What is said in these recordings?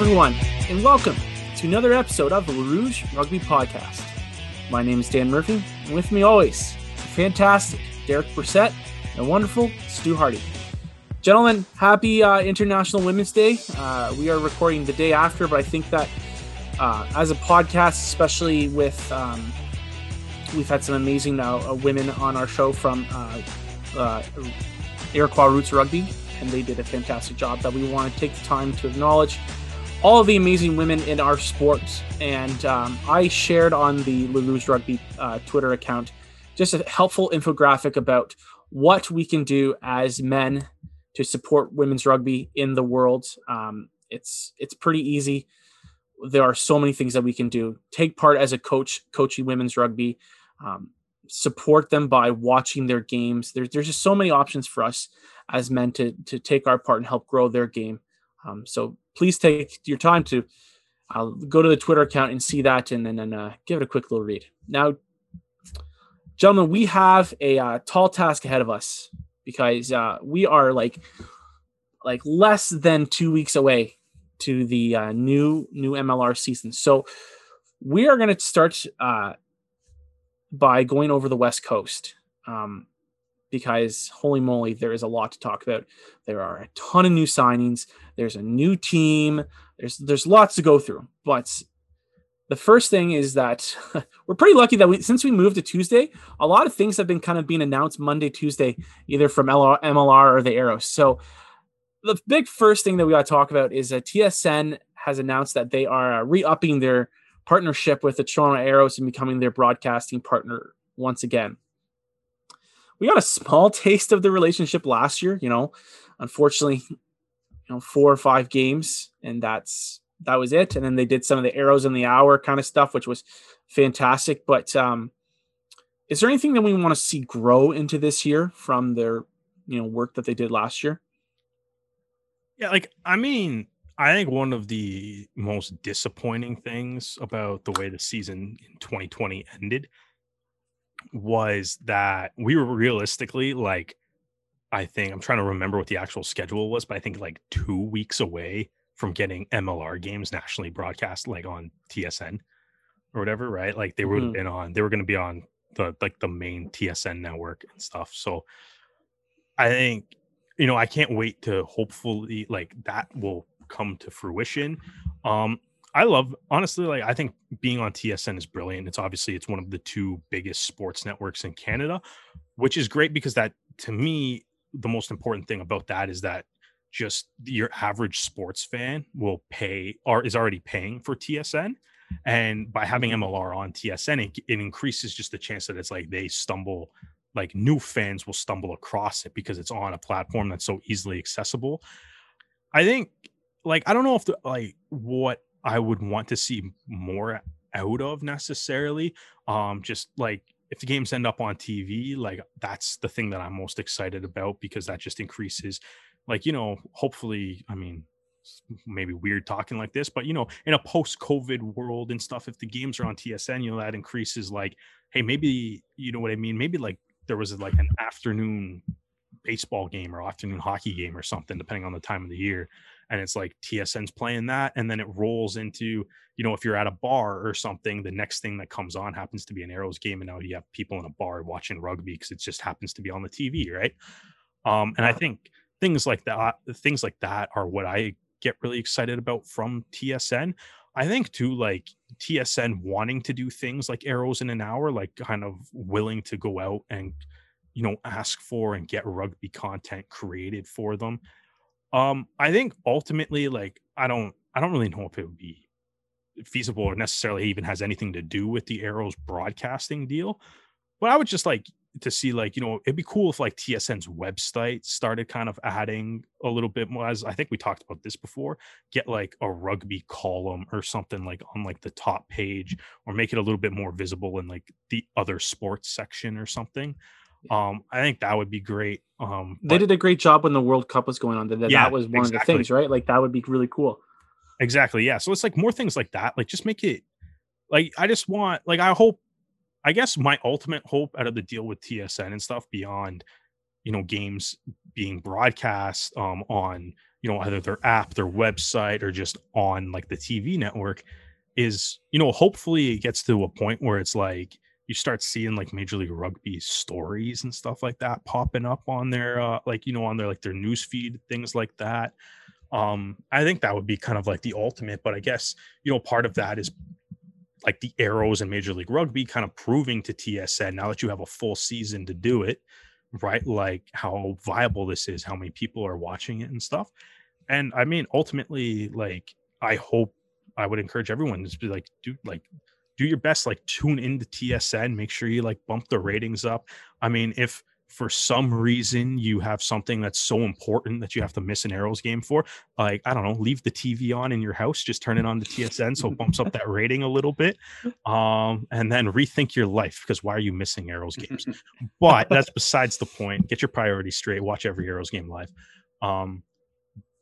Everyone, and welcome to another episode of the Le Rouge Rugby Podcast. My name is Dan Murphy, and with me always, the fantastic Derek Brissett and wonderful Stu Hardy. Gentlemen, happy uh, International Women's Day. Uh, we are recording the day after, but I think that uh, as a podcast, especially with um, we've had some amazing uh, women on our show from uh, uh, Iroquois Roots Rugby, and they did a fantastic job. That we want to take the time to acknowledge all the amazing women in our sports. And um, I shared on the Rouge Rugby uh, Twitter account just a helpful infographic about what we can do as men to support women's rugby in the world. Um, it's it's pretty easy. There are so many things that we can do. Take part as a coach, coaching women's rugby. Um, support them by watching their games. There's there's just so many options for us as men to to take our part and help grow their game. Um, so please take your time to go to the Twitter account and see that, and then uh, give it a quick little read. Now, gentlemen, we have a uh, tall task ahead of us because uh, we are like like less than two weeks away to the uh, new new MLR season. So we are going to start uh, by going over the West Coast. Um, because holy moly, there is a lot to talk about. There are a ton of new signings. There's a new team. There's there's lots to go through. But the first thing is that we're pretty lucky that we since we moved to Tuesday, a lot of things have been kind of being announced Monday, Tuesday, either from LR, MLR or the Arrows. So the big first thing that we got to talk about is that TSN has announced that they are uh, re-upping their partnership with the Toronto Arrows and becoming their broadcasting partner once again we got a small taste of the relationship last year. You know, unfortunately, you know, four or five games, and that's that was it. And then they did some of the arrows in the hour kind of stuff, which was fantastic. But um, is there anything that we want to see grow into this year from their you know work that they did last year? Yeah, like I mean, I think one of the most disappointing things about the way the season in 2020 ended was that we were realistically like I think I'm trying to remember what the actual schedule was, but I think like two weeks away from getting MLR games nationally broadcast, like on TSN or whatever, right? Like they would have mm-hmm. been on, they were going to be on the like the main TSN network and stuff. So I think, you know, I can't wait to hopefully like that will come to fruition. Um, I love honestly like I think being on TSN is brilliant. It's obviously it's one of the two biggest sports networks in Canada, which is great because that to me the most important thing about that is that just your average sports fan will pay or is already paying for TSN and by having mm-hmm. MLR on TSN it, it increases just the chance that it's like they stumble like new fans will stumble across it because it's on a platform that's so easily accessible. I think like I don't know if the like what I would want to see more out of necessarily. Um, just like if the games end up on TV, like that's the thing that I'm most excited about because that just increases, like, you know, hopefully, I mean, maybe weird talking like this, but you know, in a post COVID world and stuff, if the games are on TSN, you know, that increases like, hey, maybe, you know what I mean? Maybe like there was like an afternoon baseball game or afternoon hockey game or something, depending on the time of the year and it's like TSN's playing that, and then it rolls into you know if you're at a bar or something, the next thing that comes on happens to be an Arrows game, and now you have people in a bar watching rugby because it just happens to be on the TV, right? Um, and I think things like that, things like that, are what I get really excited about from TSN. I think too, like TSN wanting to do things like arrows in an hour, like kind of willing to go out and you know ask for and get rugby content created for them um, I think ultimately, like, I don't, I don't really know if it would be feasible or necessarily even has anything to do with the Arrows broadcasting deal. But I would just like to see, like, you know, it'd be cool if like TSN's website started kind of adding a little bit more. As I think we talked about this before, get like a rugby column or something like on like the top page, or make it a little bit more visible in like the other sports section or something. Um, I think that would be great. Um, they did a great job when the World Cup was going on. That yeah, that was one exactly. of the things, right? Like that would be really cool. Exactly. Yeah. So it's like more things like that. Like just make it like I just want like I hope I guess my ultimate hope out of the deal with TSN and stuff beyond you know games being broadcast um on you know either their app their website or just on like the tv network is you know hopefully it gets to a point where it's like you start seeing like major league rugby stories and stuff like that popping up on their uh like you know on their like their news feed things like that. Um i think that would be kind of like the ultimate but i guess you know part of that is like the arrows in major league rugby kind of proving to tsn now that you have a full season to do it right like how viable this is how many people are watching it and stuff. And i mean ultimately like i hope i would encourage everyone to be like do like do your best like tune into tsn make sure you like bump the ratings up. I mean if for some reason you have something that's so important that you have to miss an arrows game for like i don't know leave the tv on in your house just turn it on to tsn so it bumps up that rating a little bit um and then rethink your life because why are you missing arrows games? But that's besides the point. Get your priorities straight. Watch every arrows game live. Um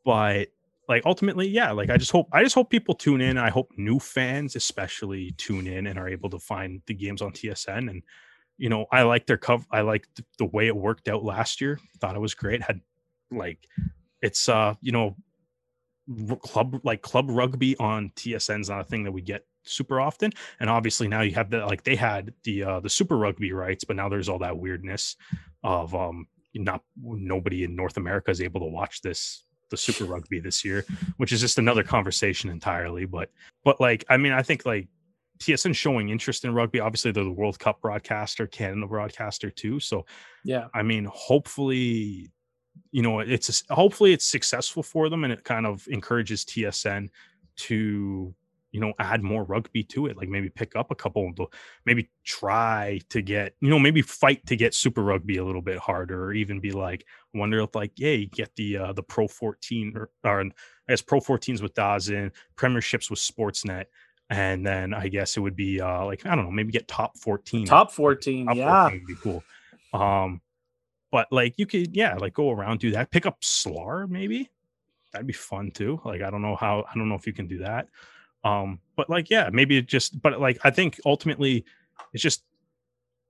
but like ultimately yeah like i just hope i just hope people tune in i hope new fans especially tune in and are able to find the games on tsn and you know, I like their cover. I like the way it worked out last year. Thought it was great. Had like, it's uh, you know, club like club rugby on TSN is not a thing that we get super often. And obviously now you have the like they had the uh the super rugby rights, but now there's all that weirdness of um not nobody in North America is able to watch this the super rugby this year, which is just another conversation entirely. But but like I mean I think like TSN showing interest in rugby. Obviously, they're the World Cup broadcaster, Canada broadcaster too. So, yeah, I mean, hopefully, you know, it's hopefully it's successful for them, and it kind of encourages TSN to you know add more rugby to it like maybe pick up a couple of the maybe try to get you know maybe fight to get super rugby a little bit harder or even be like wonder if like yay get the uh the pro 14 or, or i guess pro 14s with DAZN premierships with sportsnet and then I guess it would be uh like I don't know, maybe get top 14. Top 14, top yeah. 14 would be cool. Um but like you could yeah, like go around do that. Pick up Slar maybe. That'd be fun too. Like I don't know how I don't know if you can do that. Um but like yeah, maybe it just but like I think ultimately it's just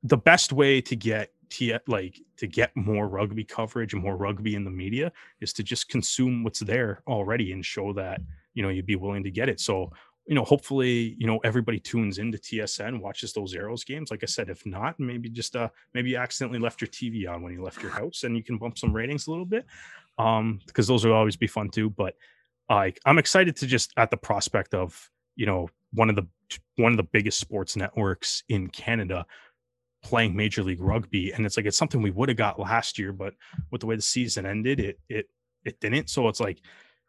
the best way to get to like to get more rugby coverage and more rugby in the media is to just consume what's there already and show that you know you'd be willing to get it so you know, hopefully, you know, everybody tunes into TSN, watches those Arrows games. Like I said, if not, maybe just uh maybe you accidentally left your TV on when you left your house and you can bump some ratings a little bit. Um, because those will always be fun too. But I'm excited to just at the prospect of, you know, one of the one of the biggest sports networks in Canada playing Major League Rugby. And it's like it's something we would have got last year, but with the way the season ended, it it it didn't. So it's like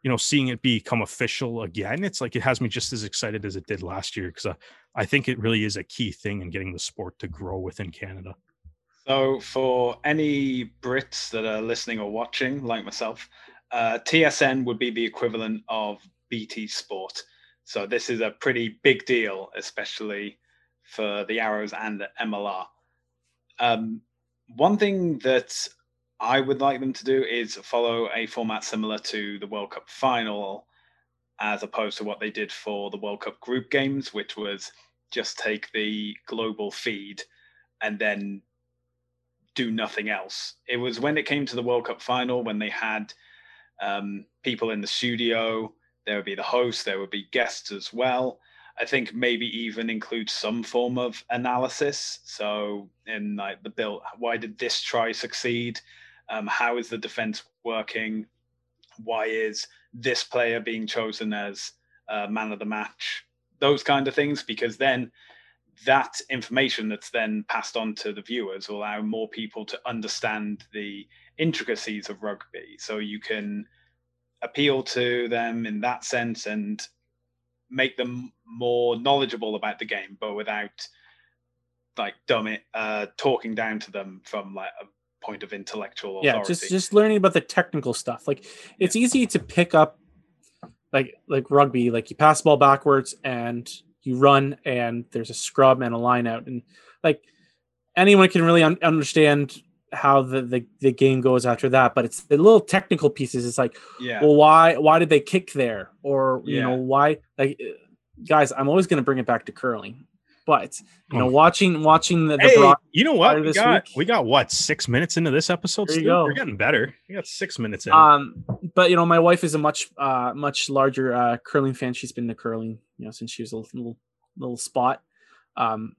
you know, seeing it become official again, it's like it has me just as excited as it did last year because I, uh, I think it really is a key thing in getting the sport to grow within Canada. So, for any Brits that are listening or watching, like myself, uh, TSN would be the equivalent of BT Sport. So, this is a pretty big deal, especially for the Arrows and the MLR. Um, one thing that I would like them to do is follow a format similar to the World Cup final, as opposed to what they did for the World Cup group games, which was just take the global feed and then do nothing else. It was when it came to the World Cup final when they had um, people in the studio. There would be the host, there would be guests as well. I think maybe even include some form of analysis. So in like the bill, why did this try succeed? Um, how is the defense working? Why is this player being chosen as uh, man of the match? Those kind of things, because then that information that's then passed on to the viewers will allow more people to understand the intricacies of rugby. So you can appeal to them in that sense and make them more knowledgeable about the game, but without like dumb it, uh, talking down to them from like a point of intellectual authority. Yeah, just just learning about the technical stuff. Like it's yeah. easy to pick up like like rugby, like you pass the ball backwards and you run and there's a scrum and a line out and like anyone can really un- understand how the, the the game goes after that but it's the little technical pieces it's like yeah well why why did they kick there or you yeah. know why like guys i'm always going to bring it back to curling But you know, Oh. watching watching the, the Hey, Bron- you know what? prior We got week. we got what six minutes into this episode. There you go. We're getting better. We got six minutes in. um, but you know, my wife is a much uh much larger uh curling fan. She's been to curling, you know, since she was a little little spot. Um,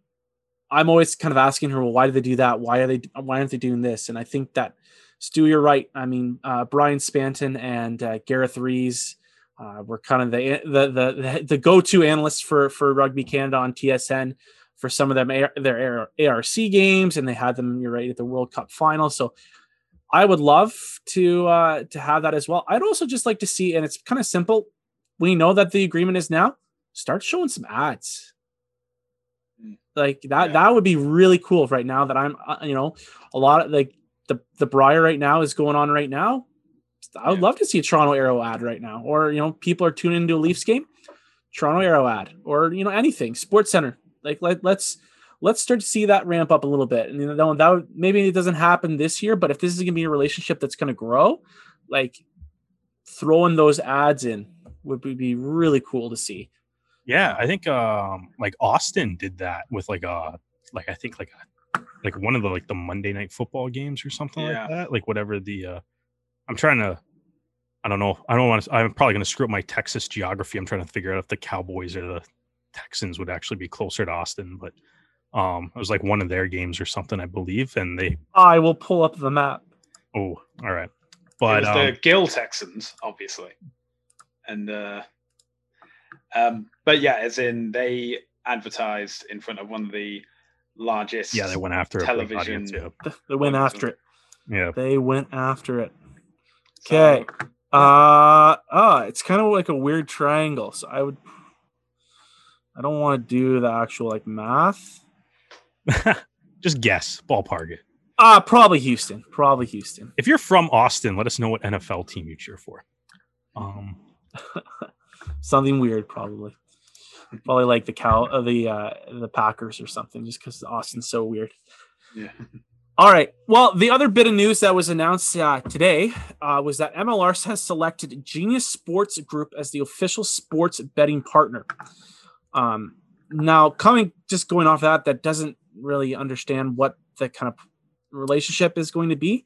I'm always kind of asking her, well, why do they do that? Why are they why aren't they doing this? And I think that Stu, you're right. I mean, uh, Brian Spanton and uh, Gareth Rees uh, were kind of the the the, the go to analysts for for Rugby Canada on TSN for some of them their ARC games, and they had them. You're right at the World Cup final. So I would love to uh, to have that as well. I'd also just like to see, and it's kind of simple. We know that the agreement is now. Start showing some ads. Like that. Yeah. That would be really cool. Right now, that I'm, uh, you know, a lot of like the the Brier right now is going on right now. I would Yeah. love to see a Toronto Arrow ad right now, or you know, people are tuning into a Leafs game, Toronto Arrow ad, or you know, anything. Sports Center. Like let let's let's start to see that ramp up a little bit. And you know, that would, maybe it doesn't happen this year, but if this is gonna be a relationship that's gonna grow, like throwing those ads in would be really cool to see. Yeah, I think um like Austin did that with like a like I think like a like one of the like the Monday night football games or something Yeah. like that. Like whatever the uh I'm trying to I don't know. I don't want to I'm probably gonna screw up my Texas geography. I'm trying to figure out if the Cowboys or the Texans would actually be closer to Austin, but um it was like one of their games or something, I believe. And they I will pull up the map. oh all right. it But was um, the Gill Texans, obviously, and uh, um, but yeah, as in they advertised in front of one of the largest. yeah, they went after a big television. audience, yeah. They went after it. Yeah. They went after it. So, Okay. Uh oh, it's kind of like a weird triangle. So I would I don't want to do the actual like math. Just guess, ballpark it. Ah, probably Houston. Probably Houston. If you're from Austin, let us know what NFL team you cheer for. Um, Something weird, probably. Probably like the cow uh, the uh the Packers or something, just because Austin's so weird. Yeah. All right. Well, the other bit of news that was announced uh, today uh, was that MLR has selected Genius Sports Group as the official sports betting partner. Um, now, coming just going off that, that doesn't really understand what the kind of relationship is going to be.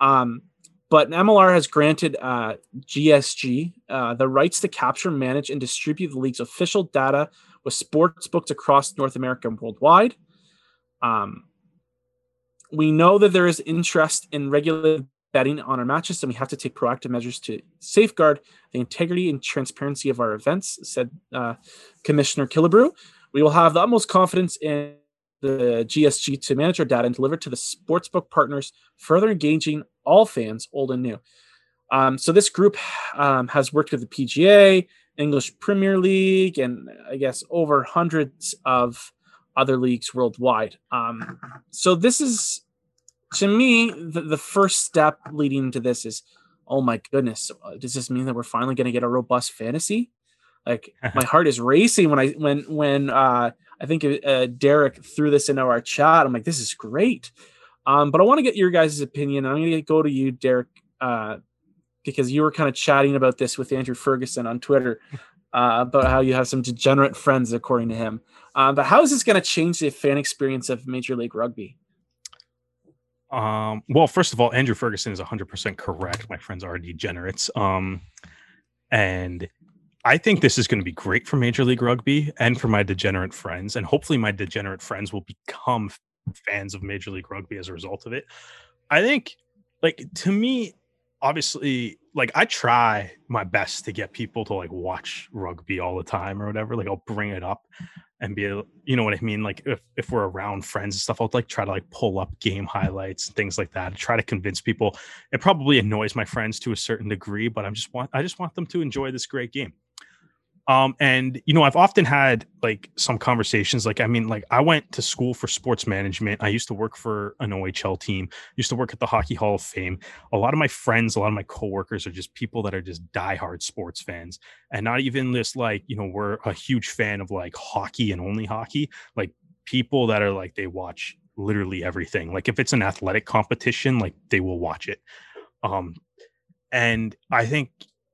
Um, but MLR has granted uh, GSG uh, the rights to capture, manage, and distribute the league's official data with sports books across North America and worldwide. Um, we know that there is interest in regulated betting on our matches, and we have to take proactive measures to safeguard the integrity and transparency of our events, said uh, Commissioner Killebrew. We will have the utmost confidence in the GSG to manage our data and deliver to the sportsbook partners, further engaging all fans, old and new. Um, so this group um, has worked with the PGA, English Premier League, and I guess over hundreds of other leagues worldwide. Um, so this is, to me, the, the first step leading to this is, oh my goodness, uh, does this mean that we're finally going to get a robust fantasy? Like my heart is racing when I when when uh, I think uh, Derek threw this into our chat. I'm like, this is great. Um, but I want to get your guys' opinion. I'm going to go to you, Derek, uh, because you were kind of chatting about this with Andrew Ferguson on Twitter uh, about how you have some degenerate friends, according to him. Uh, but how is this going to change the fan experience of Major League Rugby? Um, well, first of all, Andrew Ferguson is 100% correct. My friends are degenerates. Um, and I think this is going to be great for Major League Rugby and for my degenerate friends. And hopefully, my degenerate friends will become fans of Major League Rugby as a result of it. I think, like, to me, obviously, like, I try my best to get people to like watch rugby all the time or whatever. Like, I'll bring it up and be, you know what I mean? Like, if, if we're around friends and stuff, I'll like try to like pull up game highlights and things like that and try to convince people. It probably annoys my friends to a certain degree, but I'm just want, I just want them to enjoy this great game. Um, and you know, I've often had like some conversations. Like, I mean, like I went to school for sports management. I used to work for an OHL team. Used to work at the Hockey Hall of Fame. A lot of my friends, a lot of my coworkers are just people that are just diehard sports fans, and not even just like you know we're a huge fan of like hockey and only hockey. Like people that are like they watch literally everything. Like if it's an athletic competition, like they will watch it. Um, and I think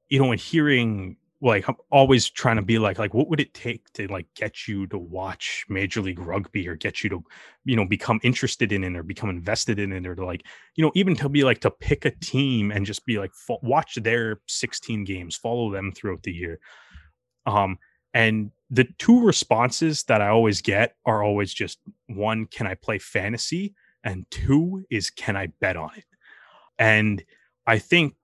you know, in hearing like I'm always trying to be like like what would it take to like get you to watch major league rugby or get you to you know become interested in it or become invested in it or to like you know even to be like to pick a team and just be like fo- watch their 16 games follow them throughout the year. Um and the two responses that i always get are always just one can i play fantasy? And two is can i bet on it? And i think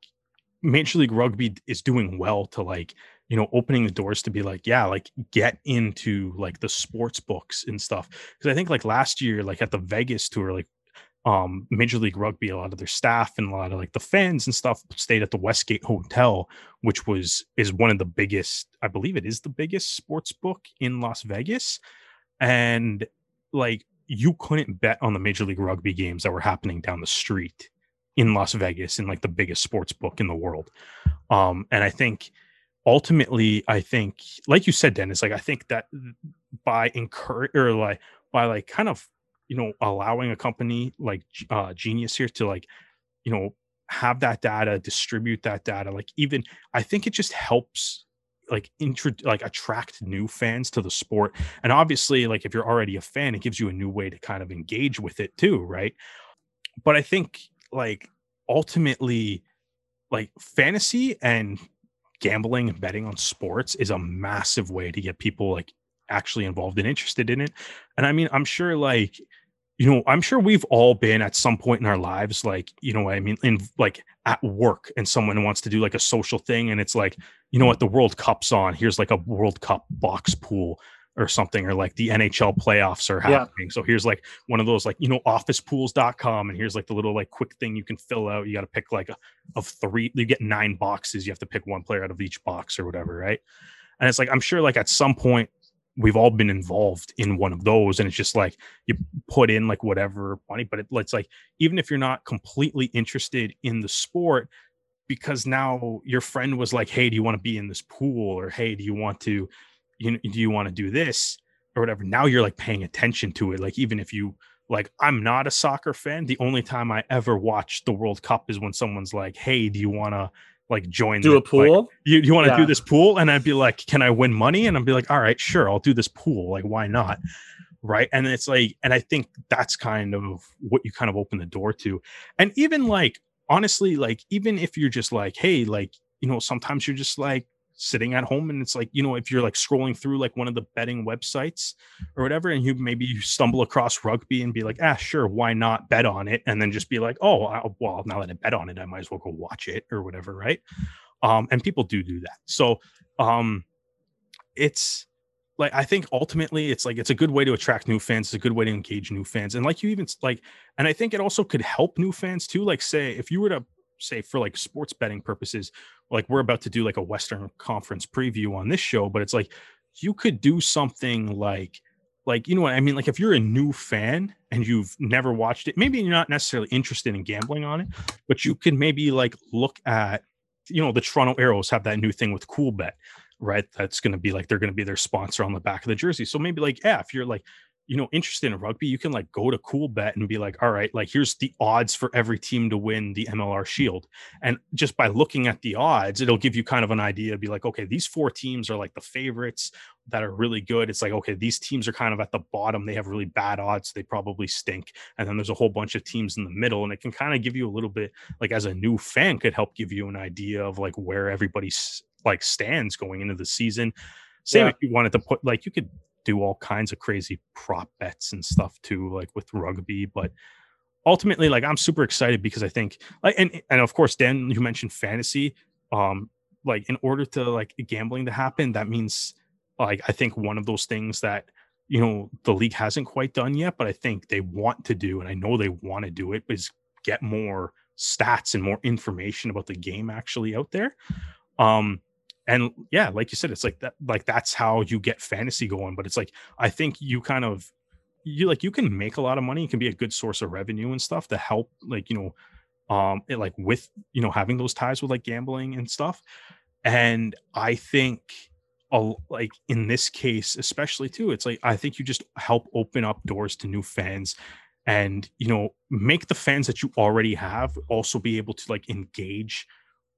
Major League Rugby is doing well to like, you know, opening the doors to be like, yeah, like get into like the sports books and stuff. Cause I think like last year, like at the Vegas tour, like um Major League Rugby, a lot of their staff and a lot of like the fans and stuff stayed at the Westgate Hotel, which was is one of the biggest, I believe it is the biggest sports book in Las Vegas. And like you couldn't bet on the Major League Rugby games that were happening down the street in Las Vegas in like the biggest sports book in the world. Um, and I think ultimately, I think, like you said, Dennis, like I think that by encourage or like by like kind of you know allowing a company like uh, Genius here to like you know have that data, distribute that data, like even I think it just helps like intro like attract new fans to the sport and obviously like if you're already a fan it gives you a new way to kind of engage with it too right but i think like ultimately like fantasy and gambling and betting on sports is a massive way to get people like actually involved and interested in it. And I mean, I'm sure like you know, I'm sure we've all been at some point in our lives, like, you know, I mean, in like at work and someone wants to do like a social thing and it's like, you know what, the World Cup's on. Here's like a World Cup box pool or something or like the NHL playoffs are happening. Yeah. So here's like one of those like you know officepools.com and here's like the little like quick thing you can fill out. You got to pick like a, of three you get nine boxes. You have to pick one player out of each box or whatever, right? And it's like I'm sure like at some point we've all been involved in one of those and it's just like you put in like whatever money but it, it's like even if you're not completely interested in the sport because now your friend was like hey do you want to be in this pool or hey do you want to you do you want to do this or whatever? Now you're like paying attention to it. Like even if you like i'm not a soccer fan the only time i ever watch the world cup is when someone's like hey do you want to like join do the, a pool? like, you, you want to yeah. do this pool? And i'd be like can i win money? And i'd be like all right sure i'll do this pool. Like why not? Right? And it's like and i think that's kind of what you kind of open the door to. And even like honestly like even if you're just like hey like you know sometimes you're just like sitting at home and it's like you know if you're like scrolling through like one of the betting websites or whatever and you maybe you stumble across rugby and be like ah sure why not bet on it and then just be like oh I, well now that i bet on it i might as well go watch it or whatever right um and people do do that so um it's like I think ultimately it's like it's a good way to attract new fans. It's a good way to engage new fans. And like you even like, and I think it also could help new fans too. Like say if you were to say for like sports betting purposes, like we're about to do like a Western Conference preview on this show, but it's like you could do something like like you know what I mean? Like if you're a new fan and you've never watched it, maybe you're not necessarily interested in gambling on it, but you can maybe like look at you know the Toronto Arrows have that new thing with Coolbet, right? That's going to be like they're going to be their sponsor on the back of the jersey. So maybe like yeah, if you're like you know interested in rugby you can like go to coolbet and be like all right like here's the odds for every team to win the mlr shield. And just by looking at the odds it'll give you kind of an idea be like okay these four teams are like the favorites that are really good. It's like okay these teams are kind of at the bottom. They have really bad odds. They probably stink. And then there's a whole bunch of teams in the middle and it can kind of give you a little bit like as a new fan could help give you an idea of like where everybody's like stands going into the season. Same yeah. if you wanted to put like you could do all kinds of crazy prop bets and stuff too, like with rugby. But ultimately, like I'm super excited because I think like and and of course, Dan, you mentioned fantasy. Um, like in order to like gambling to happen, that means like I think one of those things that you know the league hasn't quite done yet, but I think they want to do, and I know they want to do it, is get more stats and more information about the game actually out there. Um, and yeah like you said it's like that like that's how you get fantasy going but it's like i think you kind of you like you can make a lot of money it can be a good source of revenue and stuff to help like you know um it like with you know having those ties with like gambling and stuff and i think uh, like in this case especially too it's like i think you just help open up doors to new fans and you know make the fans that you already have also be able to like engage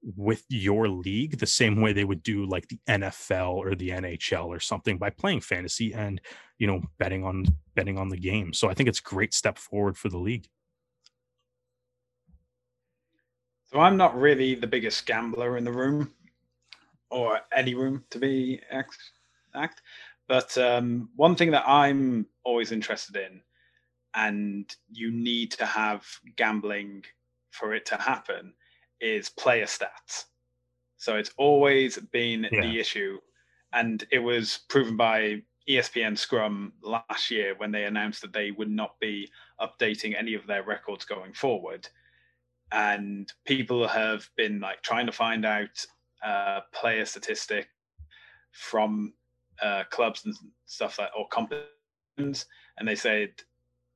with your league the same way they would do like the NFL or the NHL or something by playing fantasy and you know betting on betting on the game. So I think it's a great step forward for the league. So I'm not really the biggest gambler in the room, or any room to be act. But um, one thing that I'm always interested in, and you need to have gambling for it to happen, is player stats. So it's always been yeah. the issue, and it was proven by ESPN Scrum last year when they announced that they would not be updating any of their records going forward. And people have been like trying to find out uh, player statistic from uh, clubs and stuff like or competitions, and they said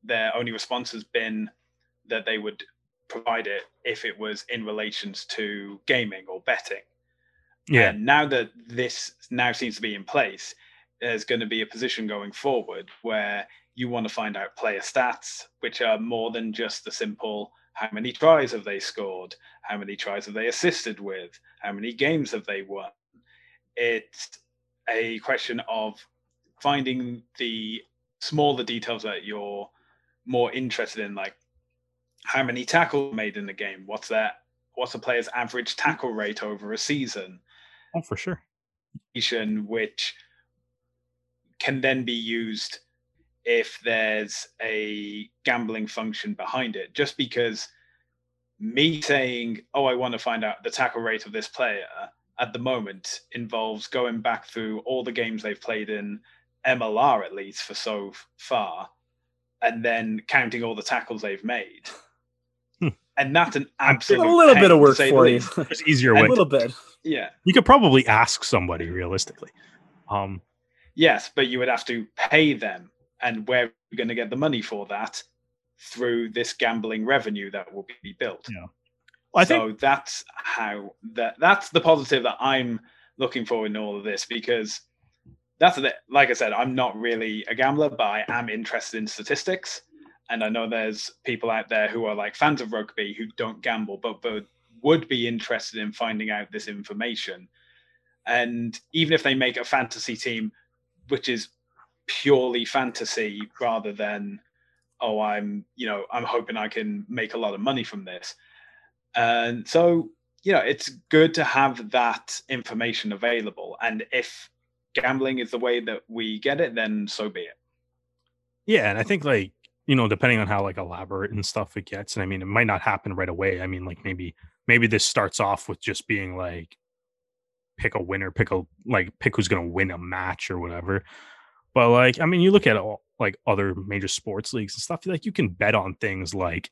their only response has been that they would provide it if it was in relations to gaming or betting. Yeah. And now that this now seems to be in place, there's going to be a position going forward where you want to find out player stats, which are more than just the simple how many tries have they scored, how many tries have they assisted with, how many games have they won. It's a question of finding the smaller details that you're more interested in, like how many tackles made in the game? What's that? What's a player's average tackle rate over a season? Oh, for sure. Which can then be used if there's a gambling function behind it. Just because me saying, "Oh, I want to find out the tackle rate of this player," at the moment involves going back through all the games they've played in MLR at least for so far, and then counting all the tackles they've made and that's an absolute a little bit of work for you. There's easier way. a little bit. Yeah. You could probably ask somebody realistically. Um, yes, but you would have to pay them, and where you're going to get the money for that through this gambling revenue that will be built. Yeah. Well, I so think... that's how that that's the positive that I'm looking for in all of this because that's the, like I said, I'm not really a gambler, but I am interested in statistics and I know there's people out there who are like fans of rugby who don't gamble, but but would be interested in finding out this information. And even if they make a fantasy team, which is purely fantasy rather than, oh, I'm you know I'm hoping I can make a lot of money from this. And so you know it's good to have that information available. And if gambling is the way that we get it, then so be it. Yeah, and I think like you know, depending on how like elaborate and stuff it gets. And I mean, it might not happen right away. I mean, like maybe maybe this starts off with just being like pick a winner, pick a like pick who's gonna win a match or whatever. But like, I mean, you look at all like other major sports leagues and stuff, like you can bet on things like,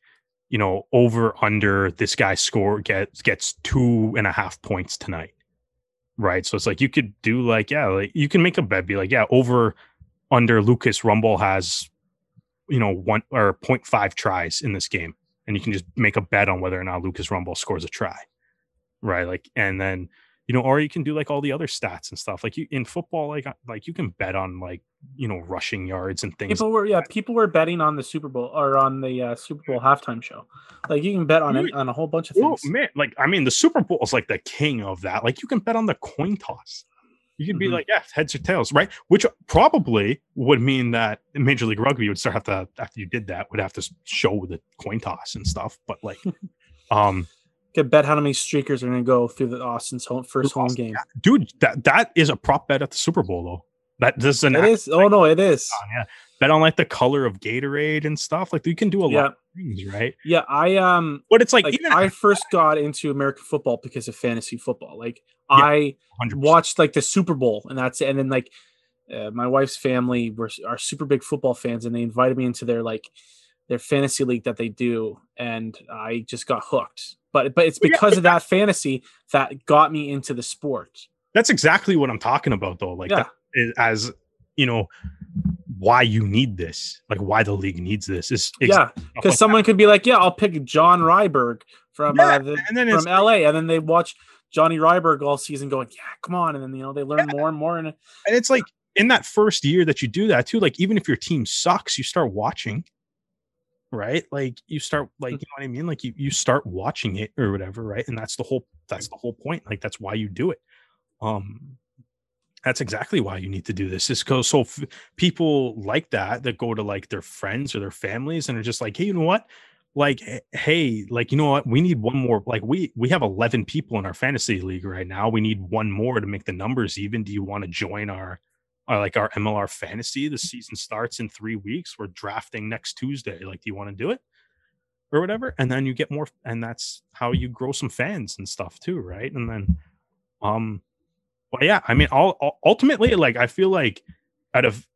you know, over under this guy score gets gets two and a half points tonight. Right. So it's like you could do like, yeah, like you can make a bet, be like, yeah, over under Lucas Rumball has you know one or 0.5 tries in this game and you can just make a bet on whether or not lucas rumball scores a try right? Like and then you know or you can do like all the other stats and stuff. Like you in football like like you can bet on like you know rushing yards and things people were yeah people were betting on the super bowl or on the uh, super bowl halftime show. Like you can bet on it on a whole bunch of things. oh, man like i mean the super bowl is like the king of that. Like you can bet on the coin toss you could be mm-hmm. like, yeah, heads or tails, right? Which probably would mean that Major League Rugby would start have to after you did that would have to show the coin toss and stuff. But like, um, could bet how many streakers are going to go through the Austin's home first home game, dude. That that is a prop bet at the Super Bowl though. That this is an it is. Oh no, it is. On, yeah, bet on like the color of Gatorade and stuff. Like you can do a yeah. lot things, right? Yeah, I um. But it's like, like I first got into American football because of fantasy football. Like yeah, I 100%. watched like the Super Bowl, and that's it. And then like uh, my wife's family were are super big football fans, and they invited me into their like their fantasy league that they do, and I just got hooked. But but it's because yeah, of that fantasy that got me into the sport. That's exactly what I'm talking about, though. Like yeah. as you know, why you need this, like why the league needs this is yeah, because someone that. could be like, yeah, I'll pick John Ryberg from yeah, uh, the, from LA, and then they watch Johnny Ryberg all season going, yeah, come on. And then, you know, they learn yeah. more and more. And, and it's like in that first year that you do that too, like even if your team sucks, you start watching. right? Like you start like you know what I mean? Like you you start watching it or whatever, right? And that's the whole that's the whole point. Like that's why you do it. Um that's exactly why you need to do this is because so f- people like that that go to like their friends or their families and are just like hey you know what? Like hey like you know what? We need one more like we we have 11 people in our fantasy league right now. We need one more to make the numbers even. Do you want to join our, our like our mlr fantasy? The season starts in three weeks. We're drafting next tuesday. Like do you want to do it? Or whatever. And then you get more and that's how you grow some fans and stuff too right? And then um well, yeah, I mean, all, ultimately, like I feel like out of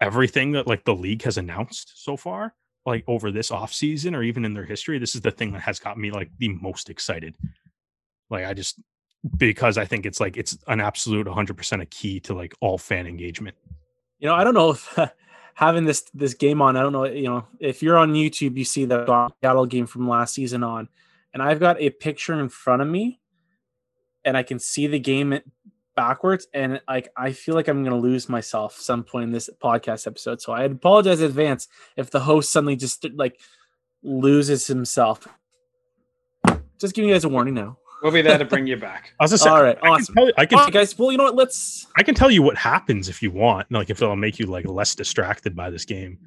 everything that like the league has announced so far, like over this off season or even in their history, this is the thing that has got me like the most excited. Like I just because I think it's like it's an absolute 100% a key to like all fan engagement. You know, I don't know if having this this game on, I don't know, you know, if you're on YouTube, you see the Seattle game from last season on, and I've got a picture in front of me, and I can see the game backwards and like I feel like I'm gonna lose myself some point in this podcast episode. So I apologize in advance if the host suddenly just like loses himself. Just giving you guys a warning now. We'll be there to bring you back. I was just all right, I awesome. Can you, I can, all right, guys. Well, you know what? Let's. I can tell you what happens if you want. Like if it'll make you like less distracted by this game.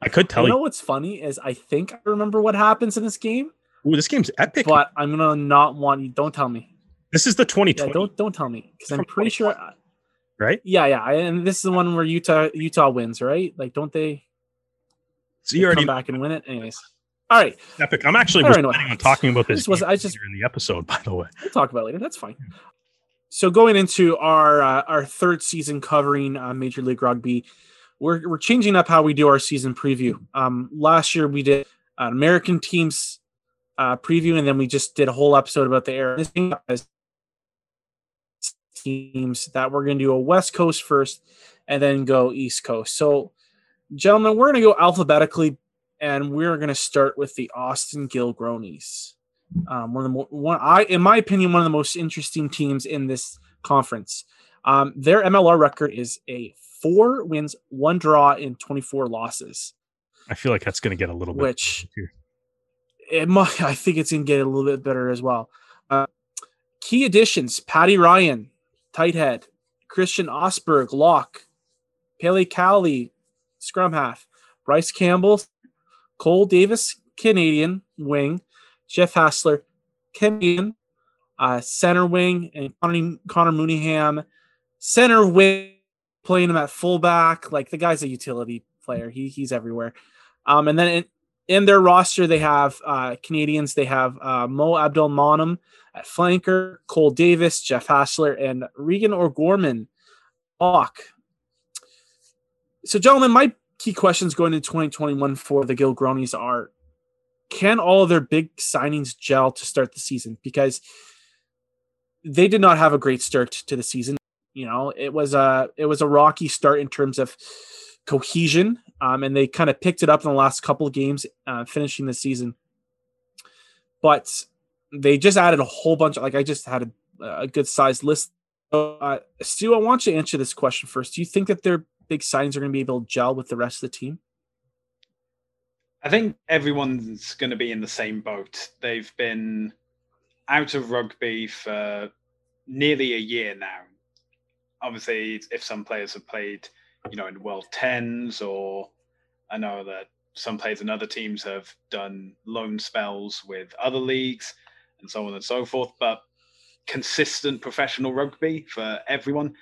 I could tell you. You know what's funny is I think I remember what happens in this game. Ooh, this game's epic. But I'm gonna not want you. Don't tell me. This is the 2020. Yeah, don't don't tell me because I'm pretty sure. Right? Yeah, yeah, and this is the one where Utah Utah wins, right? Like, don't they? So you already come back and win it, anyways. All right, epic. I'm actually planning on talking about this. was I just in the episode, by the way. We'll talk about later. That's fine. So going into our uh, our third season covering uh, Major League Rugby, we're we're changing up how we do our season preview. Um, last year we did an American teams uh, preview, and then we just did a whole episode about the air. This teams that we're going to do a West Coast first and then go East Coast. So, gentlemen, we're going to go alphabetically and we're going to start with the Austin Gilgronis. Um, one of the one, I, in my opinion, one of the most interesting teams in this conference. Um, their MLR record is a four wins, one draw, in 24 losses. I feel like that's going to get a little bit. Which it might, I think it's going to get a little bit better as well. Uh, key additions: Patty Ryan, tight head, Christian Osberg, lock, Pele Cowley, scrum half, Bryce Campbell, Cole Davis, Canadian wing, Jeff Hassler, Canadian, uh, center wing, and Connor, Connor Mooneyham, center wing, playing him at fullback. Like the guy's a utility player. He he's everywhere. Um, and then in, in their roster, they have uh, Canadians. They have uh, Mo Abdelmonem at flanker, Cole Davis, Jeff Hassler, and Regan O'Gorman. Lock. So, gentlemen, my key questions going into 2021 for the Gilgronis are can all of their big signings gel to start the season? Because they did not have a great start to the season. You know, it was a it was a rocky start in terms of cohesion, um, and they kind of picked it up in the last couple of games, uh, finishing the season. But they just added a whole bunch. Of, like I just had a, a good sized list. Uh, Stu, I want you to answer this question first. Do you think that their big signings are going to be able to gel with the rest of the team? I think everyone's going to be in the same boat. They've been out of rugby for nearly a year now. Obviously, if some players have played, you know, in World Tens, or I know that some players in other teams have done loan spells with other leagues and so on and so forth. But consistent professional rugby for everyone,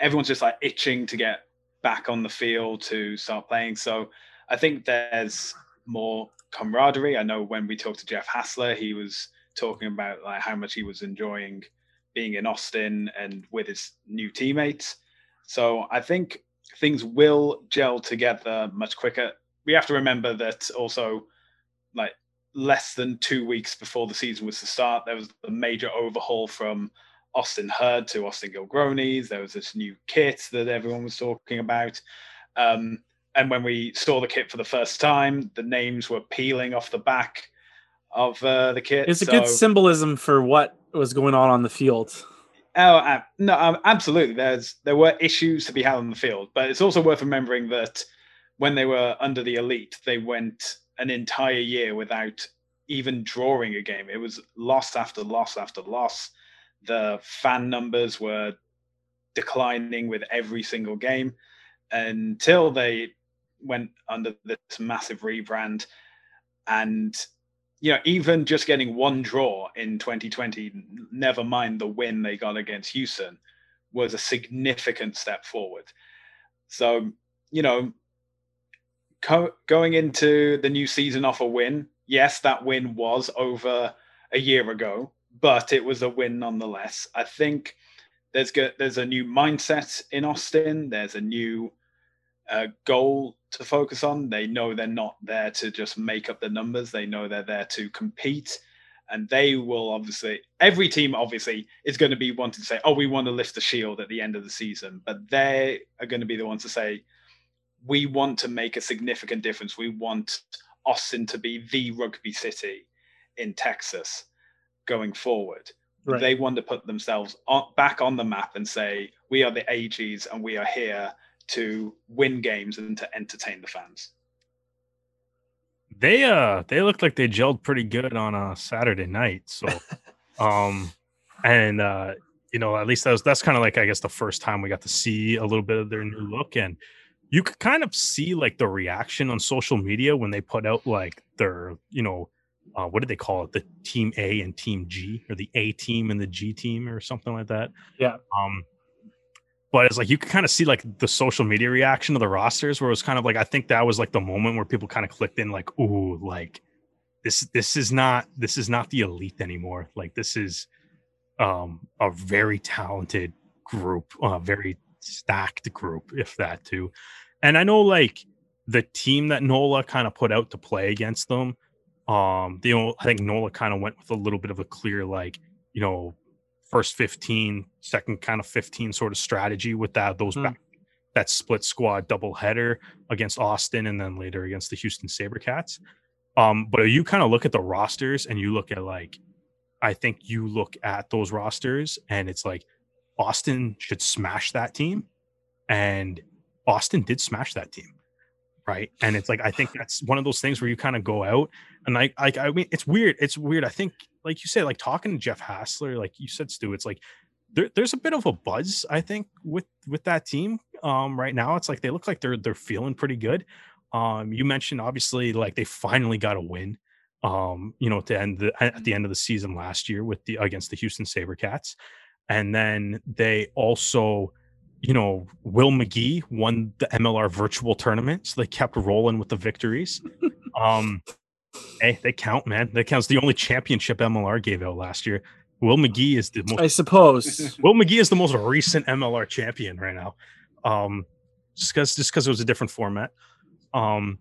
everyone's just like itching to get back on the field to start playing. So I think there's more camaraderie. I know when we talked to Jeff Hassler, he was talking about like how much he was enjoying being in Austin and with his new teammates. So I think things will gel together much quicker. We have to remember that also, like less than two weeks before the season was to start, there was a major overhaul from Austin Herd to Austin Gilgronis. There was this new kit that everyone was talking about. Um, and when we saw the kit for the first time, the names were peeling off the back of uh, the kit. It's a good symbolism for what was going on on the field. Oh uh, no, um, absolutely. There's there were issues to be had on the field, but it's also worth remembering that when they were under the elite, they went an entire year without even drawing a game. It was loss after loss after loss. The fan numbers were declining with every single game until they went under this massive rebrand. And, you know, even just getting one draw in 2020, never mind the win they got against Houston, was a significant step forward. So, you know, co- going into the new season off a win, yes, that win was over a year ago, but it was a win nonetheless. I think there's good, there's a new mindset in Austin. There's a new uh, goal to focus on. They know they're not there to just make up the numbers. They know they're there to compete, and they will obviously. Every team obviously is going to be wanting to say, "Oh, we want to lift the shield at the end of the season," but they are going to be the ones to say, "We want to make a significant difference. We want Austin to be the rugby city in Texas going forward." Right. They want to put themselves on, back on the map and say, "We are the AGs, and we are here." to win games and to entertain the fans. They uh they looked like they gelled pretty good on a Saturday night. So um and uh you know at least that was that's kind of like I guess the first time we got to see a little bit of their new look and you could kind of see like the reaction on social media when they put out like their you know uh, what did they call it? The team a and team g or the a team and the g team or something like that. Yeah. Um but it's like you can kind of see like the social media reaction of the rosters where it was kind of like I think that was like the moment where people kind of clicked in like ooh like this this is not this is not the elite anymore. Like this is um a very talented group a very stacked group if that too and I know like the team that Nola kind of put out to play against them um you know I think Nola kind of went with a little bit of a clear like you know first 15, second kind of 15 sort of strategy with that those mm. back, that split squad double header against Austin and then later against the Houston Sabercats. Um, but you kind of look at the rosters and you look at like I think you look at those rosters and it's like Austin should smash that team. And Austin did smash that team. Right. And it's like I think that's one of those things where you kind of go out and I like I mean it's weird. It's weird. I think like you said, like talking to Jeff Hassler, like you said, Stu, it's like there, there's a bit of a buzz, I think, with with that team. Um, right now, it's like they look like they're they're feeling pretty good. Um, you mentioned obviously like they finally got a win. Um, you know, to end the at the end of the season last year with the against the Houston SaberCats. And then they also, you know, Will Magie won the MLR virtual tournament. So they kept rolling with the victories. um, Hey, they count, man. That counts. The only championship MLR gave out last year. Will Magie is the most. I suppose. Will Magie is the most recent MLR champion right now. Um, just because just because it was a different format. Um,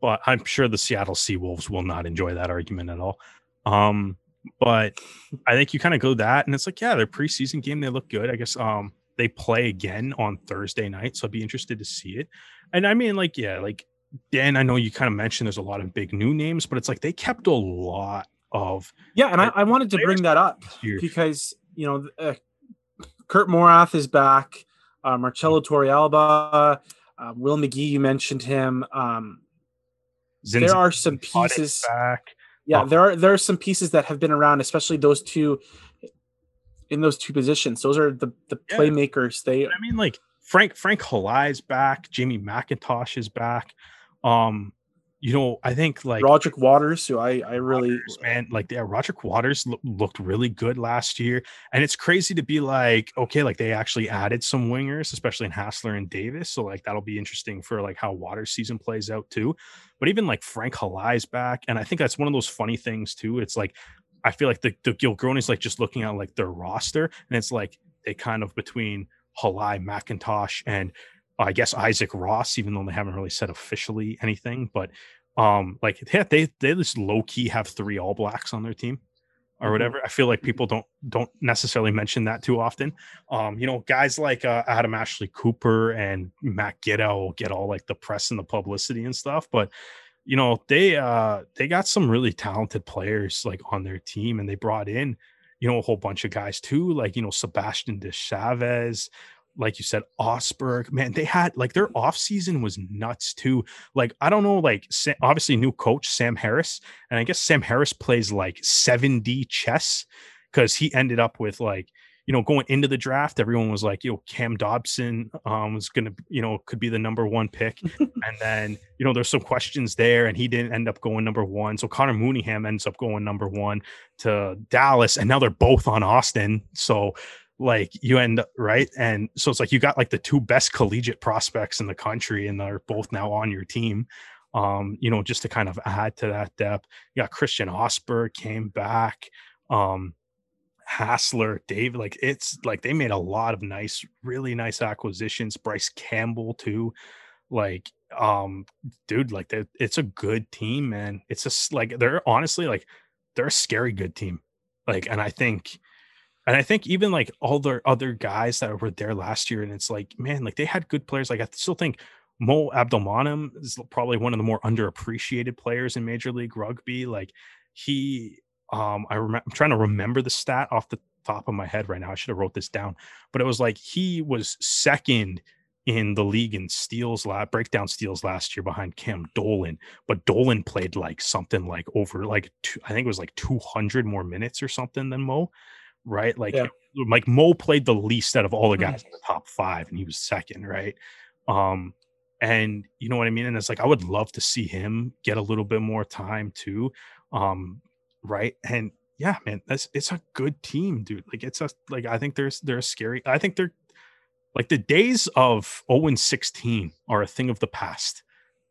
but I'm sure the Seattle Seawolves will not enjoy that argument at all. Um, but I think you kind of go that, and it's like, yeah, their preseason game they look good. I guess um they play again on Thursday night, so I'd be interested to see it. And I mean, like, yeah, like Dan, I know you kind of mentioned there's a lot of big new names, but it's like they kept a lot of. Yeah, and I, I, wanted to bring that up because you know uh, Kurt Morath is back, uh, Marcelo Torrealba, uh, Will Magie. You mentioned him. Um, there are some pieces. Back. Yeah, oh. there are there are some pieces that have been around, especially those two in those two positions. Those are the the yeah. playmakers. They. I mean, like Frank Frank Halai's back. Jamie Mackintosh is back. Um, you know, I think like Roderick Waters, who I I really Waters, man like yeah, Roderick Waters lo- looked really good last year, and it's crazy to be like okay, like they actually added some wingers, especially in Hassler and Davis, so like that'll be interesting for like how Waters season plays out too. But even like Frank Halai's back, and I think that's one of those funny things too. It's like I feel like the the Gilgronis like just looking at like their roster, and it's like they kind of between Halai, Mackintosh, and I guess Isaac Ross, even though they haven't really said officially anything, but um, like they they, they just low key have three All Blacks on their team or mm-hmm. whatever. I feel like people don't don't necessarily mention that too often. Um, you know, guys like uh, Adam Ashley Cooper and Matt Giteau get all like the press and the publicity and stuff, but you know they uh they got some really talented players like on their team, and they brought in you know a whole bunch of guys too, like you know Sebastian de Chaves, like you said, Osberg, man, they had like their off season was nuts too. Like, I don't know, like obviously new coach Sam Harris, and I guess Sam Harris plays like 7D chess because he ended up with like you know, going into the draft, everyone was like, you know, Cam Dodson um, was going to, you know, could be the number one pick. and then, you know, there's some questions there, and he didn't end up going number one. So Connor Mooneyham ends up going number one to Dallas, and now they're both on Austin. So, like, you end up right. And so it's like you got like the two best collegiate prospects in the country, and they're both now on your team. Um, you know, just to kind of add to that depth. You got Christian Osberg came back. Um, Hassler, Dave, like it's like they made a lot of nice, really nice acquisitions. Bryce Campbell too, like um, dude, like it's a good team, man. It's just like they're honestly like they're a scary good team, like, and I think, and I think even like all the other guys that were there last year, and it's like, man, like they had good players. Like I still think Mo Abdelmonem is probably one of the more underappreciated players in Major League Rugby. Like he um, I remember I'm trying to remember the stat off the top of my head right now. I should have wrote this down, but it was like he was second in the league in steals last breakdown steals last year behind Cam Dolan, but Dolan played like something like over like two, I think it was like 200 more minutes or something than Mo, right? Like yeah. like Mo played the least out of all the guys mm-hmm. in the top 5 and he was second, right? Um and you know what I mean? And it's like I would love to see him get a little bit more time too. Um right? And yeah, man, that's it's a good team, dude. Like it's a like I think there's they're scary. I think they're like the days of 0 and 16 are a thing of the past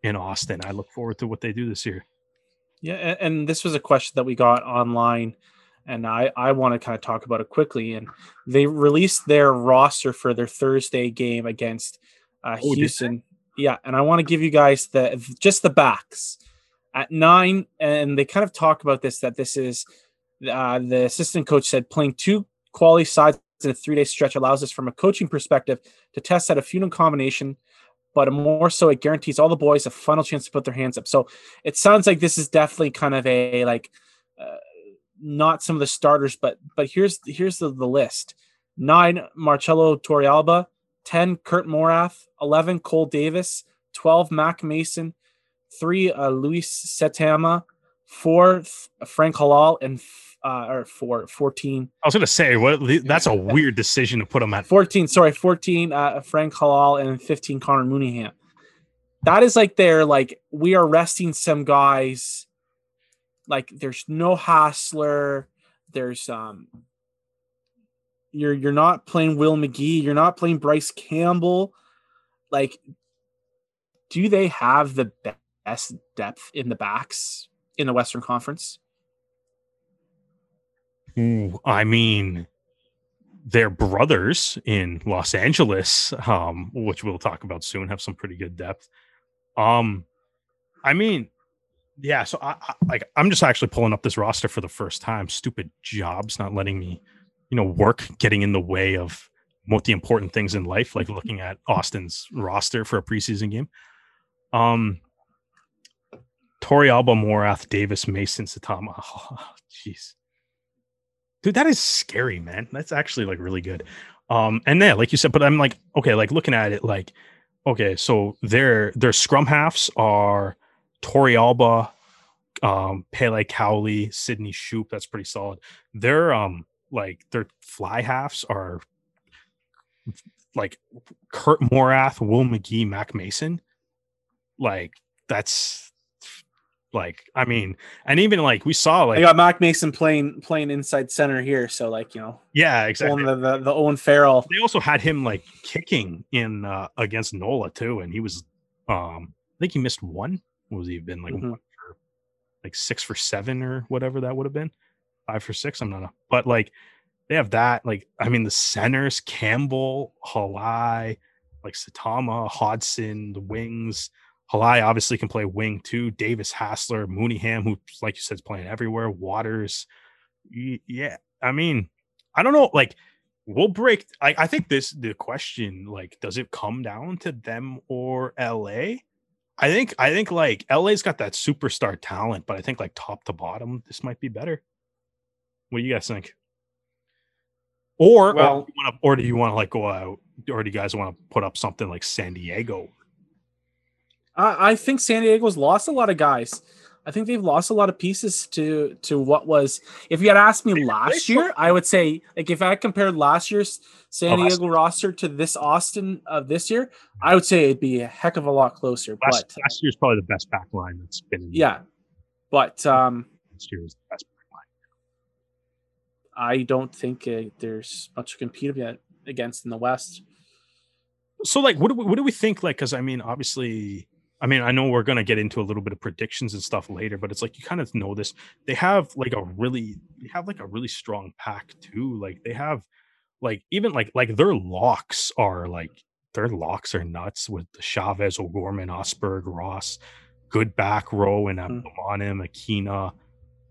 in Austin. I look forward to what they do this year. Yeah, and this was a question that we got online, and I I want to kind of talk about it quickly. And they released their roster for their Thursday game against uh, oh, Houston. Yeah, and I want to give you guys the just the backs at nine, and they kind of talk about this that this is uh, the assistant coach said playing two quality sides in a three day stretch allows us from a coaching perspective to test out a few new combination, but more so it guarantees all the boys a final chance to put their hands up. So it sounds like this is definitely kind of a like uh, not some of the starters, but but here's here's the, the list: nine Marcelo Torrealba, ten Kurt Morath, eleven Cole Davis, twelve Mac Mason, three uh, Luis Setama, four Frank Halai, and uh, or four, 14. I was gonna say what that's a weird decision to put him at 14. Sorry, 14 uh, Frank Halai and 15 Connor Mooneyham. That is like they're like we are resting some guys. Like there's no Hassler. There's um you're you're not playing Will Magie, you're not playing Bryce Campbell. Like, do they have the best depth in the backs in the Western Conference? Ooh, I mean, their brothers in Los Angeles, um, which we'll talk about soon, have some pretty good depth. Um, I mean, yeah. So I, I like I'm just actually pulling up this roster for the first time. Stupid jobs not letting me, you know, work getting in the way of what the important things in life, like looking at Austin's roster for a preseason game. Um, Torrealba, Morath, Davis, Mason, Setama. Oh, jeez. Dude, that is scary, man. That's actually like really good. Um, and yeah, like you said, but I'm like, okay, like looking at it, like, okay, so their their scrum halves are Torrealba, um, Pele Cowley, Sydney Shoop. That's pretty solid. Their um, like their fly halves are like Kurt Morath, Will Magie, Mac Mason. Like that's like, I mean, and even like we saw like I got Mac Mason playing playing inside center here, so like you know, yeah, exactly. The, the, the Owen Farrell. They also had him like kicking in uh against Nola too, and he was um I think he missed one. What was he been like mm-hmm. for, like six for seven or whatever that would have been, five for six. I'm not, a, but like they have that. Like I mean, the centers Campbell, Halai, like Satama, Hodson, the wings. Halai obviously can play wing too. Davis Hassler, Mooneyham, who, like you said, is playing everywhere. Waters. Yeah. I mean, I don't know. Like, we'll break. I, I think this, the question, like, does it come down to them or LA? I think, I think like LA's got that superstar talent, but I think like top to bottom, this might be better. What do you guys think? Or, Well- or, do you wanna- or do you want to like go out, or do you guys want to put up something like San Diego? I, I think San Diego's lost a lot of guys. I think they've lost a lot of pieces to to what was. If you had asked me last year, I would say like if I compared last year's San Oh, Diego roster to this Austin of this year, I would say it'd be a heck of a lot closer. Last, but last year's probably the best back line that's been. in- yeah, but um, last year was the best back line. I don't think uh, there's much to compete ag- against in the West. So, like, what do we, what do we think? Like, because I mean, obviously, I mean, I know we're gonna get into a little bit of predictions and stuff later, but it's like you kind of know this. They have like a really, they have like a really strong pack too. Like, they have like even like like their locks are like their locks are nuts with the Chavez, O'Gorman, Osberg, Ross, good back row, and Mm. Abdelmonem, Akina,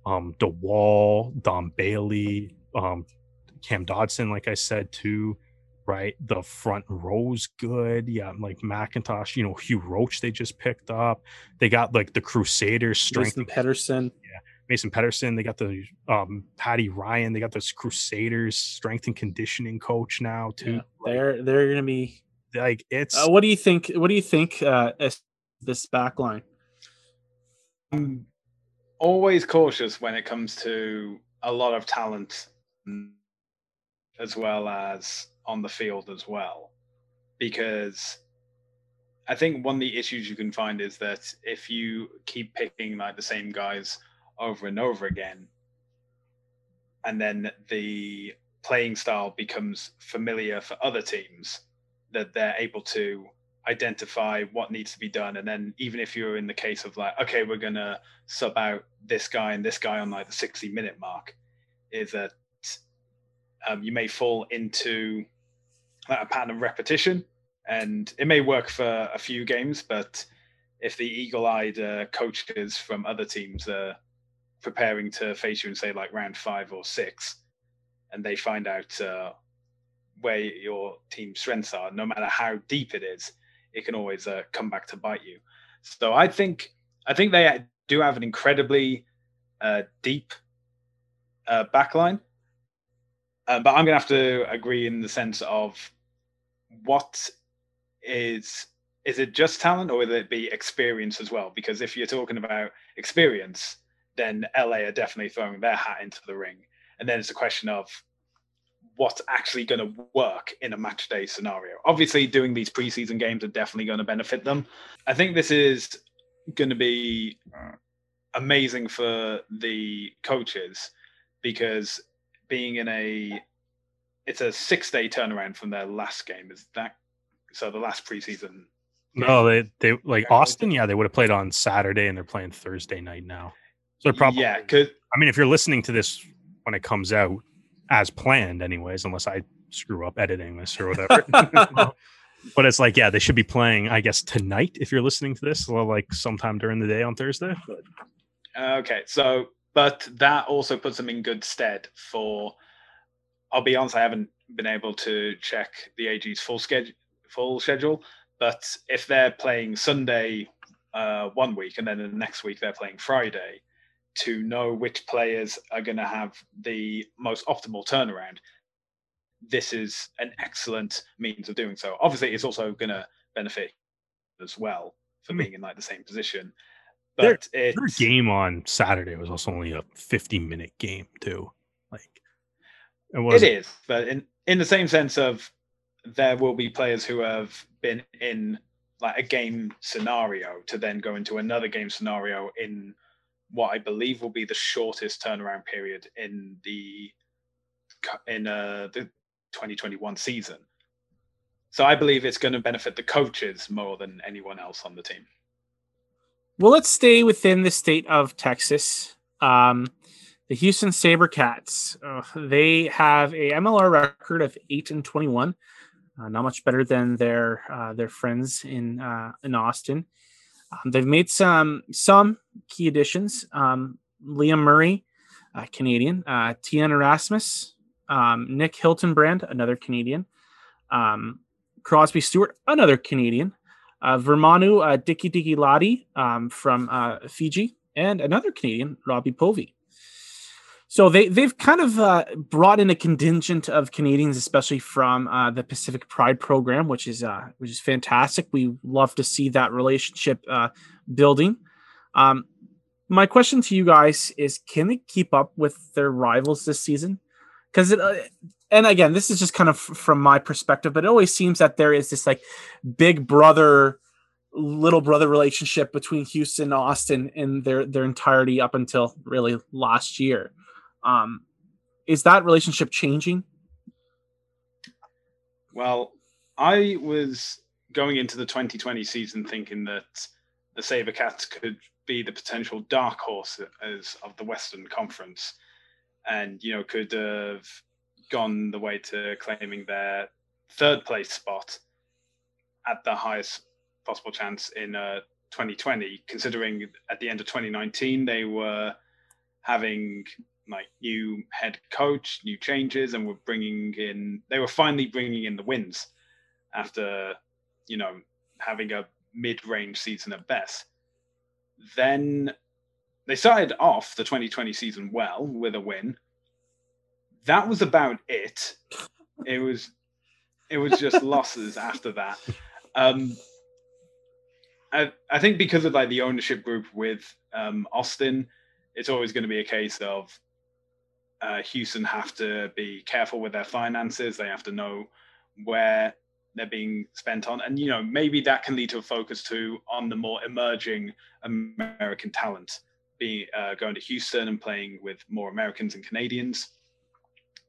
um, DeWall, Don Bailey, um, Cam Dodson, like I said too, right? The front row's good. Yeah, like Mackintosh, you know, Hugh Roach they just picked up. They got like the Crusaders strength Jason Pedersen. Yeah. Mason Pedersen. They got the um Patty Ryan. They got this Crusaders strength and conditioning coach now too. Yeah, they're they're gonna be. Like it's Uh, what do you think? What do you think? Uh, as this back line? I'm always cautious when it comes to a lot of talent as well as on the field as well. Because I think one of the issues you can find is that if you keep picking like the same guys over and over again and then the playing style becomes familiar for other teams that they're able to identify what needs to be done. And then even if you're in the case of like okay we're gonna sub out this guy and this guy on like the 60 minute mark is that um, you may fall into a pattern of repetition and it may work for a few games but if the eagle-eyed uh, coaches from other teams are preparing to face you in say like round five or six and they find out uh, where your team's strengths are no matter how deep it is it can always uh, come back to bite you. So I think I think they do have an incredibly uh, deep uh, backline, uh, but I'm going to have to agree in the sense of what is is it just talent or will it be experience as well? Because if you're talking about experience, then LA are definitely throwing their hat into the ring, and then it's a question of what's actually going to work in a match day scenario. Obviously, doing these preseason games are definitely going to benefit them. I think this is going to be amazing for the coaches because being in a it's a six day turnaround from their last game. Is that so? The last preseason. no, they they like Austin. Yeah, they would have played on Saturday, and they're playing Thursday night now. So probably yeah, because I mean, if you're listening to this when it comes out as planned, anyways, unless I screw up editing this or whatever. but it's like, yeah, they should be playing, I guess, tonight if you're listening to this, well, like sometime during the day on Thursday. But Okay, so but that also puts them in good stead for. I'll be honest, I haven't been able to check the AG's full schedule, full schedule. But if they're playing Sunday uh, one week and then the next week they're playing Friday, to know which players are going to have the most optimal turnaround, this is an excellent means of doing so. Obviously, it's also going to benefit as well for Hmm. being in like the same position. Their- But their it's game on Saturday was also only a 50 minute game, too. Like, it was It is, but in in the same sense of there will be players who have been in like a game scenario to then go into another game scenario in what I believe will be the shortest turnaround period in the in uh, the 2021 season. So I believe it's going to benefit the coaches more than anyone else on the team. Well, let's stay within the state of Texas. Um, the Houston SaberCats, uh, they have a MLR record of 8 and 21. Uh, not much better than their uh, their friends in uh, in Austin. Um, they've made some some key additions. Um, Liam Murray, uh, Canadian. Uh, Tian Erasmus, um, Nick Hiltonbrand, another Canadian. Um, Crosby Stewart, another Canadian uh, Vermanu uh, Dicky Dicky Lottie um, from uh, Fiji, and another Canadian, Robbie Povey. So they they've kind of uh, brought in a contingent of Canadians, especially from uh, the Pacific Pride program, which is uh, which is fantastic. We love to see that relationship uh, building. Um, my question to you guys is: Can they keep up with their rivals this season? Because it, uh, and again, this is just kind of from my perspective, but it always seems that there is this like big brother little brother relationship between Houston and Austin in their their entirety up until really last year. Um, is that relationship changing? Well, I was going into the 2020 season thinking that the Sabercats could be the potential dark horse as of the Western Conference, and you know could have gone the way to claiming their third place spot at the highest possible chance in uh, 2020, considering at the end of 2019 they were having like new head coach, new changes, and were bringing in. They were finally bringing in the wins after you know having a mid-range season at best. Then they started off the 2020 season well with a win. That was about it. It was it was just losses after that. Um, I, I think because of like the ownership group with um, Austin, it's always going to be a case of uh, Houston have to be careful with their finances. They have to know where they're being spent on, and you know maybe that can lead to a focus too on the more emerging American talent, being uh, going to Houston and playing with more Americans and Canadians.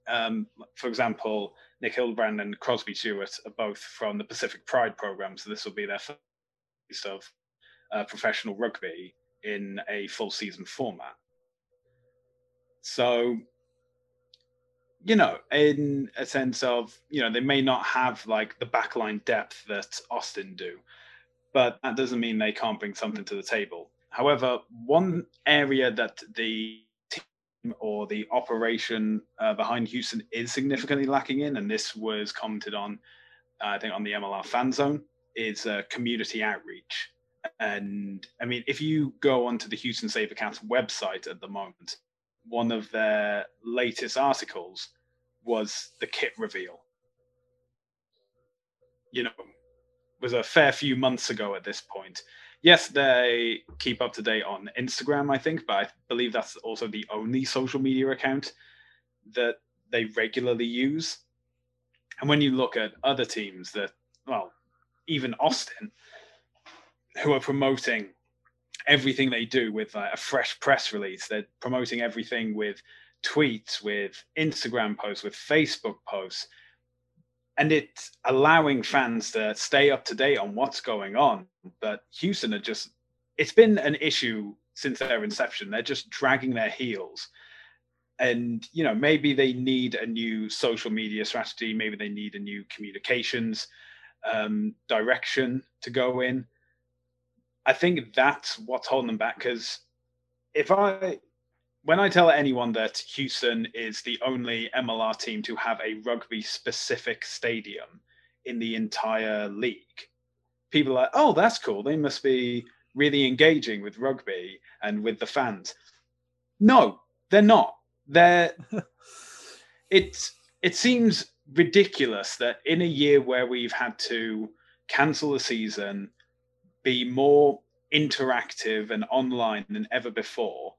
Um, for example, Nick Hildebrand and Crosby Stewart are both from the Pacific Pride program, so this will be their first of uh, professional rugby in a full season format. So, you know, in a sense of, you know, they may not have like the backline depth that Austin do, but that doesn't mean they can't bring something to the table. However, one area that the team or the operation uh, behind Houston is significantly lacking in, and this was commented on, uh, I think, on the MLR fan zone, is uh, community outreach. And I mean, if you go onto the Houston Sabercats website at the moment, one of their latest articles was the kit reveal. You know, was a fair few months ago at this point. Yes, they keep up to date on Instagram, I think, but I believe that's also the only social media account that they regularly use. And when you look at other teams that, well, even Austin, who are promoting everything they do with like, a fresh press release. They're promoting everything with tweets, with Instagram posts, with Facebook posts. And it's allowing fans to stay up to date on what's going on. But Houston are just, it's been an issue since their inception. They're just dragging their heels. And, you know, maybe they need a new social media strategy. Maybe they need a new communications um, direction to go in. I think that's what's holding them back. Because if I, when I tell anyone that Houston is the only MLR team to have a rugby specific stadium in the entire league, people are like, oh, that's cool. They must be really engaging with rugby and with the fans. No, they're not. They're. it's. It seems ridiculous that in a year where we've had to cancel the season, be more interactive and online than ever before,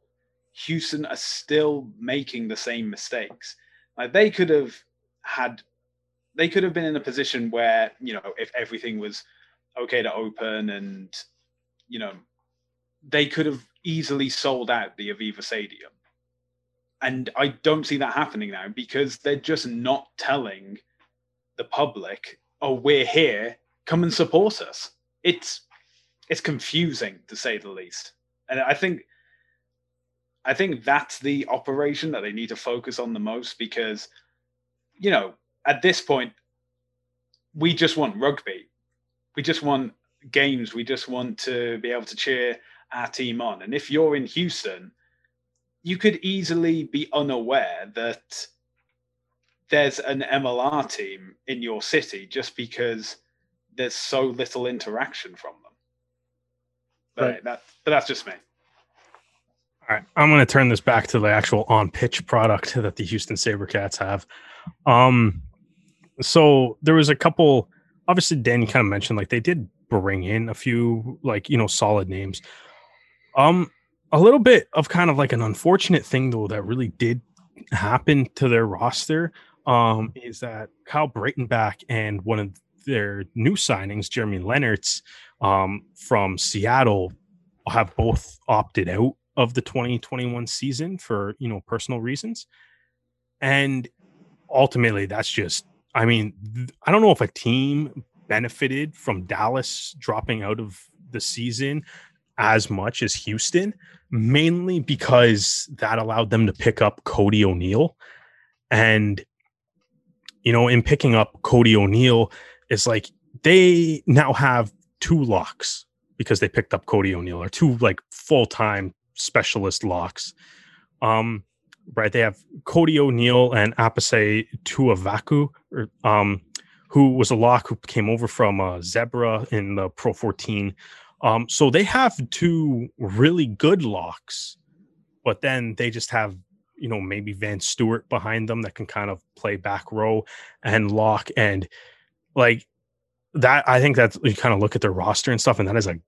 Houston are still making the same mistakes. Like they could have had, they could have been in a position where you know if everything was okay to open and you know they could have easily sold out the Aveva Stadium and I don't see that happening now because they're just not telling the public, "Oh, we're here. Come and support us." It's it's confusing to say the least, and I think I think that's the operation that they need to focus on the most because, you know, at this point, we just want rugby. We just want games. We just want to be able to cheer our team on. And if you're in Houston you could easily be unaware that there's an MLR team in your city just because there's so little interaction from them. But right. that but that's just me. All right, I'm going to turn this back to the actual on pitch product that the Houston SaberCats have. Um, so there was a couple. Obviously, Dan, kind of mentioned like they did bring in a few like you know solid names. Um, a little bit of kind of like an unfortunate thing though that really did happen to their roster um, is that Kyle Breitenbach and one of their new signings, Jeremy Leonards, um, from Seattle, have both opted out of the 2021 season for you know personal reasons, and ultimately that's just. I mean, I don't know if a team benefited from Dallas dropping out of the season as much as Houston, mainly because that allowed them to pick up Cody O'Neill. And, you know, in picking up Cody O'Neill, it's like they now have two locks because they picked up Cody O'Neill or two like full time specialist locks. Um, right. They have Cody O'Neill and Apase Tuavaku, or um, who was a lock who came over from uh, Zebre in the Pro 14. Um, so they have two really good locks, but then they just have, you know, maybe Van Stewart behind them that can kind of play back row and lock. And like that, I think that you kind of look at their roster and stuff, and that is a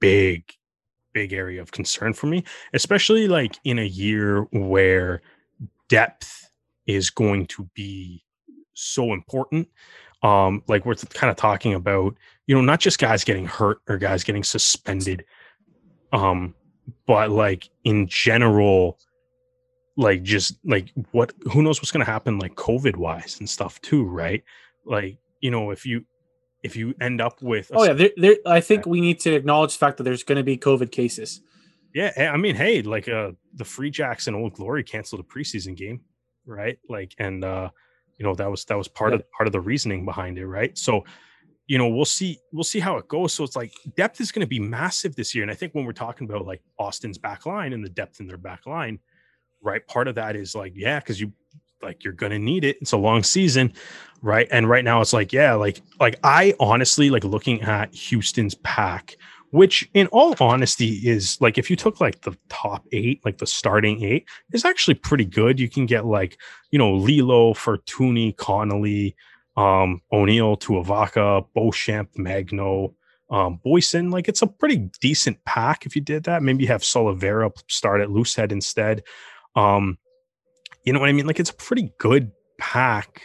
big, big area of concern for me, especially like in a year where depth is going to be so important. Um, like we're kind of talking about, you know, not just guys getting hurt or guys getting suspended, um, but like in general, like just like what who knows what's going to happen like covid wise and stuff too right? Like you know if you if you end up with oh yeah there, there i think we need to acknowledge the fact that there's going to be covid cases. Yeah i mean hey like uh the free jacks and old glory canceled a preseason game right? Like and uh you know that was that was part yeah. of part of the reasoning behind it right? So you know we'll see we'll see how it goes. So it's like depth is going to be massive this year. And i think when we're talking about like austin's back line and the depth in their back line right part of that is like yeah because you like you're gonna need it. It's a long season right and right now it's like yeah like like i honestly like looking at houston's pack which in all honesty is like if you took like the top eight, like the starting eight, is actually pretty good. You can get like, you know, Lilo, Fortuni, Connolly, um, O'Neill, Tuavaca, Beauchamp, Magno, um, Boyson. Like it's a pretty decent pack if you did that. Maybe you have Solovera start at loosehead instead. Um, you know what I mean? Like it's a pretty good pack,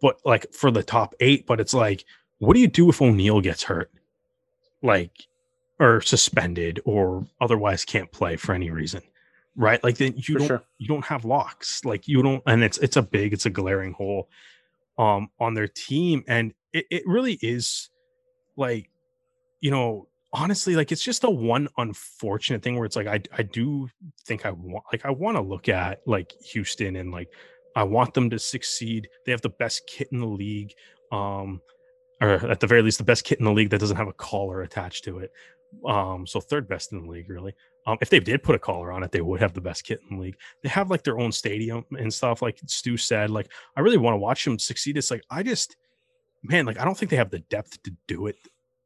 but like for the top eight, but it's like, what do you do if O'Neill gets hurt? Like or suspended or otherwise can't play for any reason right like then you for don't sure. you don't have locks like you don't and it's it's a big it's a glaring hole um on their team and it, it really is like you know honestly like it's just a one unfortunate thing where it's like i i do think i want like i want to look at like houston and like i want them to succeed they have the best kit in the league um or at the very least the best kit in the league that doesn't have a collar attached to it um, so third best in the league, really. Um, if they did put a collar on it, they would have the best kit in the league. They have like their own stadium and stuff. Like Stu said, like I really want to watch them succeed. It's like I just, man, like I don't think they have the depth to do it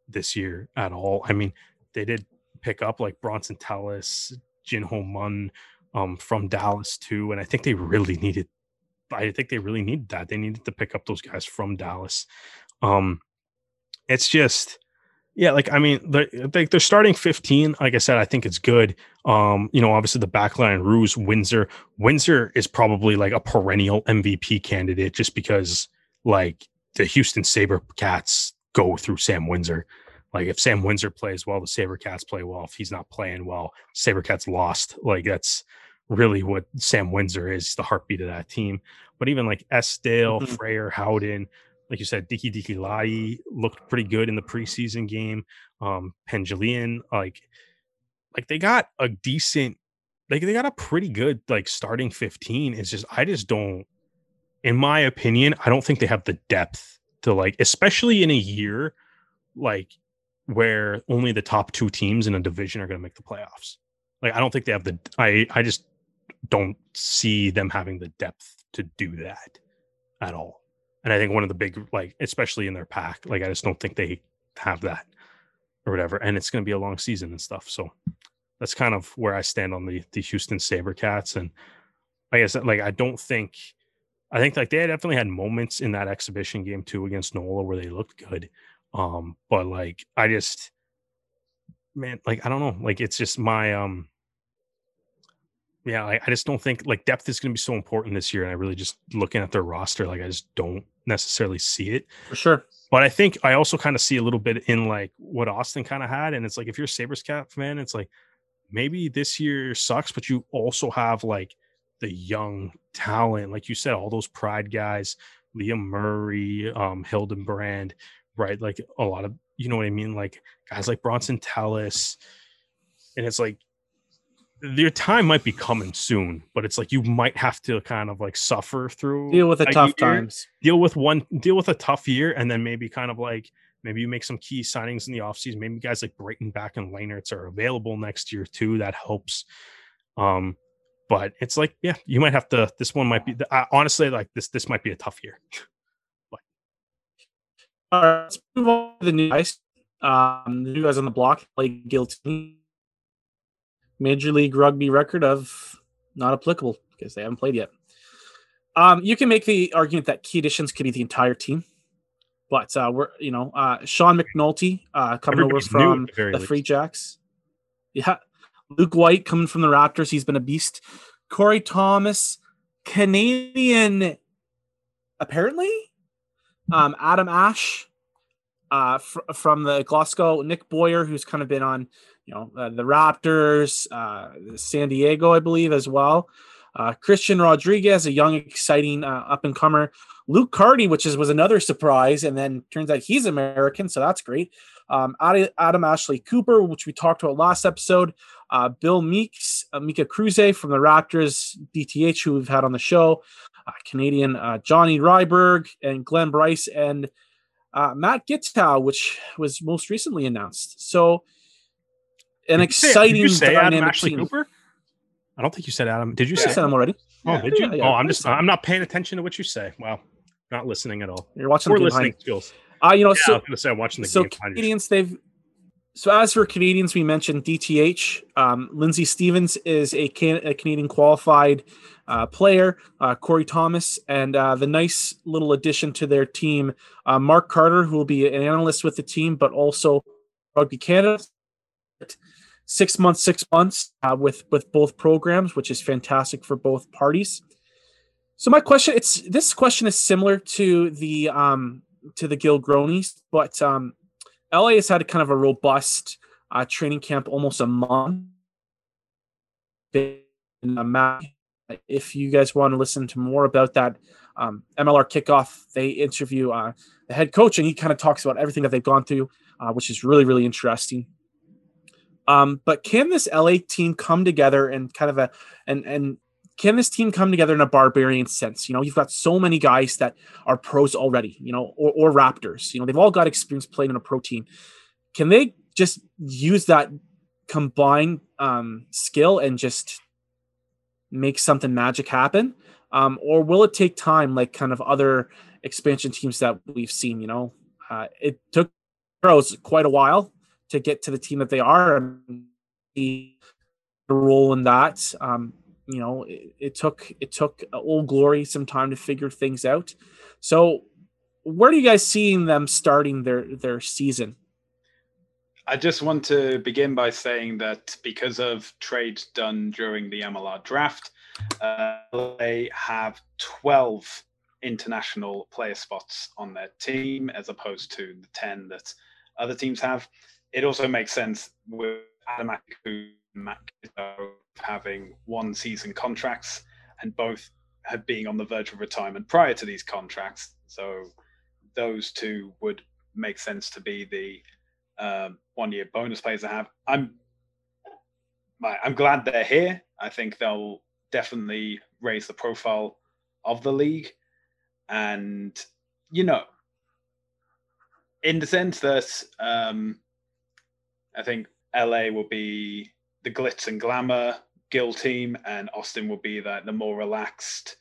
this year at all. I mean, they did pick up like Bronson Tellis, Jin Ho Mun um, from Dallas too, and I think they really needed. I think they really needed that. They needed to pick up those guys from Dallas. Um, it's just yeah, like I mean, they're, they're starting 15. Like I said, I think it's good. Um, you know, obviously the backline, Roos, Windsor. Windsor is probably like a perennial MVP candidate just because like the Houston SaberCats go through Sam Windsor. Like if Sam Windsor plays well, the SaberCats play well. If he's not playing well, SaberCats lost. Like that's really what Sam Windsor is, the heartbeat of that team. But even like Esdale, mm-hmm. Freyer, Howden, like you said, Diki Diki Lai looked pretty good in the preseason game. Um, Penjulian, like, like they got a decent, like they got a pretty good like starting 15. It's just I just don't, in my opinion, I don't think they have the depth to like, especially in a year like where only the top two teams in a division are going to make the playoffs. Like I don't think they have the I I just don't see them having the depth to do that at all. And I think one of the big, like, especially in their pack, like, I just don't think they have that or whatever. And it's going to be a long season and stuff. So that's kind of where I stand on the the Houston SaberCats. And I guess like I don't think I think like they definitely had moments in that exhibition game too against NOLA where they looked good. Um, but like I just man, like I don't know, like it's just my um yeah, I, I just don't think like depth is gonna be so important this year. And I really just looking at their roster, like I just don't necessarily see it. For sure. But I think I also kind of see a little bit in like what Austin kind of had. And it's like if you're a SaberCat fan, it's like maybe this year sucks, but you also have like the young talent, like you said, all those pride guys, Liam Murray, um, Hildenbrand, right? Like a lot of you know what I mean? Like guys like Bronson Tellis. And it's like your time might be coming soon, but it's like you might have to kind of like suffer through deal with the tough year, times. Deal with one deal with a tough year and then maybe kind of like maybe you make some key signings in the offseason. Maybe guys like Breitenbach and Lehnertz are available next year too. That helps. Um, but it's like, yeah, you might have to. This one might be uh, honestly like this. This might be a tough year. but all right, let's move on to the new guys. Um, the new guys on the block, like guilty Major League Rugby record of not applicable because they haven't played yet. Um, you can make the argument that key additions could be the entire team, but uh, we're you know uh, Sean McNulty uh, coming Everybody's over from the, the Free Jacks. Yeah, Luke White coming from the Raptors. He's been a beast. Corey Thomas, Canadian, apparently. Um, Adam Ash, uh, fr- from the Glasgow. Nick Boyer, who's kind of been on you know uh, the Raptors, uh, San Diego, I believe, as well. Uh, Christian Rodriguez, a young, exciting uh, up and comer. Luke Carty, which is was another surprise, and then turns out he's American, so that's great. Um, Adam Ashley Cooper, which we talked about last episode. Uh, Bill Meeks, uh, Mika Cruze from the Raptors, DTH, who we've had on the show. Canadian Johnny Ryberg and Glenn Bryce and Matt Giteau, which was most recently announced. So an did exciting you say, did you say Adam Ashley team. Cooper? I don't think you said Adam. Did you yeah. say him already? Oh, did you? Yeah, oh, I'm just I'm not paying attention to what you say. Wow, not listening at all. You're watching Poor listening skills. Uh, you know, so I was gonna say I'm watching the so game. Canadians, they've so as for Canadians, we mentioned DTH. Um, Lindsay Stevens is a, can- a Canadian qualified uh, player. Uh, Corey Thomas and uh, the nice little addition to their team, uh, Mark Carter, who will be an analyst with the team, but also Rugby Canada six months, six months uh, with with both programs, which is fantastic for both parties. So my question, it's this question is similar to the um, to the Gilgronis, but um, LA has had kind of a robust uh, training camp, almost a month. If you guys want to listen to more about that um, MLR kickoff, they interview uh, the head coach, and he kind of talks about everything that they've gone through, uh, which is really, really interesting. Um, but can this LA team come together and kind of a and and can this team come together in a barbarian sense? You know, you've got so many guys that are pros already, you know, or, or Raptors. You know, they've all got experience playing in a pro team. Can they just use that combined um, skill and just make something magic happen? Um, or will it take time, like kind of other expansion teams that we've seen? You know, uh, it took pros quite a while to get to the team that they are and the role in that. Um, you know, it, it, took it took Old Glory some time to figure things out. So, where do you guys seeing them starting their their season? I just want to begin by saying that because of trades done during the MLR draft, uh, they have 12 international player spots on their team as opposed to the 10 that other teams have it also makes sense with Adam having one season contracts and both had being on the verge of retirement prior to these contracts. So those two would make sense to be the um, one year bonus players to have. I'm I'm glad they're here. I think they'll definitely raise the profile of the league. And, you know, in the sense that um, I think LA will be the glitz and glamour Gill team, and Austin will be the, the more relaxed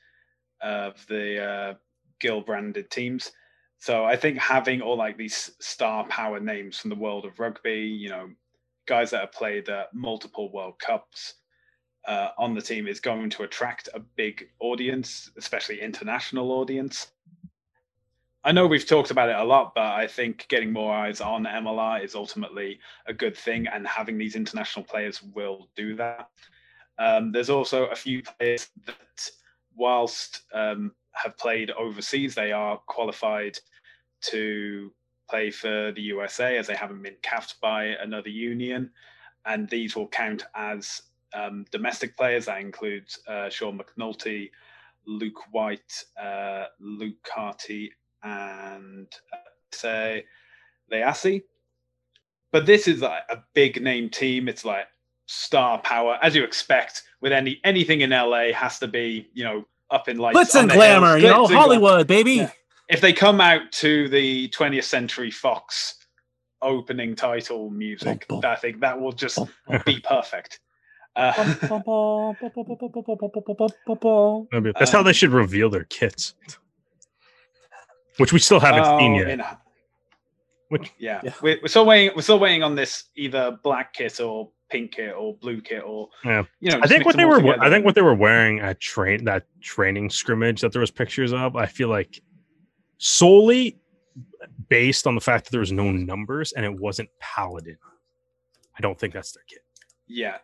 of the uh, Gill branded teams. So I think having all like these star power names from the world of rugby, you know, guys that have played uh, multiple World Cups uh, on the team is going to attract a big audience, especially international audience. I know we've talked about it a lot, but I think getting more eyes on MLR is ultimately a good thing, and having these international players will do that. Um, there's also a few players that, whilst um, have played overseas, they are qualified to play for the USA as they haven't been capped by another union, and these will count as um, domestic players. That includes uh, Sean McNulty, Luke White, uh, Luke Carty, and uh, say Leassi. But this is like a big name team. It's like star power, as you expect with any anything in LA has to be, you know, up in lights. Glitz and glamour, you know, Hollywood, baby. Yeah. If they come out to the 20th Century Fox opening title music, I think that will just be perfect. Uh, That's how they should reveal their kits, which we still haven't uh, seen yet. In, which, yeah, yeah. We're, we're, still waiting. We're still waiting on this either black kit or pink kit or blue kit or yeah. You know, I think what they were. Together. I think what they were wearing at train that training scrimmage that there was pictures of. I feel like solely based on the fact that there was no numbers and it wasn't paladin. I don't think that's their kit. Yeah,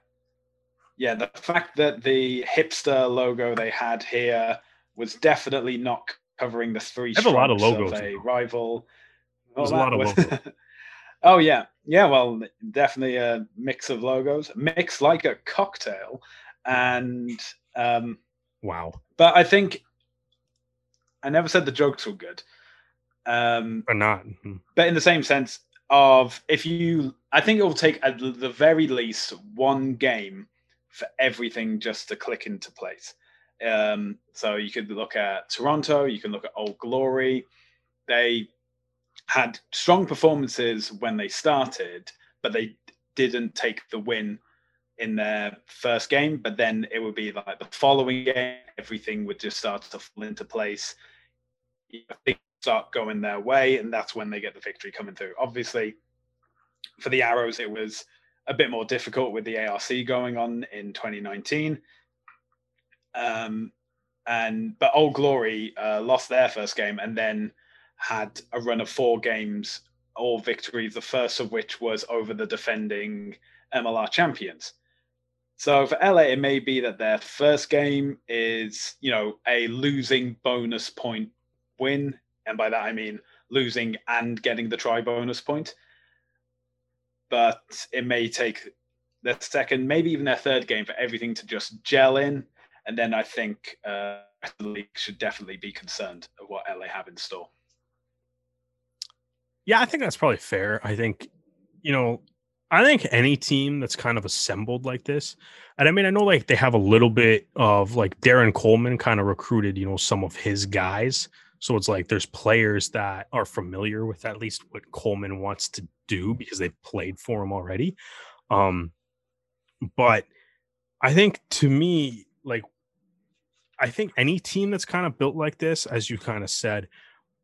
yeah, the fact that the hipster logo they had here was definitely not covering the three. I have a lot of logos. Of a rival. There's a lot of logos. oh yeah, yeah. Well, definitely a mix of logos, mix like a cocktail, and um, wow. But I think I never said the jokes were good. Um, or not. Mm-hmm. But in the same sense of if you, I think it will take at the very least one game for everything just to click into place. Um, so you could look at Toronto, you can look at Old Glory. They had strong performances when they started, but they didn't take the win in their first game. But then it would be like the following game, everything would just start to fall into place. Things start going their way, and that's when they get the victory coming through. Obviously, for the Arrows, it was a bit more difficult with the ARC going on in 2019. Um, and but Old Glory uh, lost their first game and then had a run of four games, all victories. The first of which was over the defending MLR champions. So for LA, it may be that their first game is, you know, a losing bonus point win, and by that I mean losing and getting the try bonus point but it may take their second, maybe even their third game for everything to just gel in. And then I think uh, the league should definitely be concerned of what LA have in store. Yeah, I think that's probably fair. I think, you know, I think any team that's kind of assembled like this, and I mean, I know like they have a little bit of like Darren Coleman kind of recruited, you know, some of his guys. So it's like there's players that are familiar with at least what Coleman wants to do because they've played for him already. Um, but I think to me, like, I think any team that's kind of built like this, as you kind of said,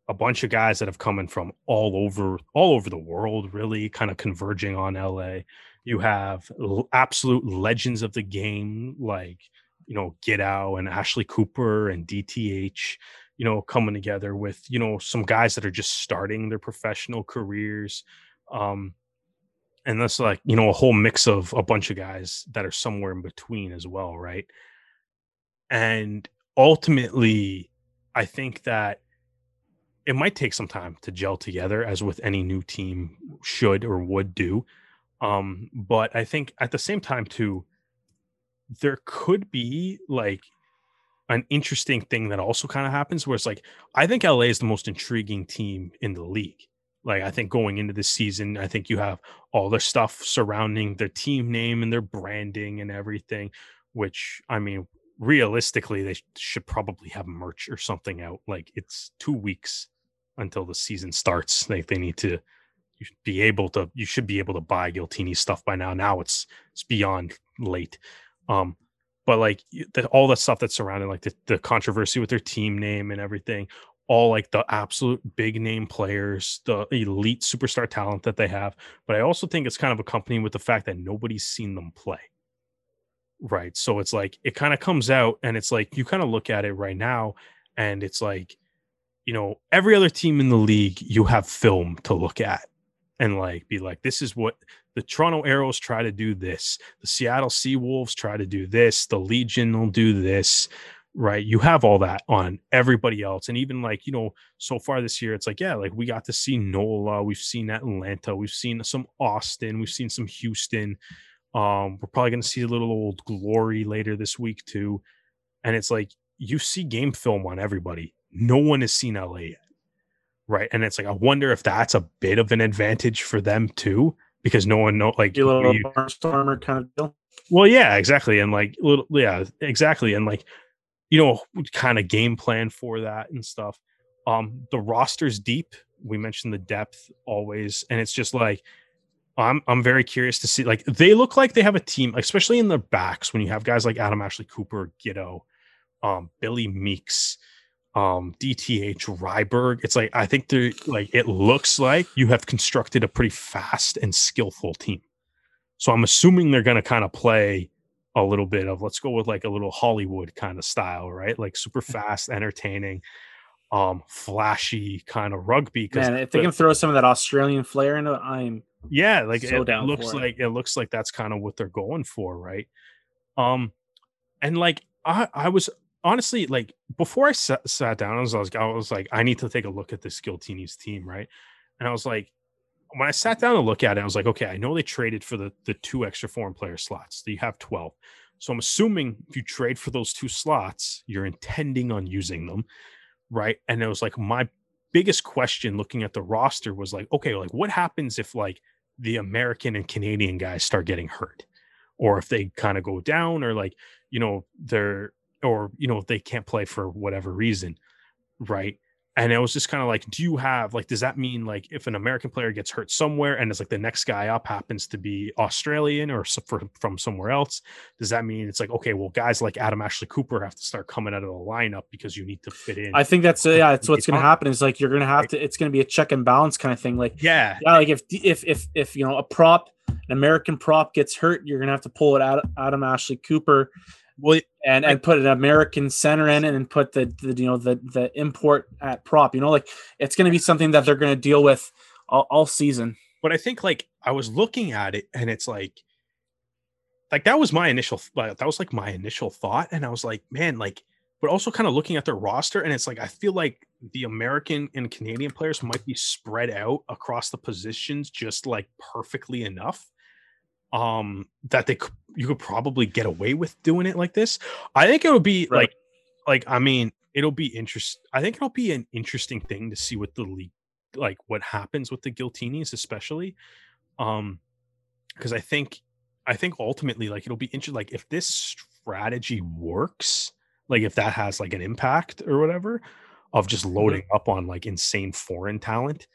a bunch of guys that have come in from all over all over the world really kind of converging on LA. You have absolute legends of the game like you know Giteau and Ashley Cooper and DTH you know, coming together with, you know, some guys that are just starting their professional careers. Um, and that's like, you know, a whole mix of a bunch of guys that are somewhere in between as well, right? And ultimately, I think that it might take some time to gel together, as with any new team should or would do. Um, but I think at the same time, too, there could be like an interesting thing that also kind of happens where it's like I think LA is the most intriguing team in the league. Like I think going into this season, I think you have all the stuff surrounding their team name and their branding and everything, which I mean, realistically, they should probably have merch or something out. Like it's two weeks until the season starts. Like they need to you should be able to you should be able to buy Giltini stuff by now. Now it's it's beyond late. Um, but like the, all the stuff that's surrounding like the, the controversy with their team name and everything all like the absolute big name players, the elite superstar talent that they have. But I also think it's kind of accompanied with the fact that nobody's seen them play. Right. So it's like it kind of comes out and it's like you kind of look at it right now and it's like, you know, every other team in the league, you have film to look at and like be like, this is what the Toronto Arrows try to do this. The Seattle Seawolves try to do this. The Legion will do this right? You have all that on everybody else. And even like, you know, so far this year, it's like, yeah, like we got to see NOLA, we've seen Atlanta, we've seen some Austin, we've seen some Houston. Um, we're probably gonna see a little old glory later this week too. And it's like you see game film on everybody. No one has seen LA yet. Right. And it's like I wonder if that's a bit of an advantage for them too, because no one know like a little stormer kind of deal. Well, yeah, exactly. And like little yeah, exactly. And like you know, kind of game plan for that and stuff. Um, the roster's deep. We mentioned the depth always, and it's just like I'm I'm very curious to see. Like they look like they have a team, especially in their backs when you have guys like Adam Ashley Cooper, Giteau, um, Billy Meakes, um, DTH Ryberg. It's like I think they're like it looks like you have constructed a pretty fast and skillful team. So I'm assuming they're going to kind of play a little bit of let's go with like a little Hollywood kind of style, right? Like super fast, entertaining, um, flashy kind of rugby. Man, if they can throw some of that Australian flair into it, I'm yeah, like so it looks like it. it looks like that's kind of what they're going for, right? Um, and like I, I was honestly like before I sat, sat down, I was, I was I was like, I need to take a look at this Giltinis team, right? And I was like, when I sat down to look at it, I was like, okay, I know they traded for the the two extra foreign player slots. So you have 12. So I'm assuming if you trade for those two slots, you're intending on using them, right? And it was like my biggest question looking at the roster was like, okay, like what happens if like the American and Canadian guys start getting hurt? Or if they kind of go down, or like, you know, they're or you know, they can't play for whatever reason, right? And it was just kind of like do you have like does that mean like if an american player gets hurt somewhere and it's like the next guy up happens to be australian or from somewhere else does that mean it's like okay well guys like adam ashley cooper have to start coming out of the lineup because you need to fit in i think that's yeah that's what's going to happen is like you're going to have to it's going to be a check and balance kind of thing like yeah. yeah like if if if if you know a prop an american prop gets hurt you're going to have to pull it out adam ashley cooper well, and and put an American center in it and put the, the you know the the import at prop. You know, like it's going to be something that they're going to deal with all, all season. But I think like I was looking at it and it's like like that was my initial that was like my initial thought and I was like, man, like but also kind of looking at their roster and it's like I feel like the American and Canadian players might be spread out across the positions just like perfectly enough um that they you could probably get away with doing it like this i think it would be right. like like i mean it'll be interest i think it'll be an interesting thing to see what the league like what happens with the Giltinis especially um because i think i think ultimately like it'll be interesting like if this strategy works like if that has like an impact or whatever of just mm-hmm. loading up on like insane foreign talent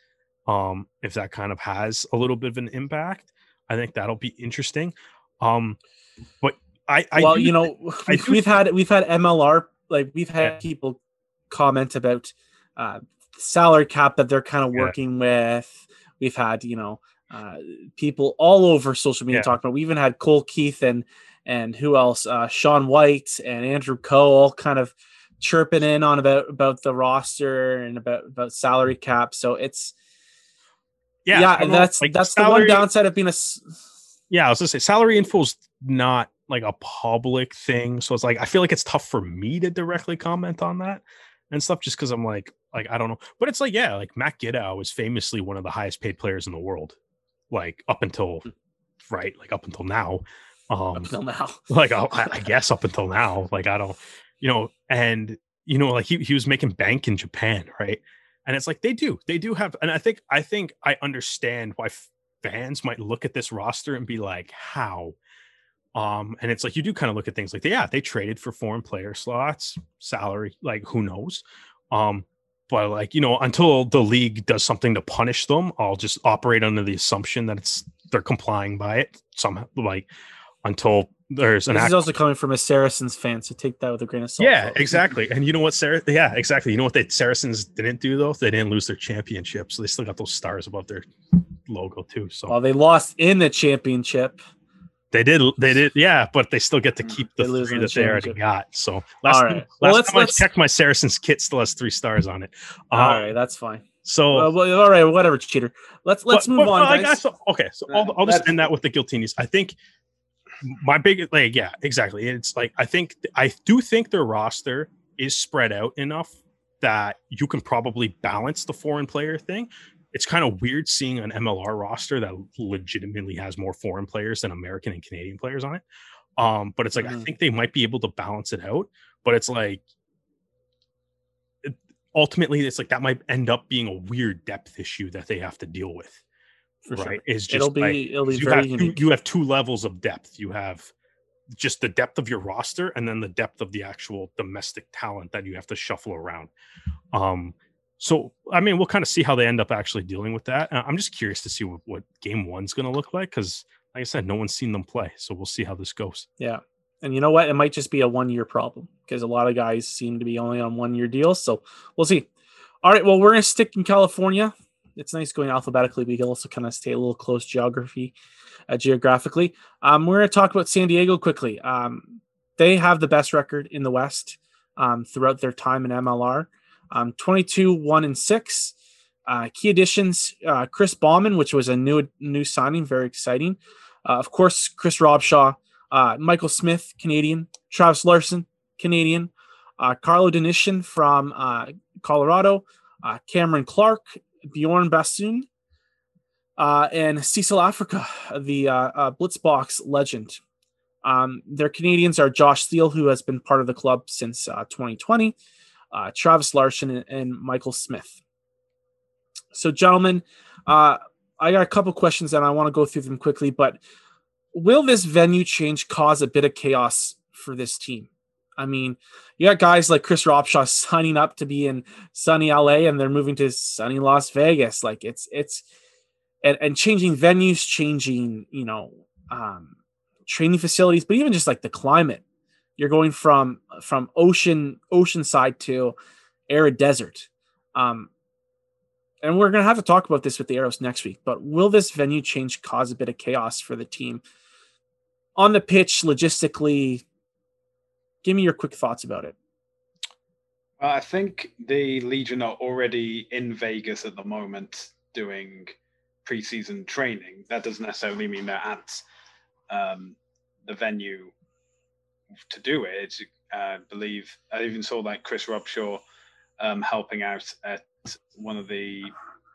um if that kind of has a little bit of an impact I think that'll be interesting. Um, but I, I well, do, you know, I we've had we've had MLR like we've had yeah. people comment about uh, salary cap that they're kind of yeah. working with. We've had you know uh, people all over social media yeah. talking about. We even had Cole Keith and and who else? Uh, Sean White and Andrew Coe all kind of chirping in on about about the roster and about about salary cap. So it's yeah, yeah, that's like that's salary, the one downside of being a. Yeah, I was gonna say salary info is not like a public thing, so it's like I feel like it's tough for me to directly comment on that and stuff, just because I'm like, like I don't know, but it's like yeah, like Matt Giteau was famously one of the highest paid players in the world, like up until right, like up until now. Um, up until now, like I, I guess up until now, like I don't, you know, and you know, like he he was making bank in Japan, right? And it's like they do they do have and i think i think i understand why fans might look at this roster and be like how? Um and it's like you do kind of look at things like yeah they traded for foreign player slots salary like who knows? Um but like you know until the league does something to punish them i'll just operate under the assumption that it's they're complying by it somehow like until there's an This act- is also coming from a Saracens fan, so take that with a grain of salt. yeah, folks. exactly. And you know what, Sarah? Yeah, exactly. You know what the Saracens didn't do though? They didn't lose their championship, so they still got those stars above their logo too. So Well, they lost in the championship. they did, they did, yeah. But they still get to keep the they three in the that they already got. So last, All time, last Well, let's- time let's- I checked, my Saracens kit still has three stars on it. Um, All right, that's fine. So Well, well, all right, whatever, cheater. Let's let's But- move but- on, but I guess- okay, so I'll, I'll just end that with the Giltinis. I think my big like yeah, exactly. It's like I think I do think their roster is spread out enough that you can probably balance the foreign player thing. It's kind of weird seeing an MLR roster that legitimately has more foreign players than American and Canadian players on it. Um, but it's like I Mhm. think they might be able to balance it out. But it's like it- ultimately, it's like that might end up being a weird depth issue that they have to deal with For sure. right is just It'll be like, it'll be you very have, two, you have two levels of depth you have just the depth of your roster and then the depth of the actual domestic talent that you have to shuffle around um so i mean we'll kind of see how they end up actually dealing with that i'm just curious to see what, what game one's going to look like because like i said no one's seen them play so we'll see how this goes Yeah. And you know what? It might just be a one year problem because a lot of guys seem to be only on one year deals. So we'll see. All right. Well, we're going to stick in California. It's nice going alphabetically. We can also kind of stay a little close geography, uh, geographically. Um, we're going to talk about San Diego quickly. Um, they have the best record in the West um, throughout their time in MLR um, 22, 1 and 6. Uh, key additions uh, Chris Baumann, which was a new new signing, very exciting. Uh, of course, Chris Robshaw, uh, Michael Smith, Canadian, Travis Larson, Canadian, uh, Carlo Denishin from Colorado, uh, Cameron Clark, Bjorn Basson, uh, and Cecil Africa, the uh, uh, Blitzboks legend. Um, their Canadians are Josh Steele, who has been part of the club since uh, 2020, uh, Travis Larson, and, and Michael Smith. So, gentlemen, uh, I got a couple questions and I want to go through them quickly, but will this venue change cause a bit of chaos for this team? I mean, you got guys like Chris Robshaw signing up to be in sunny LA and they're moving to sunny Las Vegas. Like it's it's and, and changing venues, changing, you know, um training facilities, but even just like the climate. You're going from from ocean oceanside to arid desert. Um and we're to have to talk about this with the Arrows next week. But will this venue change cause a bit of chaos for the team on the pitch, logistically? Give me your quick thoughts about it. Well, I think the Legion are already in Vegas at the moment doing preseason training. That doesn't necessarily mean they're at um, the venue to do it. Uh, I believe I even saw like Chris Robshaw um, helping out at one of the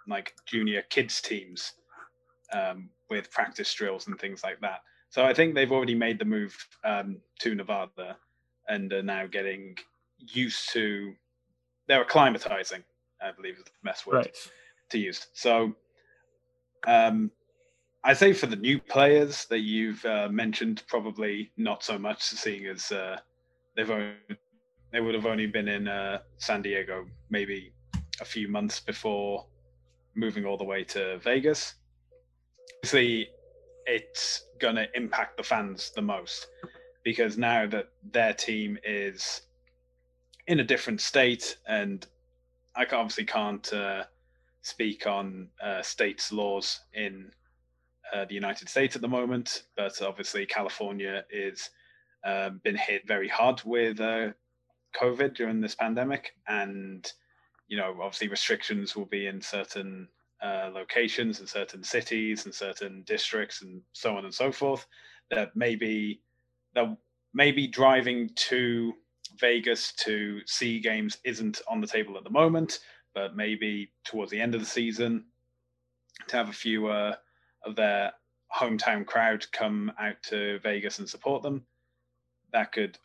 like junior kids teams um, with practice drills and things like that. So I think they've already made the move um, to Nevada and are now getting used to. They're acclimatizing, I believe is the best word Right. to use. So, um, I say for the new players that you've uh, mentioned, probably not so much, seeing as uh, they've only, they would have only been in uh, San Diego maybe a few months before moving all the way to Vegas. Obviously, it's going to impact the fans the most because now that their team is in a different state, and I obviously can't uh, speak on uh, states' laws in uh, the United States at the moment, but obviously California is um, been hit very hard with uh, COVID during this pandemic, and you know obviously restrictions will be in certain uh, locations and certain cities and certain districts and so on and so forth. That maybe that maybe driving to Vegas to see games isn't on the table at the moment, but maybe towards the end of the season to have a few uh, of their hometown crowd come out to Vegas and support them. That could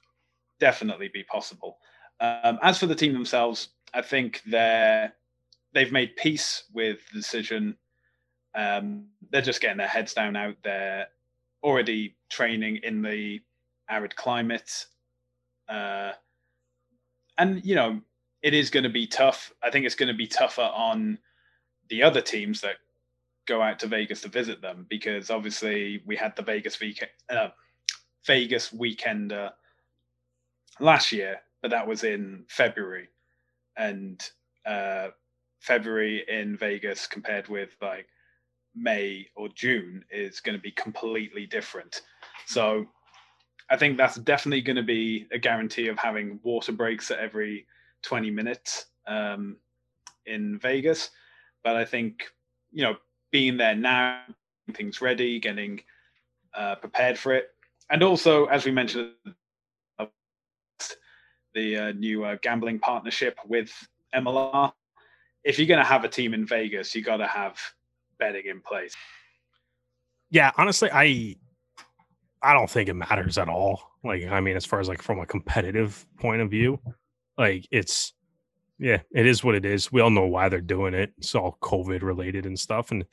definitely be possible. Um, as for the team themselves, I think they're they've made peace with the decision. Um, they're just getting their heads down out there, already training in the arid climate. Uh, and, you know, it is going to be tough. I think it's going to be tougher on the other teams that go out to Vegas to visit them because obviously we had the Vegas VK, uh, Vegas weekender last year, but that was in February, and uh, February in Vegas compared with like May or June is going to be completely different. So I think that's definitely going to be a guarantee of having water breaks at every 20 minutes um, in Vegas. But I think, you know, being there now, things ready, getting uh, prepared for it. And also, as we mentioned, the uh, new uh, gambling partnership with MLR. If you're going to have a team in Vegas, you got to have betting in place. Yeah, honestly, I I don't think it matters at all. Like, I mean, as far as like from a competitive point of view, like it's yeah, it is what it is. We all know why they're doing it. It's all COVID related and stuff. And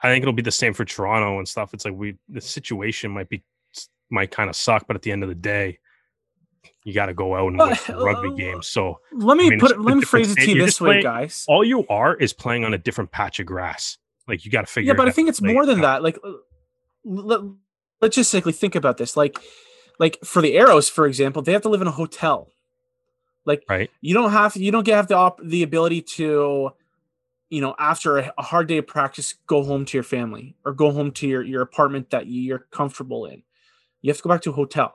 I think it'll be the same for Toronto and stuff. It's like we the situation might be might kind of suck, but at the end of the day, you got to go out and win uh, rugby games. So let me I mean, put it, let me phrase it to you this way, playing, guys. All you are is playing on a different patch of grass. Like you got to figure. Yeah, but I think it's more than that. Like, let, logistically, think about this. Like, like for the arrows, for example, they have to live in a hotel. Like, right? You don't have you don't have the op- the ability to, you know, after a, a hard day of practice, go home to your family or go home to your your apartment that you're comfortable in. You have to go back to a hotel.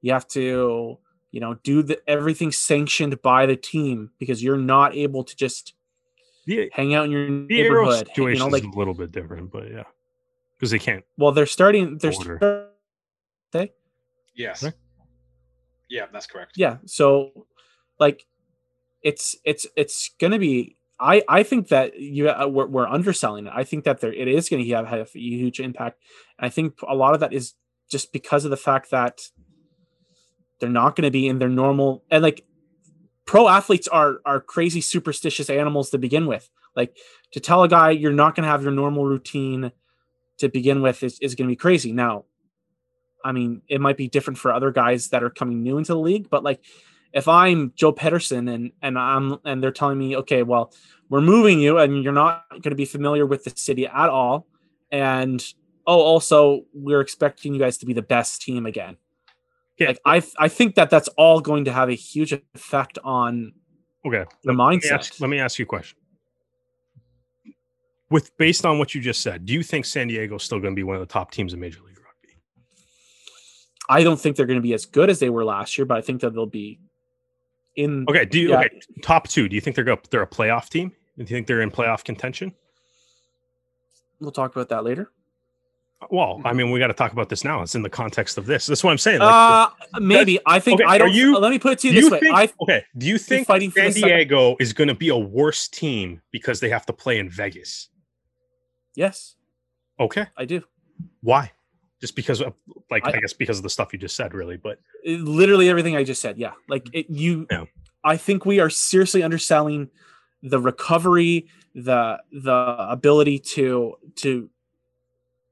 You have to, you know, do the everything sanctioned by the team because you're not able to just the, hang out in your the neighborhood. situation you know, like, is a little bit different, but yeah, because they can't. Well, they're starting. They're order. Start, yes. Right? Yeah, that's correct. Yeah. So, like, it's it's it's gonna be. I I think that you uh, we're, we're underselling it. I think that there it is going to have, have a huge impact, and I think a lot of that is just because of the fact that they're not going to be in their normal and like pro athletes are are crazy superstitious animals to begin with. Like to tell a guy you're not going to have your normal routine to begin with is, is going to be crazy. Now, I mean, it might be different for other guys that are coming new into the league, but like if I'm Joe Pietersen and and I'm and they're telling me, okay, well, we're moving you and you're not going to be familiar with the city at all, and oh, also we're expecting you guys to be the best team again. Yeah. Like I I think that that's all going to have a huge effect on okay the mindset. Let me, ask, let me ask you a question. With based on what you just said, do you think San Diego is still going to be one of the top teams in Major League Rugby? I don't think they're going to be as good as they were last year, but I think that they'll be in. Okay, do you yeah. okay top two? Do you think they're go, they're a playoff team? Do you think they're in playoff contention? We'll talk about that later. Well, I mean, we got to talk about this now. It's in the context of this. That's what I'm saying. Like, uh, maybe I think okay, I don't. You, let me put it to you this you way. Think, I, okay. Do you think fighting San Diego is going to be a worse team because they have to play in Vegas? Yes. Okay. I do. Why? Just because of, like, I, I guess because of the stuff you just said, really. But literally everything I just said. Yeah. Like it, you. Yeah. I think we are seriously underselling the recovery, the the ability to to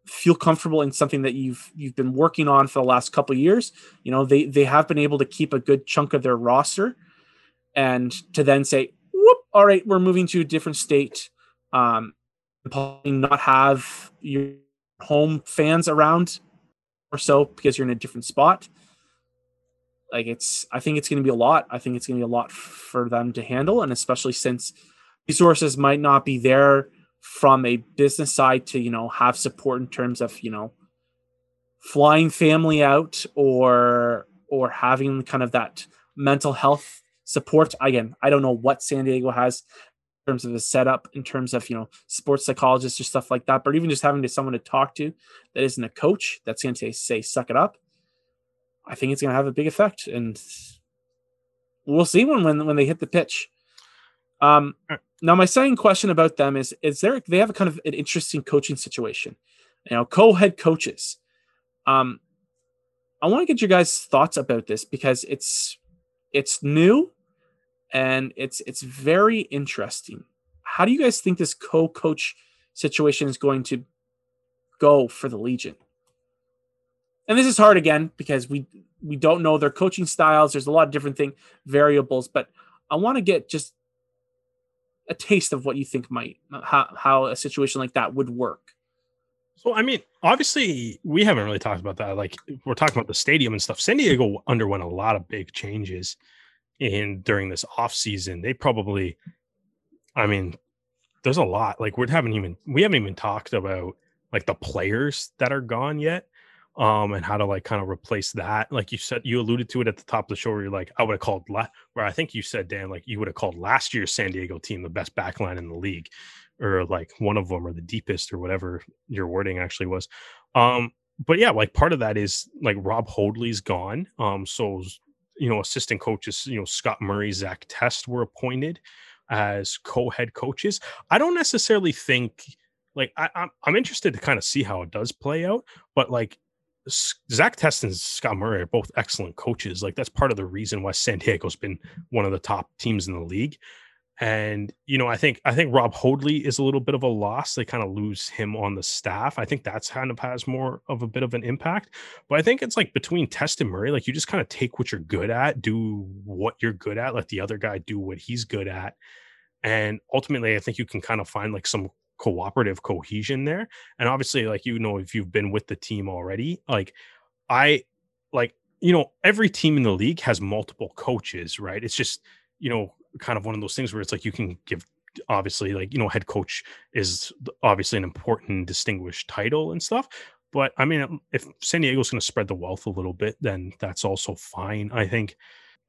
feel comfortable in something that you've you've been working on for the last couple years you know they they have been able to keep a good chunk of their roster and to then say whoop all right we're moving to a different state um not have your home fans around or so because you're in a different spot. Like it's i think it's going to be a lot. I think it's going to be a lot for them to handle and especially since resources might not be there from a business side to you know have support in terms of you know flying family out or or having kind of that mental health support. Again i don't know what san diego has terms of the setup in terms of you know sports psychologists or stuff like that but even just having to someone to talk to that isn't a coach that's going to say suck it up i think it's going to have a big effect and we'll see when when, when they hit the pitch um now, my second question about them is: Is there they have a kind of an interesting coaching situation? You know, co-head coaches. Um, I want to get your guys' thoughts about this because it's it's new and it's it's very interesting. How do you guys think this co-coach situation is going to go for the Legion? And this is hard again because we we don't know their coaching styles. There's a lot of different thing variables, but I want to get just a taste of what you think might how how a situation like that would work. So I mean, obviously, we haven't really talked about that. Like we're talking about the stadium and stuff. San Diego underwent a lot of big changes in during this off season. They probably, I mean, there's a lot. Like we haven't even we haven't even talked about like the players that are gone yet um, and how to like kind of replace that. Like you said, you alluded to it at the top of the show where you're like, I would have called la- where I think you said, Dan, like you would have called last year's San Diego team the best backline in the league, or like one of them or the deepest or whatever your wording actually was. Um, but yeah, like part of that is like Rob Hoadley's gone. Um, so you know, assistant coaches, you know, Scott Murray, Zach Test were appointed as co-head coaches. I don't necessarily think like I, I'm I'm interested to kind of see how it does play out, but like Zach Test and Scott Murray are both excellent coaches. Like that's part of the reason why San Diego's been one of the top teams in the league. And you know, I think I think Rob Hoadley is a little bit of a loss. They kind of lose him on the staff. I think that's kind of has more of a bit of an impact. But I think it's like between Test and Murray, like you just kind of take what you're good at, do what you're good at, let the other guy do what he's good at. And ultimately, I think you can kind of find like some cooperative cohesion there. And obviously, like you know, if you've been with the team already, like I like you know, every team in the league has multiple coaches, right? It's just you know, kind of one of those things where it's like you can give obviously like you know head coach is obviously an important distinguished title and stuff but i mean if san diego's going to spread the wealth a little bit then that's also fine i think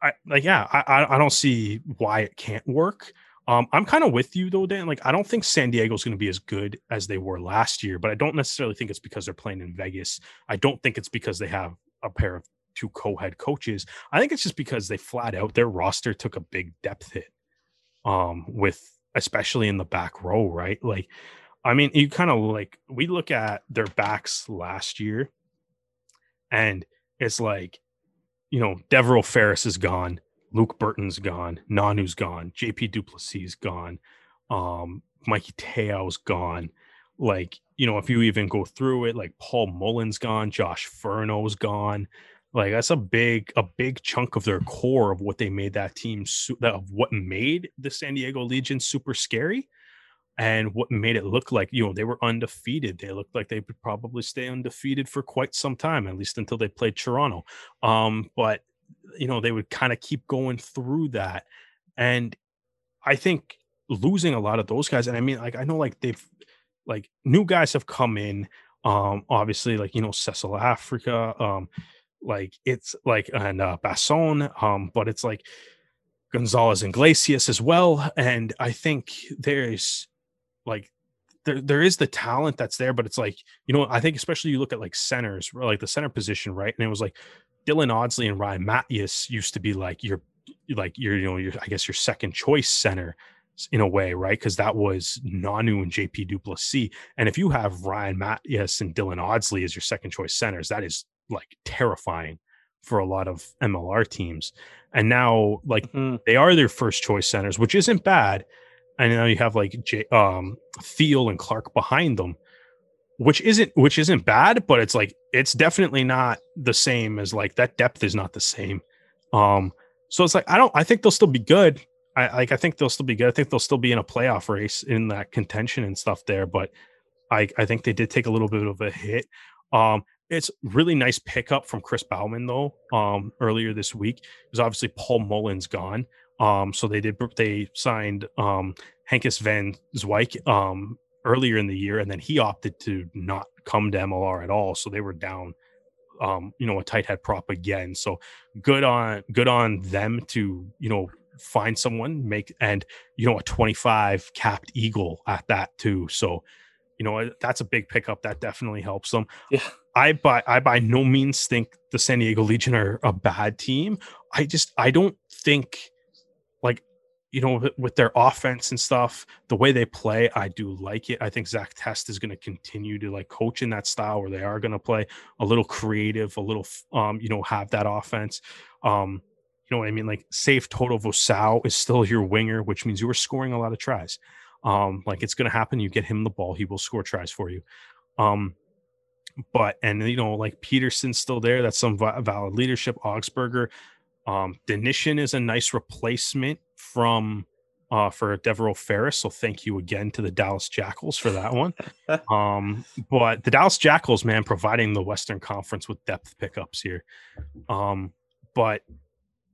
i like yeah i i don't see why it can't work um, I'm kind of with you though, Dan. Like, I don't think San Diego's going to be as good as they were last year, but I don't necessarily think it's because they're playing in Vegas. I don't think it's because they have a pair of two co-head coaches. I think it's just because they flat out their roster took a big depth hit. Um, with especially in the back row, right? Like, I mean, you kind of like we look at their backs last year, and it's like, you know, Devereaux Ferris is gone. Luke Burton's gone, Nanu's gone, JP du Plessis is gone, um, Mikey Te'o's gone. Like, you know, if you even go through it, like Paul Mullen's gone, Josh Furno's gone. Like that's a big, a big chunk of their core of what they made that team, of what made the San Diego Legion super scary, and what made it look like you know they were undefeated. They looked like they would probably stay undefeated for quite some time, at least until they played Toronto. Um, but you know, they would kind of keep going through that. And I think losing a lot of those guys, and I mean, like, I know like they've like new guys have come in. Um, obviously, like, you know, Cecil Africa, um, like it's like and uh Basson, um, but it's like Gonzalez Iglesias as well. And I think there's like there there is the talent that's there, but it's like, you know, I think especially you look at like centers, like the center position, right? And it was like Dylan Audsley and Ryan Matyas used to be like your like your you know your I guess your second choice center in a way, right? Because that was Nanu and JP du Plessis. And if you have Ryan Matyas and Dylan Audsley as your second choice centers, that is like terrifying for a lot of MLR teams. And now like mm-hmm. they are their first choice centers, which isn't bad. And now you have like J- um Thiel and Clark behind them which isn't which isn't bad, but it's like it's definitely not the same as like that depth is not the same. Um, so it's like I don't I think they'll still be good. I like I think they'll still be good. I think they'll still be in a playoff race in that contention and stuff there, but I I think they did take a little bit of a hit. Um, it's really nice pickup from Chris Baumann though. Um, earlier this week, because obviously Paul Mullen's gone. Um, so they did they signed um Hankis Van Zwyk um earlier in the year, and then he opted to not come to MLR at all. So they were down, um, you know, a tight head prop again. So good on good on them to you know find someone make and you know a 25 capped eagle at that too. So you know that's a big pickup that definitely helps them. Yeah. I by I by no means think the San Diego Legion are a bad team. I just I don't think like you know, with their offense and stuff, the way they play, I do like it. I think Zach Test is going to continue to like coach in that style where they are going to play a little creative, a little, um, you know, have that offense. Um, you know what I mean? Like safe Toto Vosao is still your winger, which means you are scoring a lot of tries. Um, like it's going to happen. You get him the ball, he will score tries for you. Um, but and you know, like Pietersen's still there. That's some valid leadership. Augspurger, um, Denishin is a nice replacement from uh, for Devereaux Ferris. So thank you again to the Dallas Jackals for that one. um, but the Dallas Jackals, man, providing the Western Conference with depth pickups here. Um, but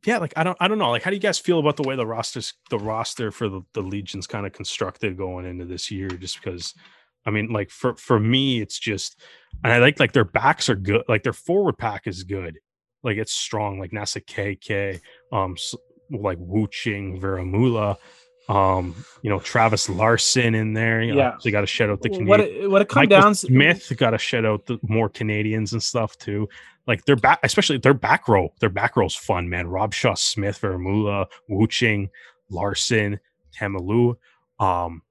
yeah, like I don't, I don't know. Like, how do you guys feel about the way the rosters, the roster for the, the Legion's kind of constructed going into this year? Just because, I mean, like for for me, it's just, and I like like their backs are good. Like their forward pack is good. Like it's strong. Like Nasa KK, um, like Wu Ching, Veramula, um, you know, Travis Larson in there. You know, Yeah. they got to shout out the Canadian. What it, what it comes down to Smith got to shout out the more Canadians and stuff too. Like their back, especially their back row. Their back row's fun, man. Robshaw, Smith, Vermula, Wuching, Larson, Tamalu. Um,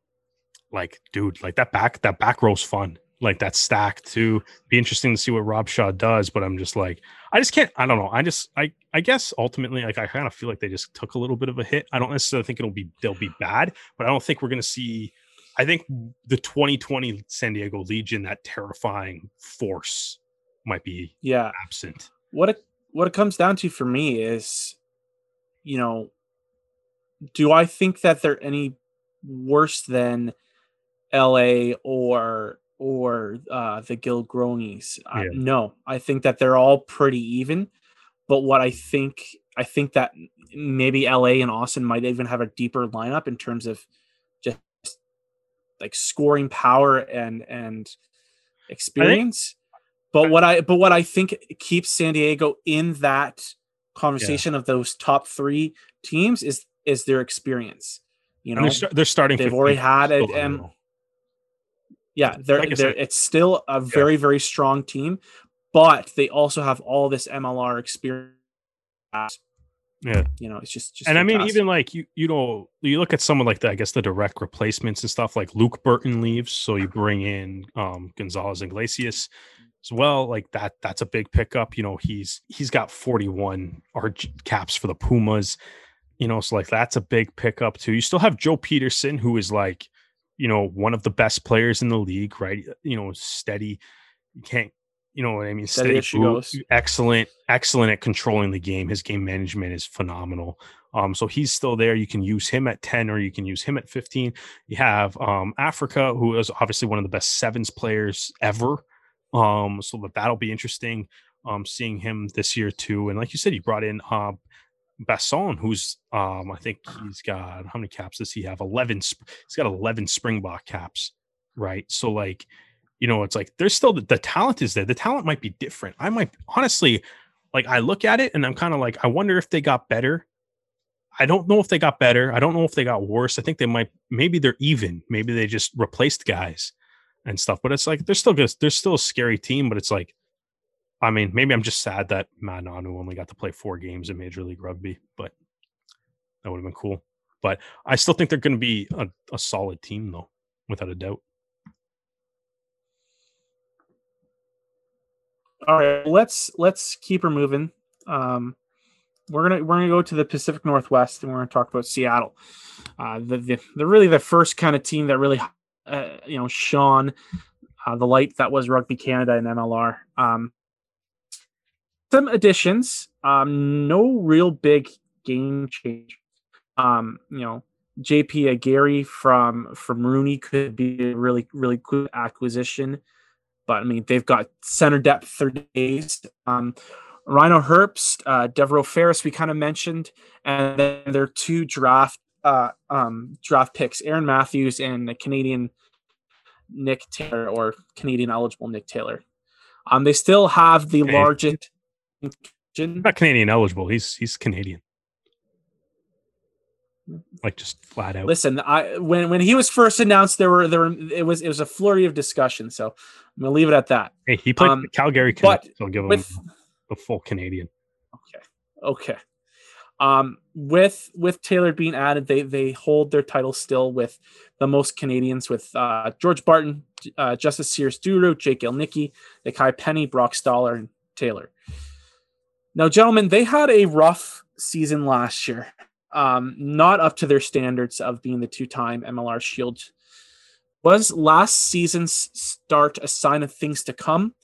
like, dude, like that back, that back row's fun. Like that stack too. Be interesting to see what Robshaw does, but I'm just like, I just can't. I don't know. I just, I, I guess ultimately, like, I kind of feel like they just took a little bit of a hit. I don't necessarily think it'll be they'll be bad, but I don't think we're gonna see. I think the 2020 San Diego Legion, that terrifying force, might be yeah absent. what it what it comes down to for me is you know do i think that they're any worse than la or or uh the Giltinis uh, Yeah. no i think that they're all pretty even but what i think i think that maybe la and austin might even have a deeper lineup in terms of just like scoring power and and experience but what I but what I think keeps San Diego in that conversation of those top three teams is is their experience. You know, they're, they're starting. they've already had it, and. Yeah, they're, like they're it's still a very very strong team, but they also have all this MLR experience. Yeah. you know, it's just just and I mean, even like you, you know, you look at someone like that. I guess the direct replacements and stuff. Like Luke Burton leaves, so you bring in um Gonzalez Iglesias as well. Like that, that's a big pickup. You know, he's he's got 41 arch caps for the Pumas. You know, so like that's a big pickup too. You still have Joe Peterson, who is like, you know, one of the best players in the league, right? You know, steady. You can't, you know what I mean? Steady as she boot, goes. excellent, excellent at controlling the game. His game management is phenomenal. Um, so he's still there. You can use him at 10 or you can use him at 15. You have um Africa, who is obviously one of the best sevens players ever. Um, so that that'll be interesting. Um, seeing him this year too. And like you said, you brought in uh Basson, who's um, I think he's got how many caps does he have? 11. sp- He's got 11 Springbok caps, right? So like, you know, it's like there's still the, the talent is there. The talent might be different. I might honestly, like, I look at it and I'm kind of like, I wonder if they got better. I don't know if they got better. I don't know if they got worse. I think they might. Maybe they're even. Maybe they just replaced guys and stuff. But it's like they're still good. They're still a scary team. But it's like, I mean, maybe I'm just sad that Matt only got to play four games in Major League Rugby. But that would have been cool. But I still think they're going to be a, a solid team, though, without a doubt. All right, let's let's keep her moving. Um, we're gonna we're gonna go to the Pacific Northwest and we're gonna talk about Seattle. Uh, the, the the really the first kind of team that really uh, you know shone uh, the light that was Rugby Canada and MLR. Um, some additions, um, no real big game change. Um, you know, JP Aguirre from from Rooney could be a really really good acquisition but I mean they've got center depth for days. Um, Rhino Herbst, uh, Devereaux Ferris, we kind of mentioned, and then their two draft uh, um, draft picks, Aaron Matthews and the Canadian Nick Taylor or Canadian eligible Nick Taylor. Um, they still have the Okay. largest. Not Canadian eligible. He's he's Canadian. Like just flat out. Listen, I when when he was first announced, there were there were, it was it was a flurry of discussion. So I'm gonna leave it at that. Hey, he played um, Calgary but So I'll give him the full Canadian. Okay. Okay. Um, with with Taylor being added, they they hold their title still with the most Canadians with uh, George Barton, uh, Djustice Sears-Duru, Jake Ilnicki, Nikai Penny, Brock Staller, and Taylor. Now, gentlemen, they had a rough season last year. Um, not up to their standards of being the two-time MLR Shield. Was last season's start a sign of things to come?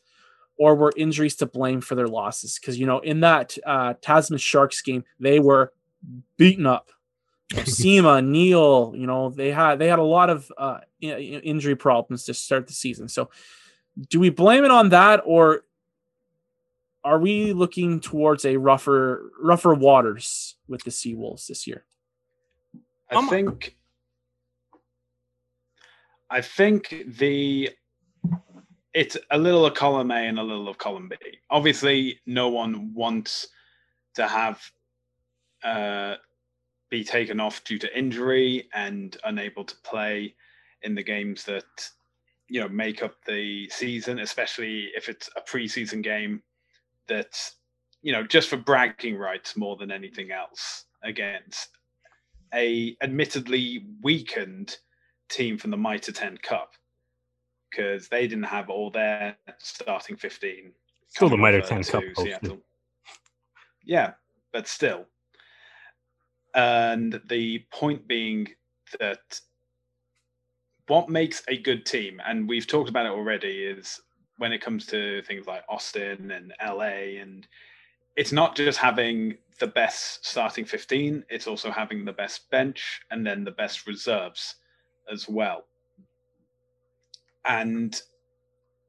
or were injuries to blame for their losses? Because you know, in that uh, Tasman Sharks game, they were beaten up. Sema, Neil, you know, they had they had a lot of uh, injury problems to start the season. So, do we blame it on that, or are we looking towards a rougher rougher waters with the Seawolves this year? I think I think the it's a little of column A and a little of column B. Obviously, no one wants to have uh, be taken off due to injury and unable to play in the games that you know make up the season, especially if it's a preseason game that's you know just for bragging rights more than anything else against a admittedly weakened team from the Mitre 10 Cup because they didn't have all their starting 15. Still the Mitre 10 Cup. Yeah, but still. And the point being that what makes a good team, and we've talked about it already, is when it comes to things like Austin and LA, and it's not just having the best starting 15, it's also having the best bench and then the best reserves as well. And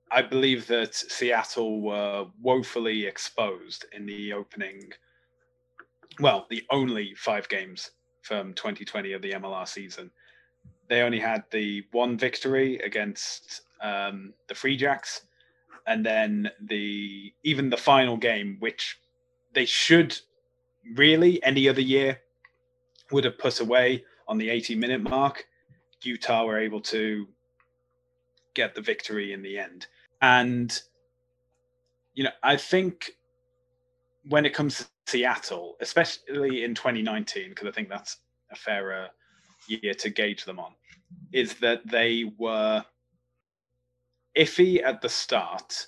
I believe that Seattle were woefully exposed in the opening, well, the only five games from 2020 of the MLR season. They only had the one victory against um, the Free Jacks, and then the even the final game, which they should really any other year would have put away on the 80 minute mark. Utah were able to get the victory in the end. And, you know, I think when it comes to Seattle, especially in 2019, because I think that's a fairer year to gauge them on, is that they were iffy at the start.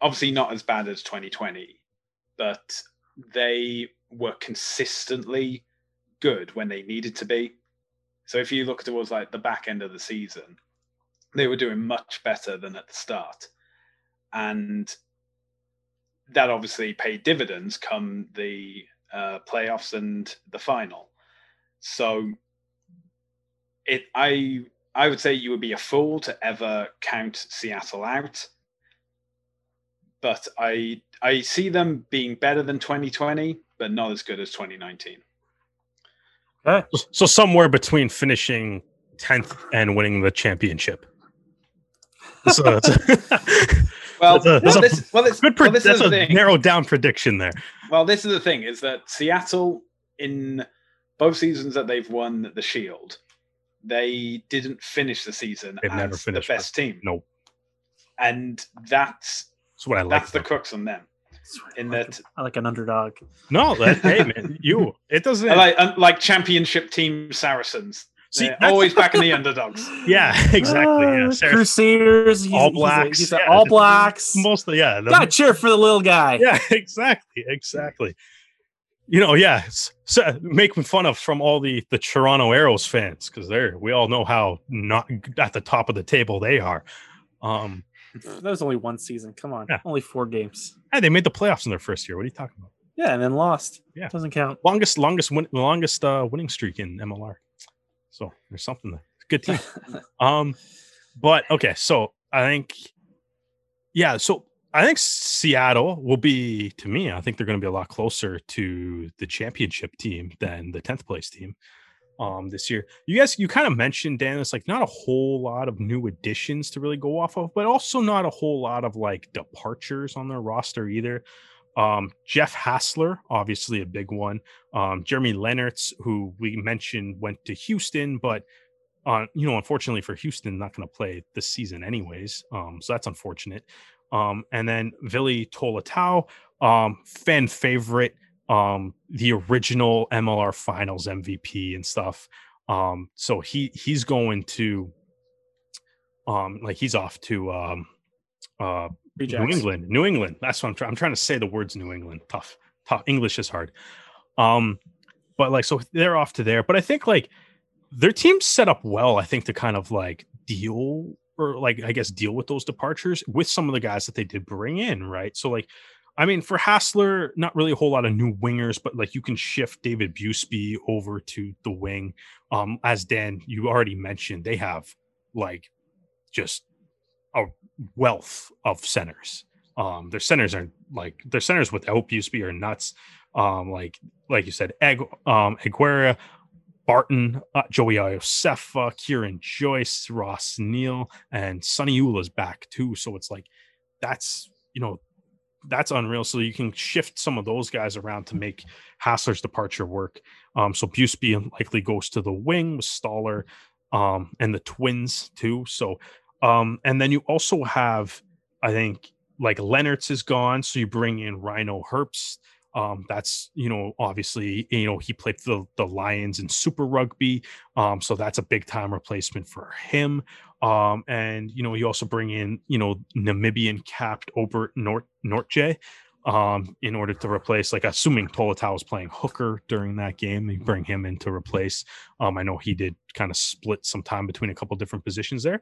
Obviously, not as bad as 2020, but they were consistently good when they needed to be. So if you look towards like the back end of the season, they were doing much better than at the start. And that obviously paid dividends come the uh, playoffs and the final. So it I I would say you would be a fool to ever count Seattle out. But I I see them being better than 2020, but not as good as 2019. Okay. So somewhere between finishing 10th and winning the championship. So that's a, well, that's a, that's well, this, well, this, good pre- well, this that's a thing. narrowed down prediction there. Well, this is the thing: is that Seattle in both seasons that they've won the Shield, they didn't finish the season they've never finished the best team. No. And that's that's what I like. That's the crux on them. In that, I like an underdog. No, that, hey man, you. It doesn't. I like like championship team Saracens. See, always back in the underdogs. Yeah, exactly. Yeah, uh, Crusaders, he's, all blacks, he's a, he's yeah. all blacks. Mostly, yeah. The, Gotta cheer for the little guy. Yeah, exactly, exactly. You know, yeah, so making fun of from all the the Toronto Arrows fans because they're we all know how not at the top of the table they are. Um, that was only one season. Come on, yeah. only four games. Hey, they made the playoffs in their first year. What are you talking about? Yeah, and then lost. Yeah, doesn't count. Longest, longest, win, longest uh, winning streak in MLR. So there's something there. Good team. um, but okay, so I think, yeah, so I think Seattle will be to me. I think they're going to be a lot closer to the championship team than the tenth place team um this year. You guys, you kind of mentioned Dan. It's like not a whole lot of new additions to really go off of, but also not a whole lot of like departures on their roster either. Um, Jeff Hassler, obviously a big one. Um, Jeremy Lennertz, who we mentioned went to Houston, but uh, you know, unfortunately for Houston, not going to play this season anyways. Um, so that's unfortunate. Um, and then Vili Tolutau, um, fan favorite um, the original MLR Finals MVP and stuff. Um, so he he's going to um, like he's off to um, uh, New England. New England. That's what I'm trying. I'm trying to say the words New England. Tough. Tough. English is hard. Um, but like so they're off to there. But I think like their team's set up well. I think to kind of like deal or like I guess deal with those departures with some of the guys that they did bring in, right? So like I mean, for Hassler, not really a whole lot of new wingers, but like you can shift David Busby over to the wing. Um, as Dan, you already mentioned, they have like just a wealth of centers. Um, their centers are like their centers without Busby are nuts. Um, like like you said, Egg um Aguirre, Barton, uh, Joey Iosefa, Kieran Joyce, Ross Neal, and Sonny Ula's back too. So it's like that's you know that's unreal. So you can shift some of those guys around to make Hassler's departure work. Um, so Busby likely goes to the wing with Staller um, and the Twins too. So um, and then you also have, I think, like Leonard's is gone, so you bring in Rhyno Herbst. Um, that's you know obviously you know he played the the Lions in Super Rugby, um, so that's a big time replacement for him. Um, and you know you also bring in you know Namibian capped Obert Nort Nortje, um, in order to replace, like assuming Tolutau was playing hooker during that game, you bring him in to replace. Um, I know he did kind of split some time between a couple different positions there.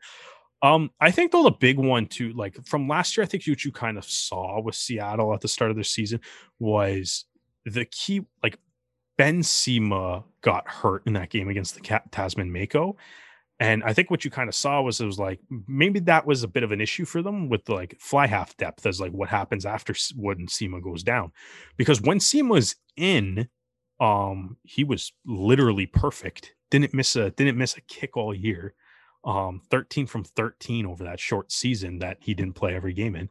Um, I think though the big one too, like from last year, I think what you kind of saw with Seattle at the start of their season was the key, like Ben Cima got hurt in that game against the Tasman Mako. And I think what you kind of saw was it was like maybe that was a bit of an issue for them with like fly half depth as like what happens after when Cima goes down, because when was in, um, he was literally perfect. Didn't miss a didn't miss a kick all year um, 13 from 13 over that short season that he didn't play every game in.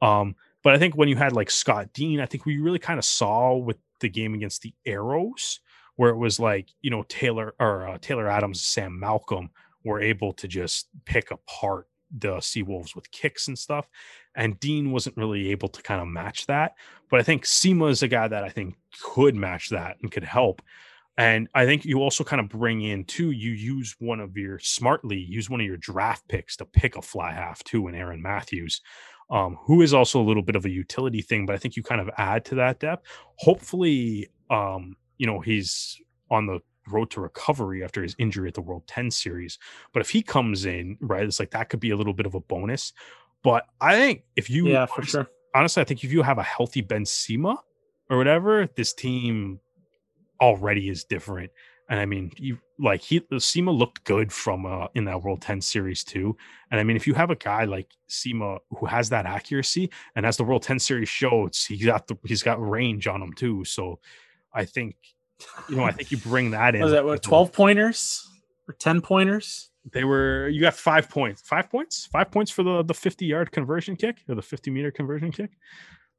Um, but I think when you had like Scott Dean, I think we really kind of saw with the game against the Arrows, where it was like, you know, Taylor or uh, Taylor Adams, Sam Malcolm were able to just pick apart the Seawolves with kicks and stuff. And Dean wasn't really able to kind of match that. But I think Cima is a guy that I think could match that and could help. And I think you also kind of bring in too, you use one of your smartly, use one of your draft picks to pick a fly half too, and Aaron Matthews, um, who is also a little bit of a utility thing, but I think you kind of add to that depth. Hopefully, um, you know, he's on the road to recovery after his injury at the World 10 series. But if he comes in, right, it's like that could be a little bit of a bonus. But I think if you, yeah, for honestly, sure. Honestly, I think if you have a healthy Ben Cima or whatever, this team already is different. And I mean, you like he Cima looked good from uh in that World 10 series too. And I mean, if you have a guy like Cima who has that accuracy and as the World 10 series shows, he got the he's got range on him too. So I think you know, I think you bring that in. Was that what 12 pointers or 10 pointers? They were you got five points. Five points? Five points for the the 50 yard conversion kick or the 50 meter conversion kick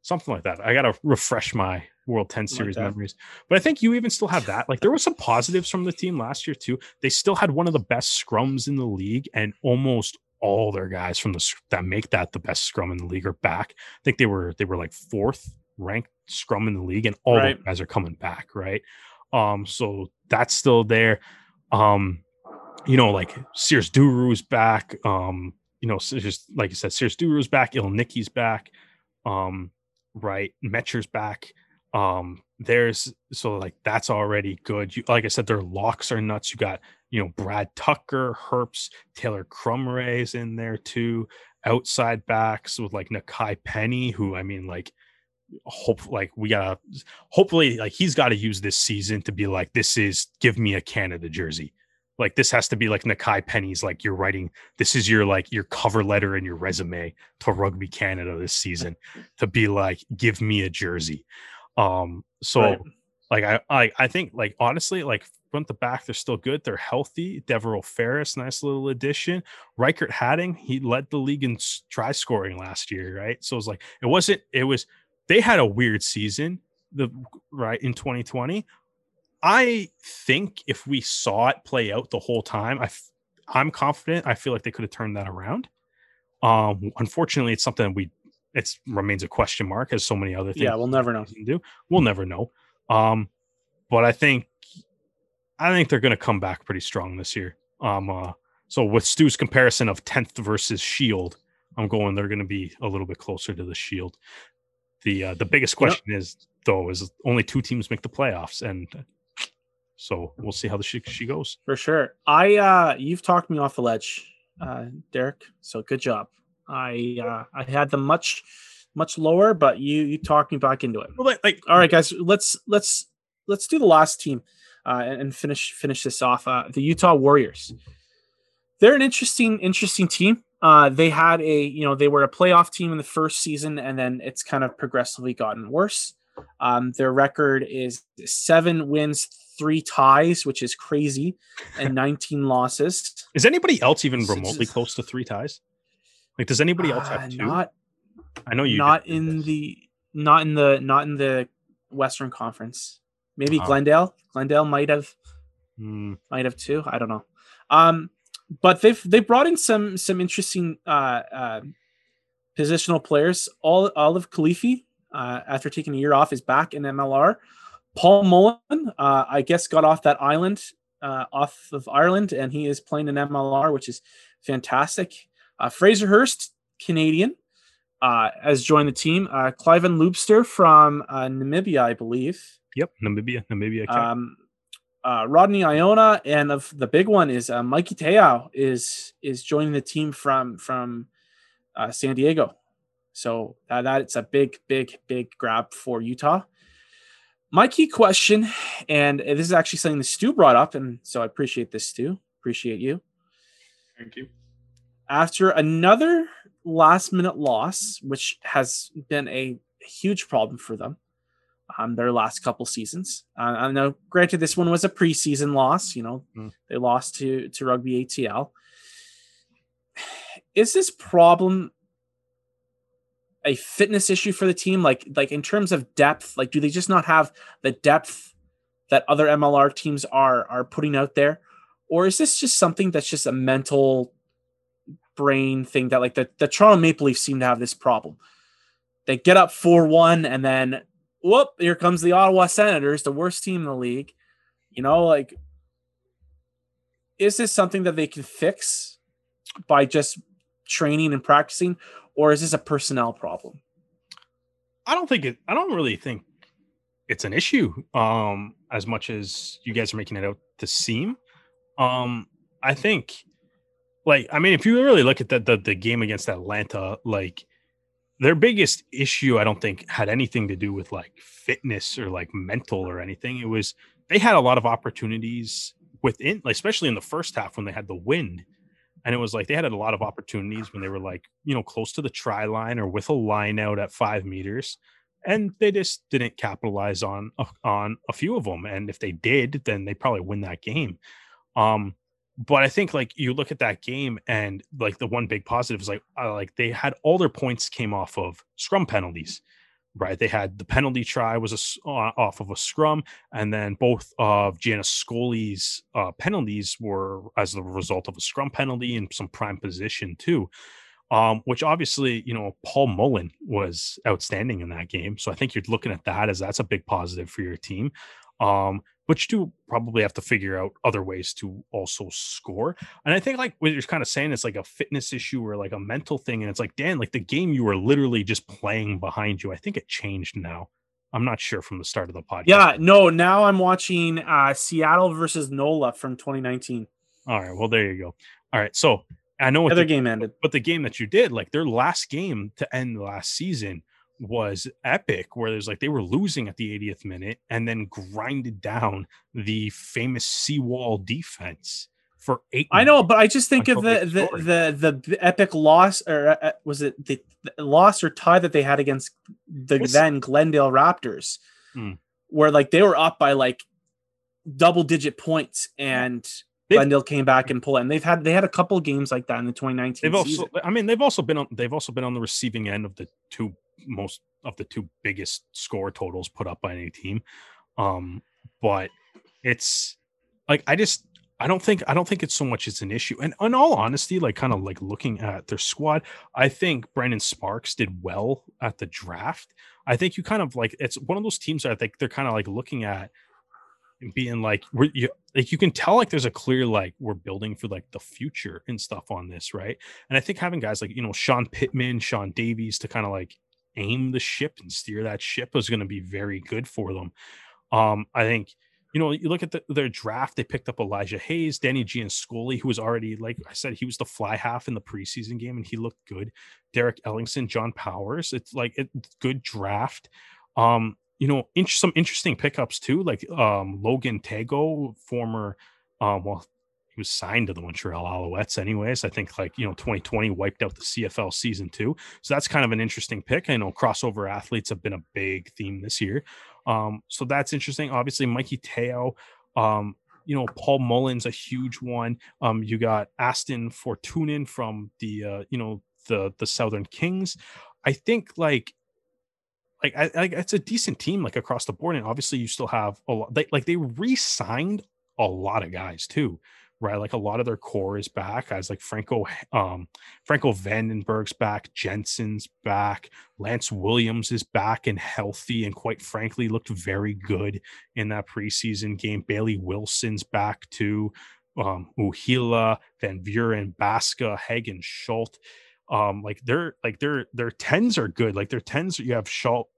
something like that. I got to refresh my World 10 series like memories. But I think you even still have that. Like there were some positives from the team last year too. They still had one of the best scrums in the league and almost all their guys from the that make that the best scrum in the league are back. I think they were they were like fourth ranked scrum in the league and all right. the guys are coming back, right? Um so that's still there. Um you know like Sears Duru's back. Um you know just like you said Sears Duru's back, Il Nicky's back. Um right? Metcher's back. Um, there's so like that's already good. You like I said, their locks are nuts. You got you know Brad Tucker, Herbst, Taylor Krumrei's in there too. Outside backs with like Nakai Penny, who I mean, like hope like we gotta hopefully like he's got to use this season to be like this is give me a Canada jersey like this has to be like Nakai Penny's like you're writing this is your like your cover letter and your resume to Rugby Canada this season to be like give me a jersey. Um so right. like I, I I think like honestly like front to back they're still good. They're healthy. Devereaux Ferris, nice little addition. Riekert Hattingh, he led the league in try scoring last year, right? So it was like it wasn't it was they had a weird season the right in 2020 I think if we saw it play out the whole time, I I'm confident. I feel like they could have turned that around. Um, unfortunately, it's something we it remains a question mark as so many other things. Yeah, we'll never know. Do we'll never know. Um, but I think I think they're going to come back pretty strong this year. Um, uh, so with Stu's comparison of 10th versus Shield, I'm going they're going to be a little bit closer to the Shield. The uh, the biggest question you know, is though is only two teams make the playoffs, and so we'll see how the she, she goes. For sure. I uh you've talked me off the ledge, uh, Derek. So good job. I uh I had them much much lower, but you you talked me back into it. Well, like, like All right, guys, let's let's let's do the last team uh, and, and finish finish this off. Uh, the Utah Warriors. They're an interesting interesting team. Uh, they had a you know they were a playoff team in the first season, and then it's kind of progressively gotten worse. Um, their record is seven wins, three ties, which is crazy, and 19 losses. is anybody else even remotely close to three ties? Like, does anybody else Uh, have two? Not I know you. not in this. the not in the not in the Western Conference. Maybe Oh. Glendale. Glendale might have Hmm. might have two. I don't know. Um, but they've they brought in some some interesting uh, uh, positional players. All Olive Kilifi, uh, after taking a year off, is back in MLR. Paul Mullen, uh, I guess, got off that island uh, off of Ireland, and he is playing in MLR, which is fantastic. Uh, Fraser Hurst, Canadian, uh, has joined the team. Uh, Cliven Loubser from uh, Namibia, I believe. Yep, Namibia, Namibia. Um, uh, Rodney Iona, and of the big one is uh, Mikey Teao is is joining the team from from uh, San Diego. So that that's a big, big, big grab for Utah. My key question, and this is actually something that Stu brought up, and so I appreciate this, Stu. Appreciate you. Thank you. After another last minute loss, which has been a huge problem for them, um, their last couple seasons. Uh, I know, granted, this one was a preseason loss. You know, Mm. they lost to to Rugby ATL. Is this problem a fitness issue for the team? Like, like in terms of depth, like, do they just not have the depth that other MLR teams are are putting out there, or is this just something that's just a mental brain thing that like the, the Toronto Maple Leafs seem to have this problem? They get up four one and then whoop, here comes the Ottawa Senators, the worst team in the league. You know, like, is this something that they can fix by just training and practicing, or is this a personnel problem? I don't think it. I don't really think it's an issue. Um, as much as you guys are making it out to seem. Um, I think, like, I mean, if you really look at the the, the game against Atlanta, like. Their biggest issue, I don't think, had anything to do with like fitness or like mental or anything. It was they had a lot of opportunities within, like, especially in the first half when they had the wind. And it was like they had a lot of opportunities when they were like, you know, close to the try line or with a line out at five meters. And they just didn't capitalize on on a few of them. And if they did, then they probably win that game. Um, but I think like you look at that game and like the one big positive is like uh, like they had all their points came off of scrum penalties, right? They had the penalty try was a, off of a scrum, and then both of Janice Scully's uh, penalties were as a result of a scrum penalty and some prime position too. Um, which obviously, you know, Paul Mullen was outstanding in that game. So I think you're looking at that as that's a big positive for your team. Um, but you do probably have to figure out other ways to also score. And I think like what you're kind of saying it's like a fitness issue or like a mental thing. And it's like, Dan, like the game you were literally just playing behind you. I think it changed now. I'm not sure from the start of the podcast. Yeah, no. Now I'm watching uh, Seattle versus NOLA from 2019. All right. Well, there you go. All right. So I know what Other the, game ended. but the game that you did, like their last game to end last season was epic, where there's like they were losing at the 80th minute and then grinded down the famous seawall defense for eight. I know, but I just think of the the, the the epic loss, or uh, was it the, the loss or tie that they had against the What's- then Glendale Raptors, Hmm. where like they were up by like double digit points and They've- Glendale came back and pulled. And they've had they had a couple games like that in the 2019 They've also, season. I mean, they've also been on. They've also been on the receiving end of the two most of the two biggest score totals put up by any team. Um, but it's like I just I don't think I don't think it's so much it's an issue. And in all honesty, like kind of like looking at their squad, I think Brandon Sparks did well at the draft. I think you kind of like it's one of those teams that I think they're kind of like looking at being like we're you like you can tell like there's a clear like we're building for like the future and stuff on this, right? And I think having guys like you know Sean Pittman, Sean Davies to kind of like aim the ship and steer that ship is going to be very good for them. Um, I think you know, you look at the, their draft, they picked up Elijah Hayes, Danny G, and Scully, who was already, like I said, he was the fly half in the preseason game and he looked good. Derek Ellingson, John Powers. It's like a good draft. Um, you know, some interesting pickups too, like um, Logan Tago, former, um, well, was signed to the Montreal Alouettes, anyways. I think like you know, 2020 wiped out the CFL season too, so that's kind of an interesting pick. I know crossover athletes have been a big theme this year, um, so that's interesting. Obviously, Mikey Teo, um, you know, Paul Mullins, a huge one. Um, you got Aston Fortuin from the uh, you know the the Southern Kings. I think like like I, like it's a decent team like across the board and obviously you still have a lot they, like they re-signed a lot of guys too right like a lot of their core is back guys like franco um franco vandenberg's back jensen's back lance williams is back and healthy and quite frankly looked very good in that preseason game. Bailey wilson's back too um uhila van vuren baska hagen schulte um like their like their their tens are good like their tens you have Schultz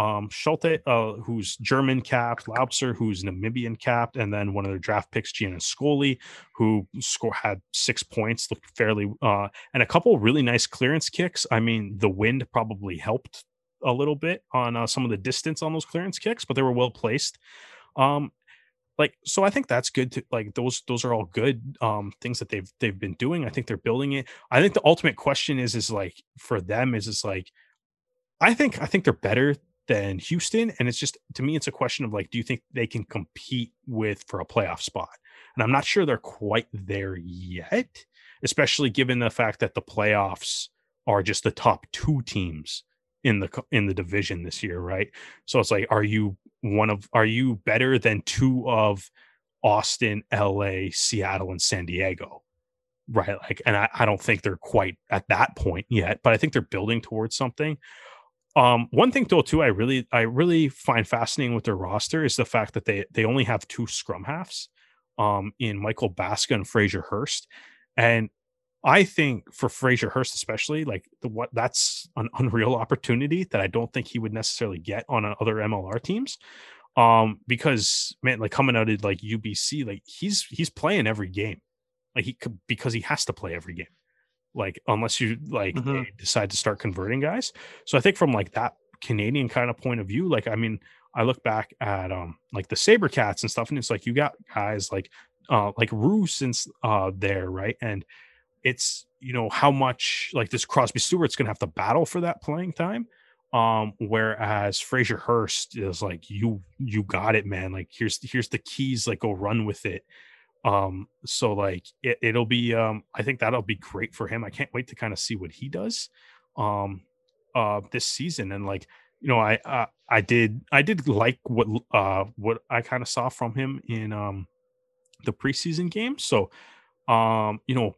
um Schulte, uh, who's German capped, Loubser, who's Namibian capped, and then one of their draft picks, Gianniscoli, who score had six points, looked fairly uh and a couple really nice clearance kicks. I mean, the wind probably helped a little bit on uh, some of the distance on those clearance kicks, but they were well placed. Um like so i think that's good to like those those are all good um things that they've they've been doing i think they're building it i think the ultimate question is is like for them is is like i think i think they're better than houston and it's just to me it's a question of like do you think they can compete with for a playoff spot and i'm not sure they're quite there yet especially given the fact that the playoffs are just the top two teams in the in the division this year right so it's like are you one of are you better than two of Austin, LA, Seattle, and San Diego? Right. Like, and I, I don't think they're quite at that point yet, but I think they're building towards something. Um, one thing though, too, I really I really find fascinating with their roster is the fact that they they only have two scrum halves um in Michael Baska and Fraser Hurst. And I think for Fraser Hurst, especially, like the what that's an unreal opportunity that I don't think he would necessarily get on other MLR teams. Um, because man, like coming out of like UBC, like he's he's playing every game, like he could because he has to play every game, like unless you like mm-hmm. decide to start converting guys. So I think from like that Canadian kind of point of view, like I mean, I look back at um like the SaberCats and stuff, and it's like you got guys like uh like Roos and uh there, right? And it's you know how much like this Crosby Stewart's gonna have to battle for that playing time. Um, whereas Fraser Hurst is like, you you got it, man. Like here's here's the keys, like go run with it. Um, so like it, it'll be um I think that'll be great for him. I can't wait to kind of see what he does um uh this season. And like, you know, I uh, I did I did like what uh what I kind of saw from him in um the preseason game. So um, you know,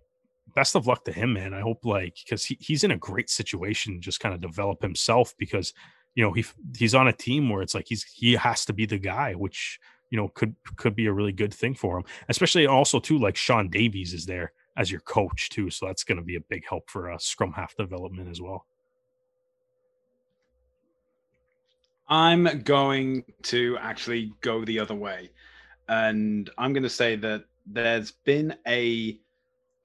best of luck to him, man. I hope like because he, he's in a great situation, just kind of develop himself because you know he he's on a team where it's like he's he has to be the guy, which you know could could be a really good thing for him. Especially also too like Sean Davies is there as your coach too, so that's going to be a big help for uh, scrum half development as well. I'm going to actually go the other way, and I'm going to say that there's been a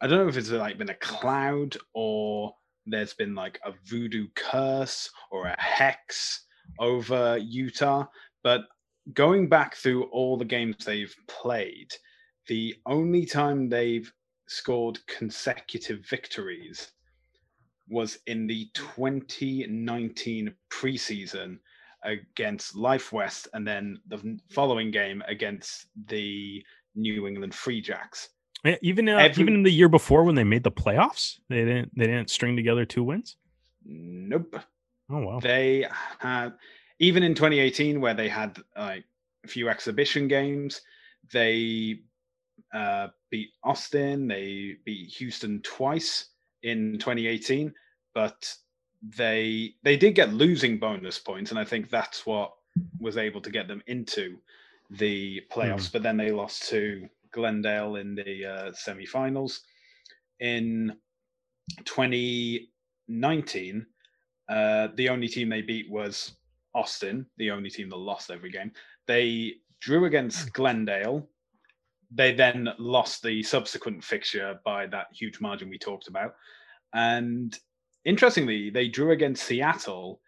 I don't know if it's like been a cloud or there's been like a voodoo curse or a hex over Utah. But going back through all the games they've played, the only time they've scored consecutive victories was in the 2019 preseason against Life West, and then the following game against the New England Free Jacks. Yeah, even uh, Every, even in the year before when they made the playoffs, they didn't they didn't string together two wins. Nope. Oh wow. They had even in 2018 where they had like a few exhibition games, they uh, beat Austin, they beat Houston twice in 2018, but they they did get losing bonus points, and I think that's what was able to get them into the playoffs. Mm. But then they lost to Glendale in the uh, semi-finals. In 2019, uh, the only team they beat was Austin, the only team that lost every game. They drew against Glendale. They then lost the subsequent fixture by that huge margin we talked about. And interestingly, they drew against Seattle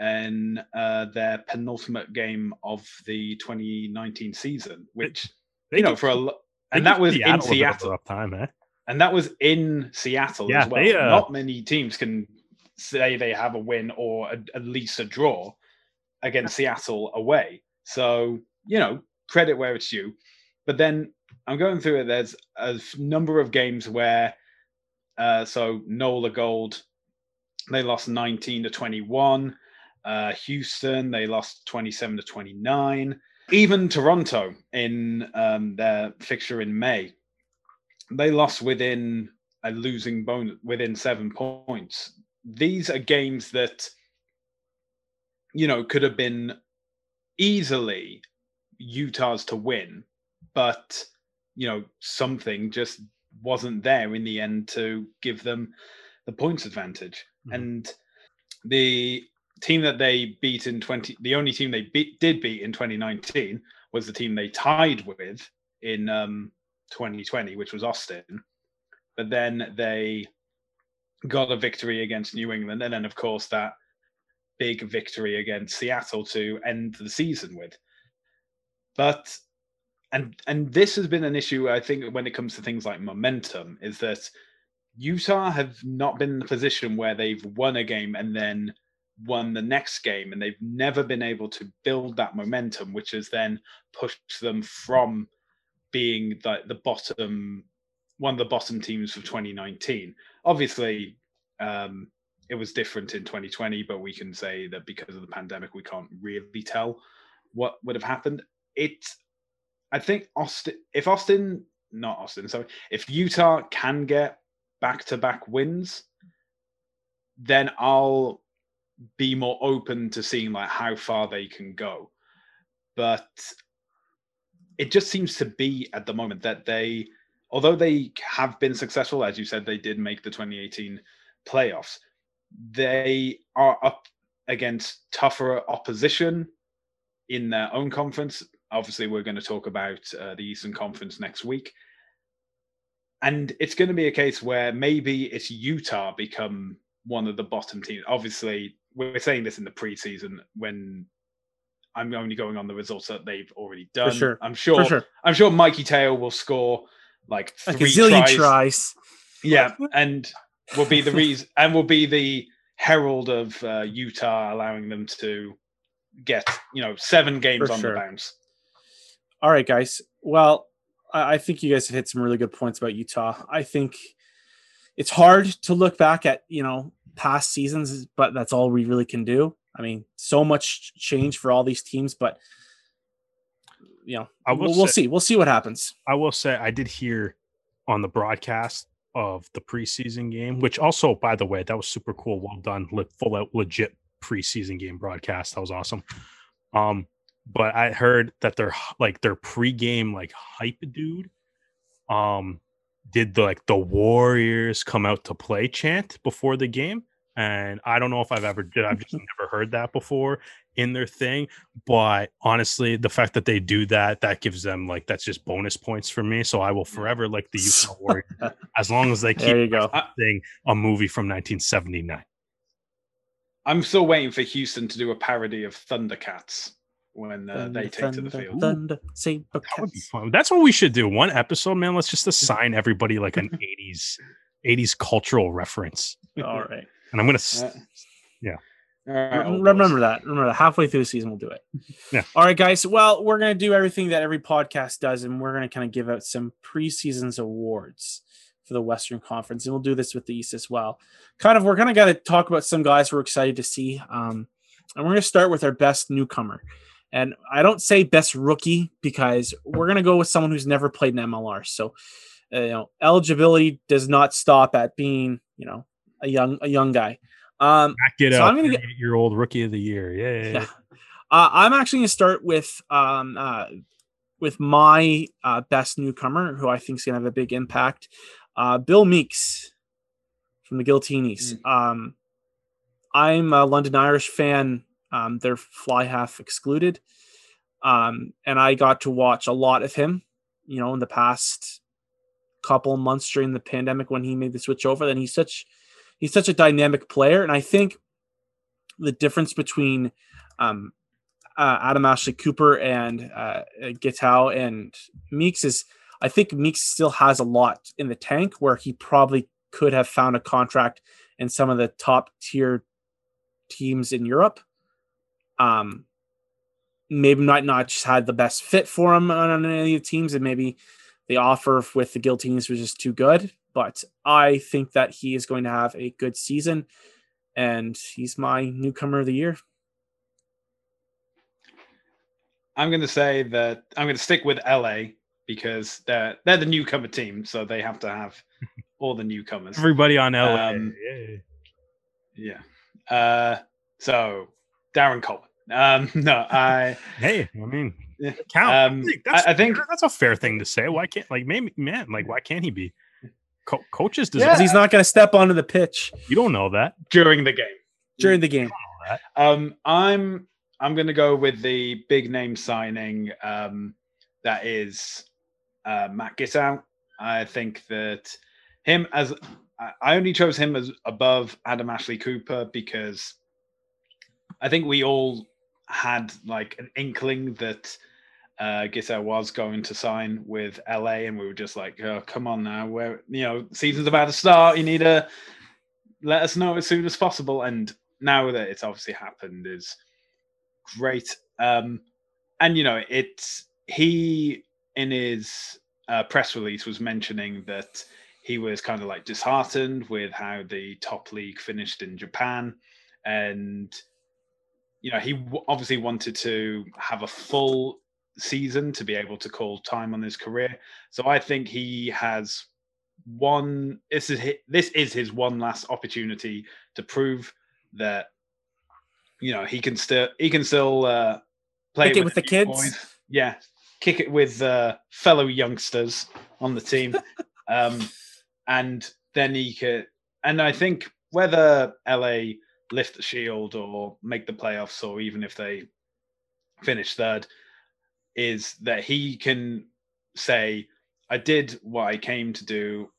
in uh, their penultimate game of the 2019 season, which They you know for a and that was Seattle in bit of a Seattle, time, eh? and that was in Seattle Yeah, as well. they, uh, Not many teams can say they have a win or a, at least a draw against Seattle away. So you know, credit where it's due. But then I'm going through it. There's a number of games where, uh, so Nola Gold, they lost 19 to 21. Uh, Houston, they lost 27 to 29. Even Toronto in um, their fixture in May, they lost within a losing bonus within seven points. These are games that, you know, could have been easily Utah's to win, but you know something just wasn't there in the end to give them the points advantage. Mhm. And the team that they beat in 20 the only team they beat did beat in 2019 was the team they tied with in um 2020 which was Austin but then they got a victory against New England and then of course that big victory against Seattle to end the season with but and and this has been an issue I think when it comes to things like momentum is that Utah have not been in the position where they've won a game and then won the next game, and they've never been able to build that momentum, which has then pushed them from being the, the bottom, one of the bottom teams for 2019. Obviously, um, it was different in 2020, but we can say that because of the pandemic, we can't really tell what would have happened. It, I think Austin, if Austin, not Austin, sorry, if Utah can get back to back wins, then I'll be more open to seeing like how far they can go. But it just seems to be at the moment that they, although they have been successful, as you said, they did make the 2018 playoffs, they are up against tougher opposition in their own conference. Obviously, we're going to talk about uh, the Eastern Conference next week and it's going to be a case where maybe it's Utah become one of the bottom teams. Obviously, we're saying this in the preseason when I'm only going on the results that they've already done. sure. I'm sure. For sure. I'm sure Mikey Taylor will score like three zillion tries. tries. Yeah, and will be the reason, and will be the herald of uh, Utah allowing them to get you know seven games For on sure. the bounce. All right, guys. Well, I I think you guys have hit some really good points about Utah. I think it's hard to look back at, you know, past seasons, but that's all we really can do. I mean, so much change for all these teams, but you know, I will we'll, we'll see. We'll see what happens. I will say I did hear on the broadcast of the preseason game, which also, by the way, that was super cool. Well done, full out legit preseason game broadcast. That was awesome. Um, but I heard that their like their pregame like hype dude, um, did the like the Warriors come out to play chant before the game. And I don't know if I've ever did. I've just never heard that before in their thing. But honestly, the fact that they do that, that gives them like that's just bonus points for me. So I will forever like the Utah Warriors as long as they There you keep go. thing a movie from 1979. I'm still waiting for Houston to do a parody of Thundercats when uh, they take to the field. Thunder, Saber That would be fun. That's what we should do. One episode, man. Let's just assign everybody like an 80s 80s cultural reference. All right. And I'm gonna Uh, Yeah. all right, Rem- old remember that. Remember that. Halfway through the season, we'll do it. Yeah. All right, guys. Well, we're gonna do everything that every podcast does, and we're gonna kind of give out some preseasons awards for the Western Conference, and we'll do this with the East as well. Kind of, we're gonna got to talk about some guys we're excited to see, um, and we're gonna start with our best newcomer. And I don't say best rookie because we're gonna go with someone who's never played in MLR. So, uh, you know, eligibility does not stop at being, you know, a young a young guy. Um, back it So up. I'm gonna get- year old rookie of the year. Yeah. yeah. Uh, I'm actually going to start with um, uh, with my uh, best newcomer, who I think is going to have a big impact. Uh, Bill Meakes from the Giltinis. Um, I'm a London Irish fan. Um, they're fly half excluded. Um, and I got to watch a lot of him, you know, in the past couple months during the pandemic when he made the switch over. Then he's such he's such a dynamic player, and I think the difference between um, uh, Adam Ashley Cooper and uh, and Meakes is I think Meakes still has a lot in the tank where he probably could have found a contract in some of the top tier teams in Europe. Um, maybe not not just had the best fit for him on any of the teams, and maybe the offer with the Giltinis was just too good. But I think that he is going to have a good season, and he's my newcomer of the year. I'm going to say that I'm going to stick with LA because they're they're the newcomer team, so they have to have all the newcomers. Everybody on LA. Um, yeah. yeah. Uh, so Darren Coleman. Um, no, I. hey, I mean, count. Um, I, I, think that's a fair thing to say. Why can't like maybe man like why can't he be? Co- coaches deserve. Yeah. He's not going to step onto the pitch. You don't know that during the game. During the game. Um, I'm I'm going to go with the big name signing. Um, that is uh, Matt Giteau. I think that him as I only chose him as above Adam Ashley Cooper because I think we all had like an inkling that uh, Giteau was going to sign with LA, and we were just like, "Oh, come on now, where you know season's about to start. You need to let us know as soon as possible." And now that it's obviously happened, is great. Um, and you know, it's he in his uh, press release was mentioning that he was kind of like disheartened with how the top league finished in Japan, and you know he w- obviously wanted to have a full season to be able to call time on his career. So I think he has one. This is his, this is his one last opportunity to prove that you know he can still he can still uh, play with, with, the kids. Boys. Yeah, kick it with uh, fellow youngsters on the team, um, and then he could. And I think whether LA lift the shield or make the playoffs, or even if they finish third, is that he can say, "I did what I came to do.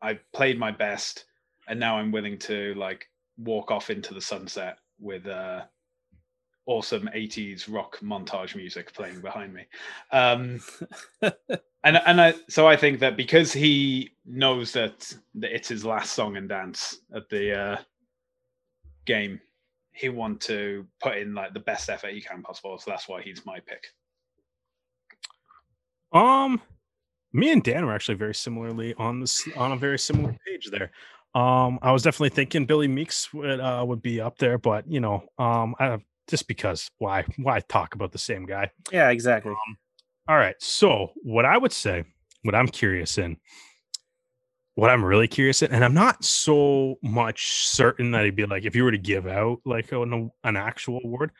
I played my best, and now I'm willing to like walk off into the sunset with uh, awesome 80s rock montage music playing behind me. Um, and and I, so I think that because he knows that, that it's his last song and dance at the uh, game, he want to put in like the best effort he can possible. So that's why he's my pick. Um, me and Dan were actually very similarly on this on a very similar page there. Um, I was definitely thinking Billy Meakes would uh, would be up there, but you know, um, I just because why why talk about the same guy? Yeah, exactly. Um, all right. So what I would say, what I'm curious in, what I'm really curious in, and I'm not so much certain that he'd be like if you were to give out like an, an actual award.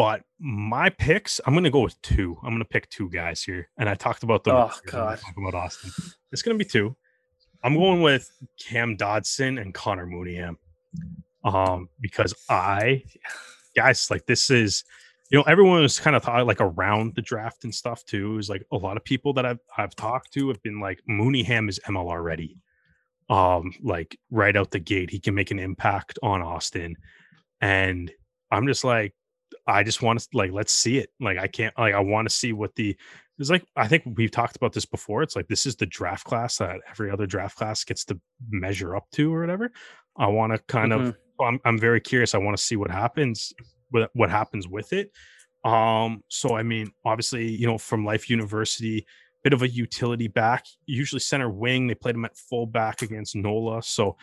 But my picks, I'm gonna go with two. I'm gonna pick two guys here, and I talked about them. Oh God, about Austin. It's gonna be two. I'm going with Cam Dodson and Connor Mooneyham. Um, because I guys, like this is you know, everyone was kind of thought like around the draft and stuff too. Is like a lot of people that I've I've talked to have been like Mooneyham is MLR ready. Um, like right out the gate, he can make an impact on Austin. And I'm just like, I just want to like let's see it. Like I can't like I want to see what the it's like I think we've talked about this before. It's like this is the draft class that every other draft class gets to measure up to or whatever. I want to kind mm-hmm. of I'm I'm very curious. I want to see what happens what what happens with it. Um, so I mean, obviously, you know, from Life University, bit of a utility back, usually center wing. They played him at fullback against Nola. So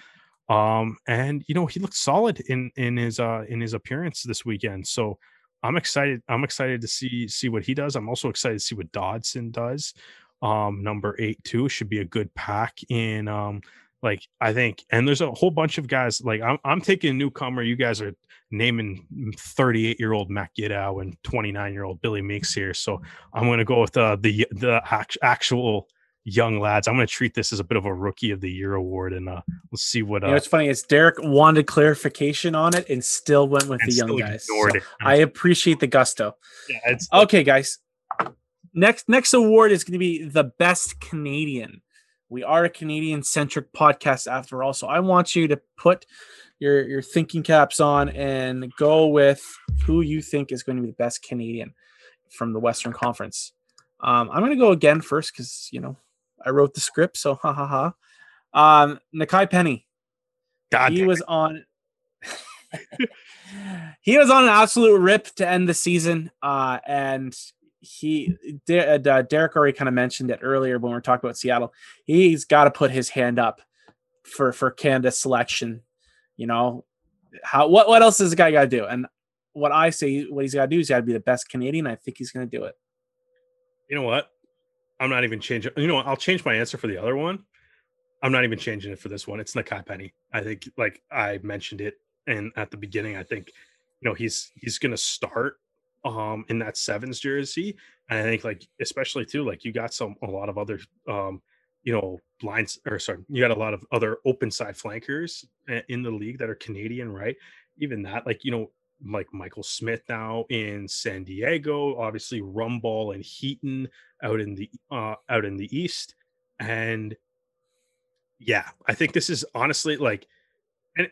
um, and you know, he looked solid in in his uh in his appearance this weekend. So I'm excited. I'm excited to see see what he does. I'm also excited to see what Dodson does. Um, number eight too should be a good pack in. Um, like I think, and there's a whole bunch of guys. Like I'm, I'm taking a newcomer. You guys are naming 38 year old Matt Giteau and 29 year old Billy Meakes here. So I'm going to go with uh, the the actual young lads. I'm going to treat this as a bit of a rookie of the year award, and uh, we'll see what. Uh, you know, it's funny. It's Derek wanted clarification on it and still went with the young guys. So I appreciate the gusto. Yeah, it's okay, guys. Next, next award is going to be the best Canadian. We are a Canadian centric podcast after all, so I want you to put your your thinking caps on and go with who you think is going to be the best Canadian from the Western Conference. Um, I'm going to go again first because you know I wrote the script, so ha ha ha. Um, Nakai Penny. God, he was on. he was on an absolute rip to end the season, uh, and he uh, Derek already kind of mentioned it earlier when we were talking about Seattle. He's got to put his hand up for for Canada selection. You know, how what what else does the guy got to do? And what I say, what he's got to do is got to be the best Canadian. I think he's going to do it. You know what? I'm not even changing. You know? I'll change my answer for the other one. I'm not even changing it for this one. It's Nakai Penny. I think, like I mentioned it, and at the beginning, I think, you know, he's he's going to start um in that sevens jersey, and I think like especially too, like you got some a lot of other um you know lines or sorry, you got a lot of other open side flankers eh, in the league that are Canadian, right? Even that, like you know, like Michael Smith now in San Diego, obviously Rumball and Heaton out in the uh out in the east. And yeah, I think this is honestly like and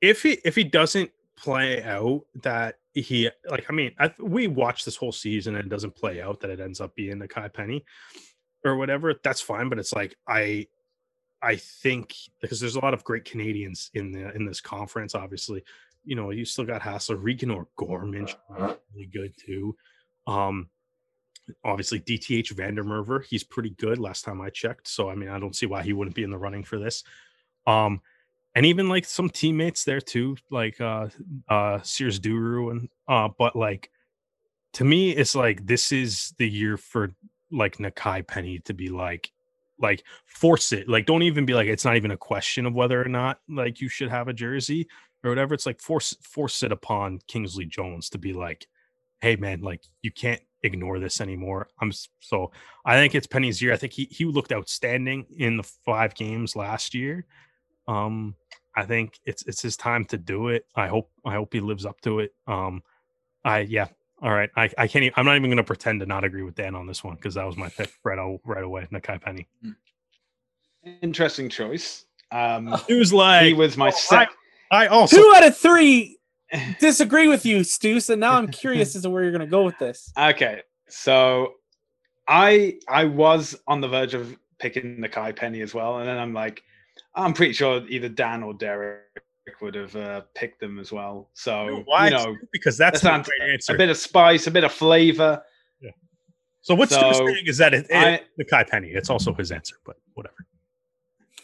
if he if he doesn't play out that he like I mean I, we watch this whole season and it doesn't play out that it ends up being Nakai Penny or whatever that's fine but it's like I I think because there's a lot of great Canadians in the in this conference obviously you know, you still got Hassler, Regan or Gorman, really good too. Um, obviously DTH van der Merwe, he's pretty good last time I checked. So I mean, I don't see why he wouldn't be in the running for this. Um, and even like some teammates there too, like uh uh Sears Duru and uh, but like to me, it's like this is the year for like Nakai Penny to be like like force it like don't even be like it's not even a question of whether or not like you should have a jersey or whatever. It's like force force it upon Kingsley Jones to be like, hey man, like you can't ignore this anymore. I'm so I think it's Penny's year. I think he he looked outstanding in the five games last year. Um, I think it's it's his time to do it. I hope I hope he lives up to it. Um, I yeah. All right, I, I can't. Even, I'm not even going to pretend to not agree with Dan on this one because that was my pick right, right away. Nakai Penny. Hmm. Interesting choice. Um, it was like he was my oh, second. I also two out of three disagree with you, Stu. So now I'm curious as to where you're going to go with this. Okay, so I I was on the verge of picking Nakai Penny as well, and then I'm like, I'm pretty sure either Dan or Derek would have uh, picked them as well. So Why? you know, because that's a great answer. A bit of spice, a bit of flavor. Yeah. So what's so, saying is that it, it, I, Nakai Penny. It's also his answer, but whatever.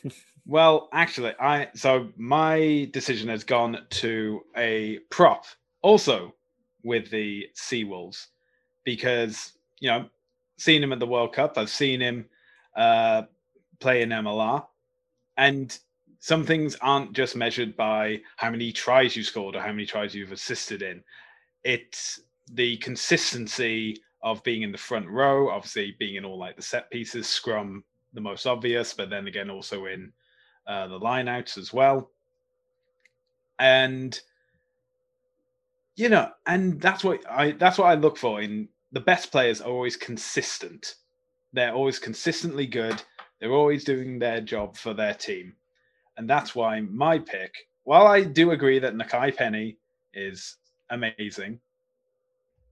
Well, actually, I so my decision has gone to a prop, also with the Seawolves, because you know, seen him at the World Cup, I've seen him uh, play in MLR, and some things aren't just measured by how many tries you scored or how many tries you've assisted in. It's the consistency of being in the front row, obviously being in all like the set pieces, scrum the most obvious, but then again also in uh, the lineouts as well. And you know, and that's what I that's what I look for in the best players are always consistent. They're always consistently good. They're always doing their job for their team. And that's why my pick, while I do agree that Nakai Penny is amazing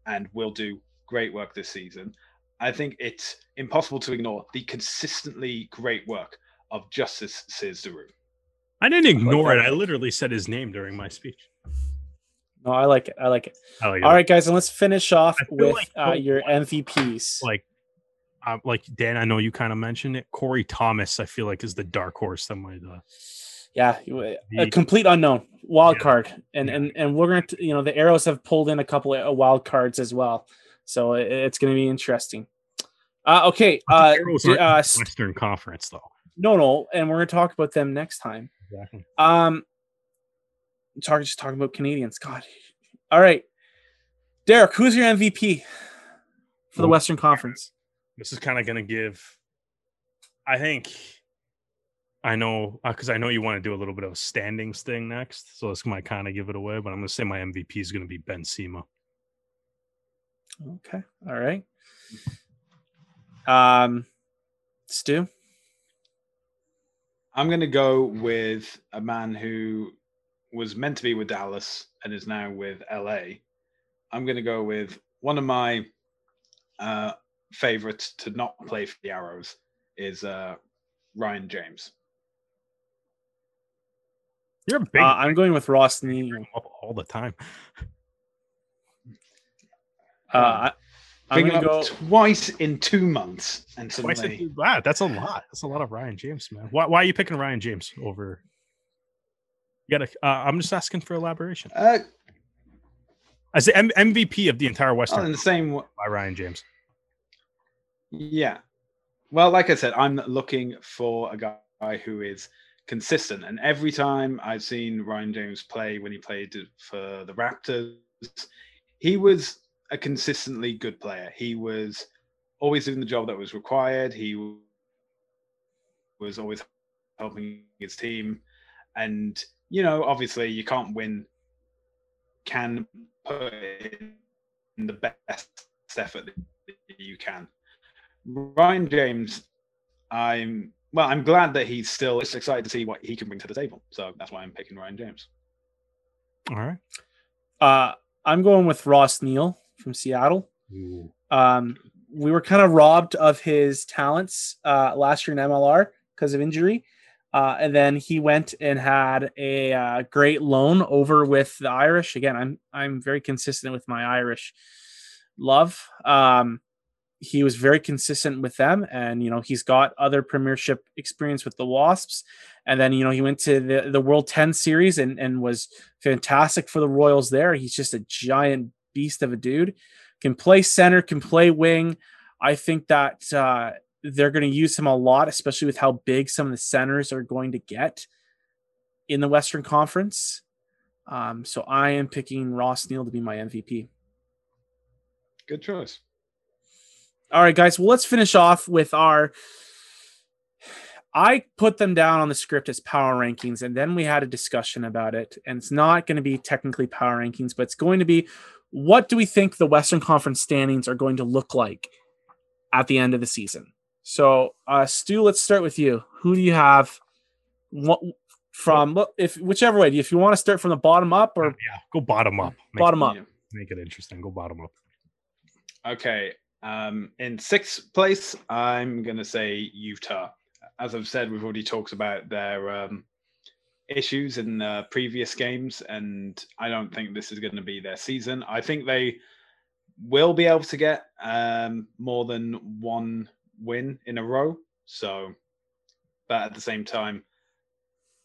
and will do great work this season, I think it's impossible to ignore the consistently great work of Djustice Sears-Duru. I didn't ignore it. I literally said his name during my speech. No, I like it. I like it. All right, guys, and let's finish off with like uh, your MVPs. Like, uh, like Dan, I know you kind of mentioned it. Corey Thomas, I feel like is the dark horse that might. Uh, yeah, a complete unknown wild yeah. card, and yeah. and and we're gonna, you know, the arrows have pulled in a couple of uh, wild cards as well, so it's gonna be interesting. Uh, okay, uh, uh, Western Conference though. No, no, and we're gonna talk about them next time. Exactly. Um, talking just talking about Canadians. God. All right, Derek, who's your MVP for the Western Conference? This is kind of gonna give I think I know because I know you want to do a little bit of a standings thing next, so this might kind of give it away. But I'm going to say my MVP is going to be Ben Cima. Okay. All right. Um, Stu. I'm going to go with a man who was meant to be with Dallas and is now with LA. I'm going to go with one of my uh, favorites to not play for the Arrows is uh, Ryan James. You're big. Uh, I'm going with Ross Neal. all the time. Uh, I, I'm gonna up go. twice in two months, and Twice suddenly in- wow, that's a lot. That's a lot of Ryan James, man. Why, why are you picking Ryan James over? You gotta. Uh, I'm just asking for elaboration. uh, As the M- MVP of the entire oh, Western in the same w- by Ryan James. Yeah. Well, like I said, I'm looking for a guy who is consistent. And every time I've seen Ryan James play when he played for the Raptors, he was a consistently good player. He was always doing the job that was required. He was always helping his team. And, you know, obviously you can't win, can put in the best effort that you can. Ryan James, I'm well. I'm glad that he's still just excited to see what he can bring to the table. So that's why I'm picking Ryan James. All right. Uh, I'm going with Ross Neal from Seattle. Um, we were kind of robbed of his talents uh, last year in MLR because of injury. Uh, and then he went and had a uh, great loan over with the Irish. Again, I'm I'm very consistent with my Irish love. Um, he was very consistent with them, and you know he's got other Premiership experience with the Wasps. And then you know he went to the the World Ten Series and and was fantastic for the Royals there. He's just a giant beast of a dude. Can play center, can play wing. I think that uh, they're going to use him a lot, especially with how big some of the centers are going to get in the Western Conference. Um, so I am picking Ross Neal to be my MVP. Good choice. All right, guys. Well, let's finish off with our. I put them down on the script as power rankings, and then we had a discussion about it. And it's not going to be technically power rankings, but it's going to be what do we think the Western Conference standings are going to look like at the end of the season? So, uh, Stu, let's start with you. Who do you have? What from? If whichever way, if you want to start from the bottom up or yeah, go bottom up. Make, bottom up. Yeah. Make it interesting. Go bottom up. Okay. Um, in sixth place, I'm going to say Utah. As I've said, we've already talked about their um, issues in uh, previous games, and I don't think this is going to be their season. I think they will be able to get um, more than one win in a row. So, but at the same time,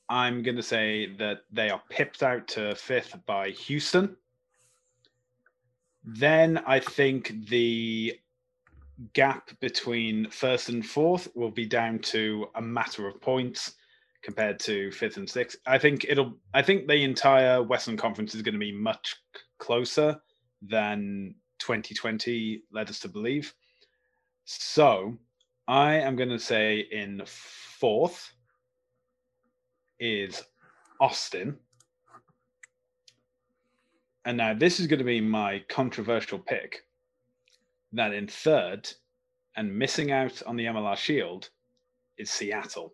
I'm going to say that they are pipped out to fifth by Houston. Then I think the gap between first and fourth will be down to a matter of points compared to fifth and sixth. I think it'll. I think the entire Western Conference is going to be much closer than 2020 led us to believe. So I am going to say in fourth is Austin. And now this is going to be my controversial pick that in third and missing out on the MLR Shield is Seattle.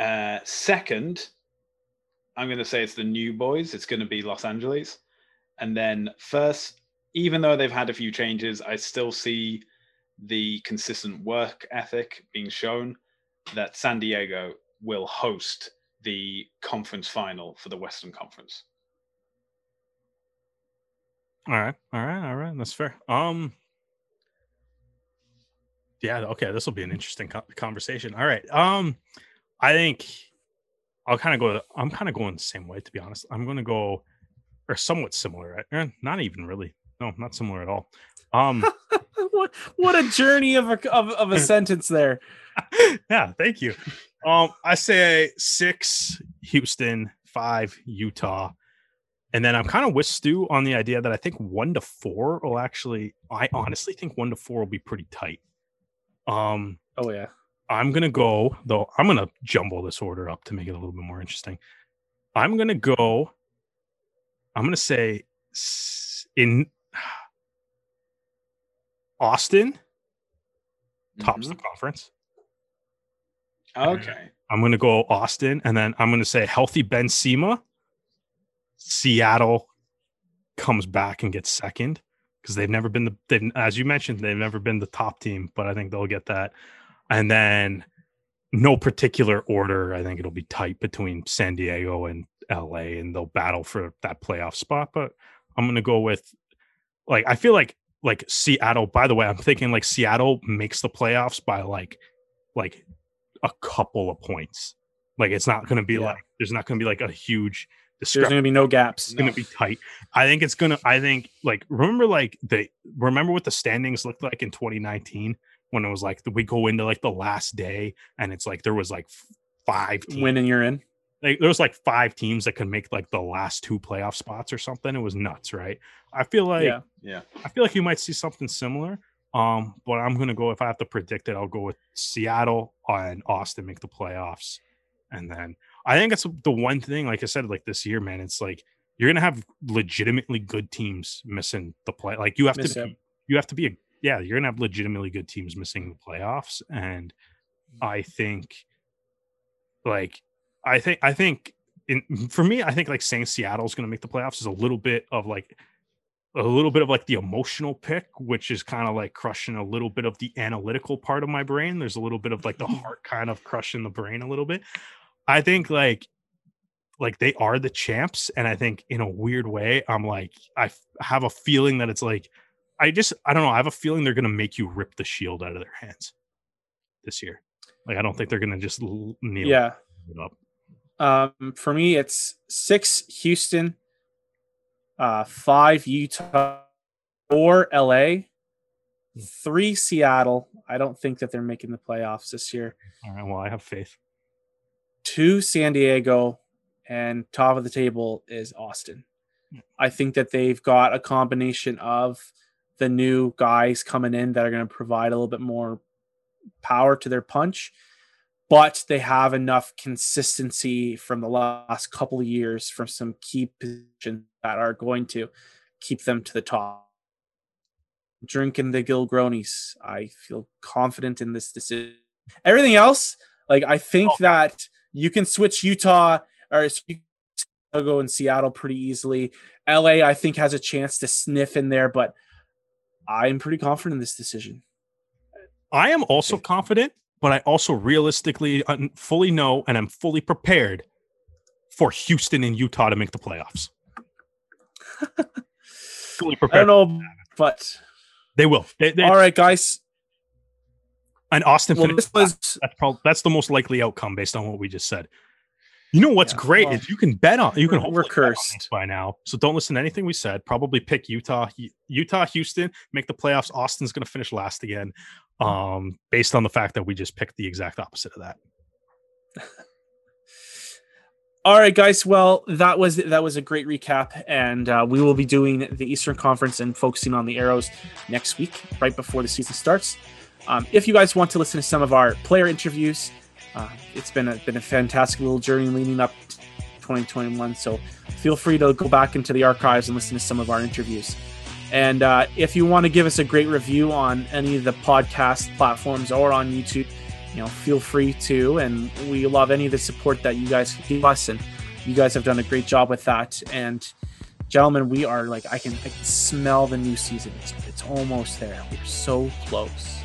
Uh, second, I'm going to say it's the New Boys. It's going to be Los Angeles. And then first, even though they've had a few changes, I still see the consistent work ethic being shown that San Diego will host the conference final for the Western Conference. All right, all right, all right. That's fair. Um, yeah, okay. This will be an interesting co- conversation. All right. Um, I think I'll kind of go. I'm kind of going the same way, to be honest. I'm going to go, or somewhat similar. Eh, Not even really. No, not similar at all. Um, what what a journey of a of, of a sentence there. yeah, thank you. Um, I say six Houston, five Utah, and then I'm kind of with Stu on the idea that I think one to four will actually. I honestly think one to four will be pretty tight. Um, Oh yeah. I'm gonna go though. I'm gonna jumble this order up to make it a little bit more interesting. I'm gonna go. I'm gonna say in Austin tops Mm-hmm. the conference. Okay. I'm gonna go Austin, and then I'm gonna say healthy Ben Cima. Seattle comes back and gets second because they've never been the they've, as you mentioned they've never been the top team, but I think they'll get that. And then no particular order. I think it'll be tight between San Diego and LA, and they'll battle for that playoff spot. But I'm gonna go with like I feel like like Seattle. By the way, I'm thinking like Seattle makes the playoffs by like like a couple of points. Like it's not going to be Yeah. like there's not going to be like a huge There's going to be no gaps. It's going to be tight. I think it's going to. I think like remember like the remember what the standings looked like in 2019 when it was like we go into like the last day and it's like there was like five teams. Winning, you're in. Like, there was like five teams that could make like the last two playoff spots or something. It was nuts, right? I feel like yeah. Yeah. I feel like you might see something similar. Um, but I'm gonna go if I have to predict it, I'll go with Seattle and Austin make the playoffs. And then I think that's the one thing, like I said, like this year, man, it's like you're gonna have legitimately good teams missing the play. Like you have Miss to be, you have to be a yeah, you're gonna have legitimately good teams missing the playoffs. And I mm-hmm. think like I think I think in for me, I think like saying Seattle's gonna make the playoffs is a little bit of like a little bit of like the emotional pick, which is kind of like crushing a little bit of the analytical part of my brain. There's a little bit of like the heart kind of crushing the brain a little bit. I think like like they are the champs, and I think in a weird way, I'm like I f- have a feeling that it's like I just I don't know. I have a feeling they're gonna make you rip the shield out of their hands this year. Like I don't think they're gonna just kneel Yeah. it up. Um, for me, it's six Houston, uh, five Utah, four LA, three Seattle. I don't think that they're making the playoffs this year. All right. Well, I have faith. Two San Diego, and top of the table is Austin. I think that they've got a combination of the new guys coming in that are going to provide a little bit more power to their punch, but they have enough consistency from the last couple of years from some key positions that are going to keep them to the top. Drinking the Giltinis, I feel confident in this decision. Everything else, like I think oh. that you can switch Utah or Chicago and Seattle pretty easily. LA, I think, has a chance to sniff in there, but I'm pretty confident in this decision. I am also confident, but I also realistically fully know and I'm fully prepared for Houston and Utah to make the playoffs. fully prepared. I don't know, but They will. They, they, all right, guys. And Austin Well, was that's probably that's the most likely outcome based on what we just said. You know what's Yeah, great well, is you can bet on you can we're- we're hopefully bet on cursed. by now. So don't listen to anything we said. Probably pick Utah, Utah, Houston, make the playoffs. Austin's going to finish last again, um, based on the fact that we just picked the exact opposite of that. All right, guys. Well, that was that was a great recap, and uh, we will be doing the Eastern Conference and focusing on the Arrows next week, right before the season starts. Um, if you guys want to listen to some of our player interviews, uh, it's been a, been a fantastic little journey leading up to 2021. So feel free to go back into the archives and listen to some of our interviews. And uh, if you want to give us a great review on any of the podcast platforms or on YouTube, you know, feel free to. And we love any of the support that you guys can give us. And you guys have done a great job with that. And gentlemen, we are like, I can, I can smell the new season. It's, it's almost there. We're so close.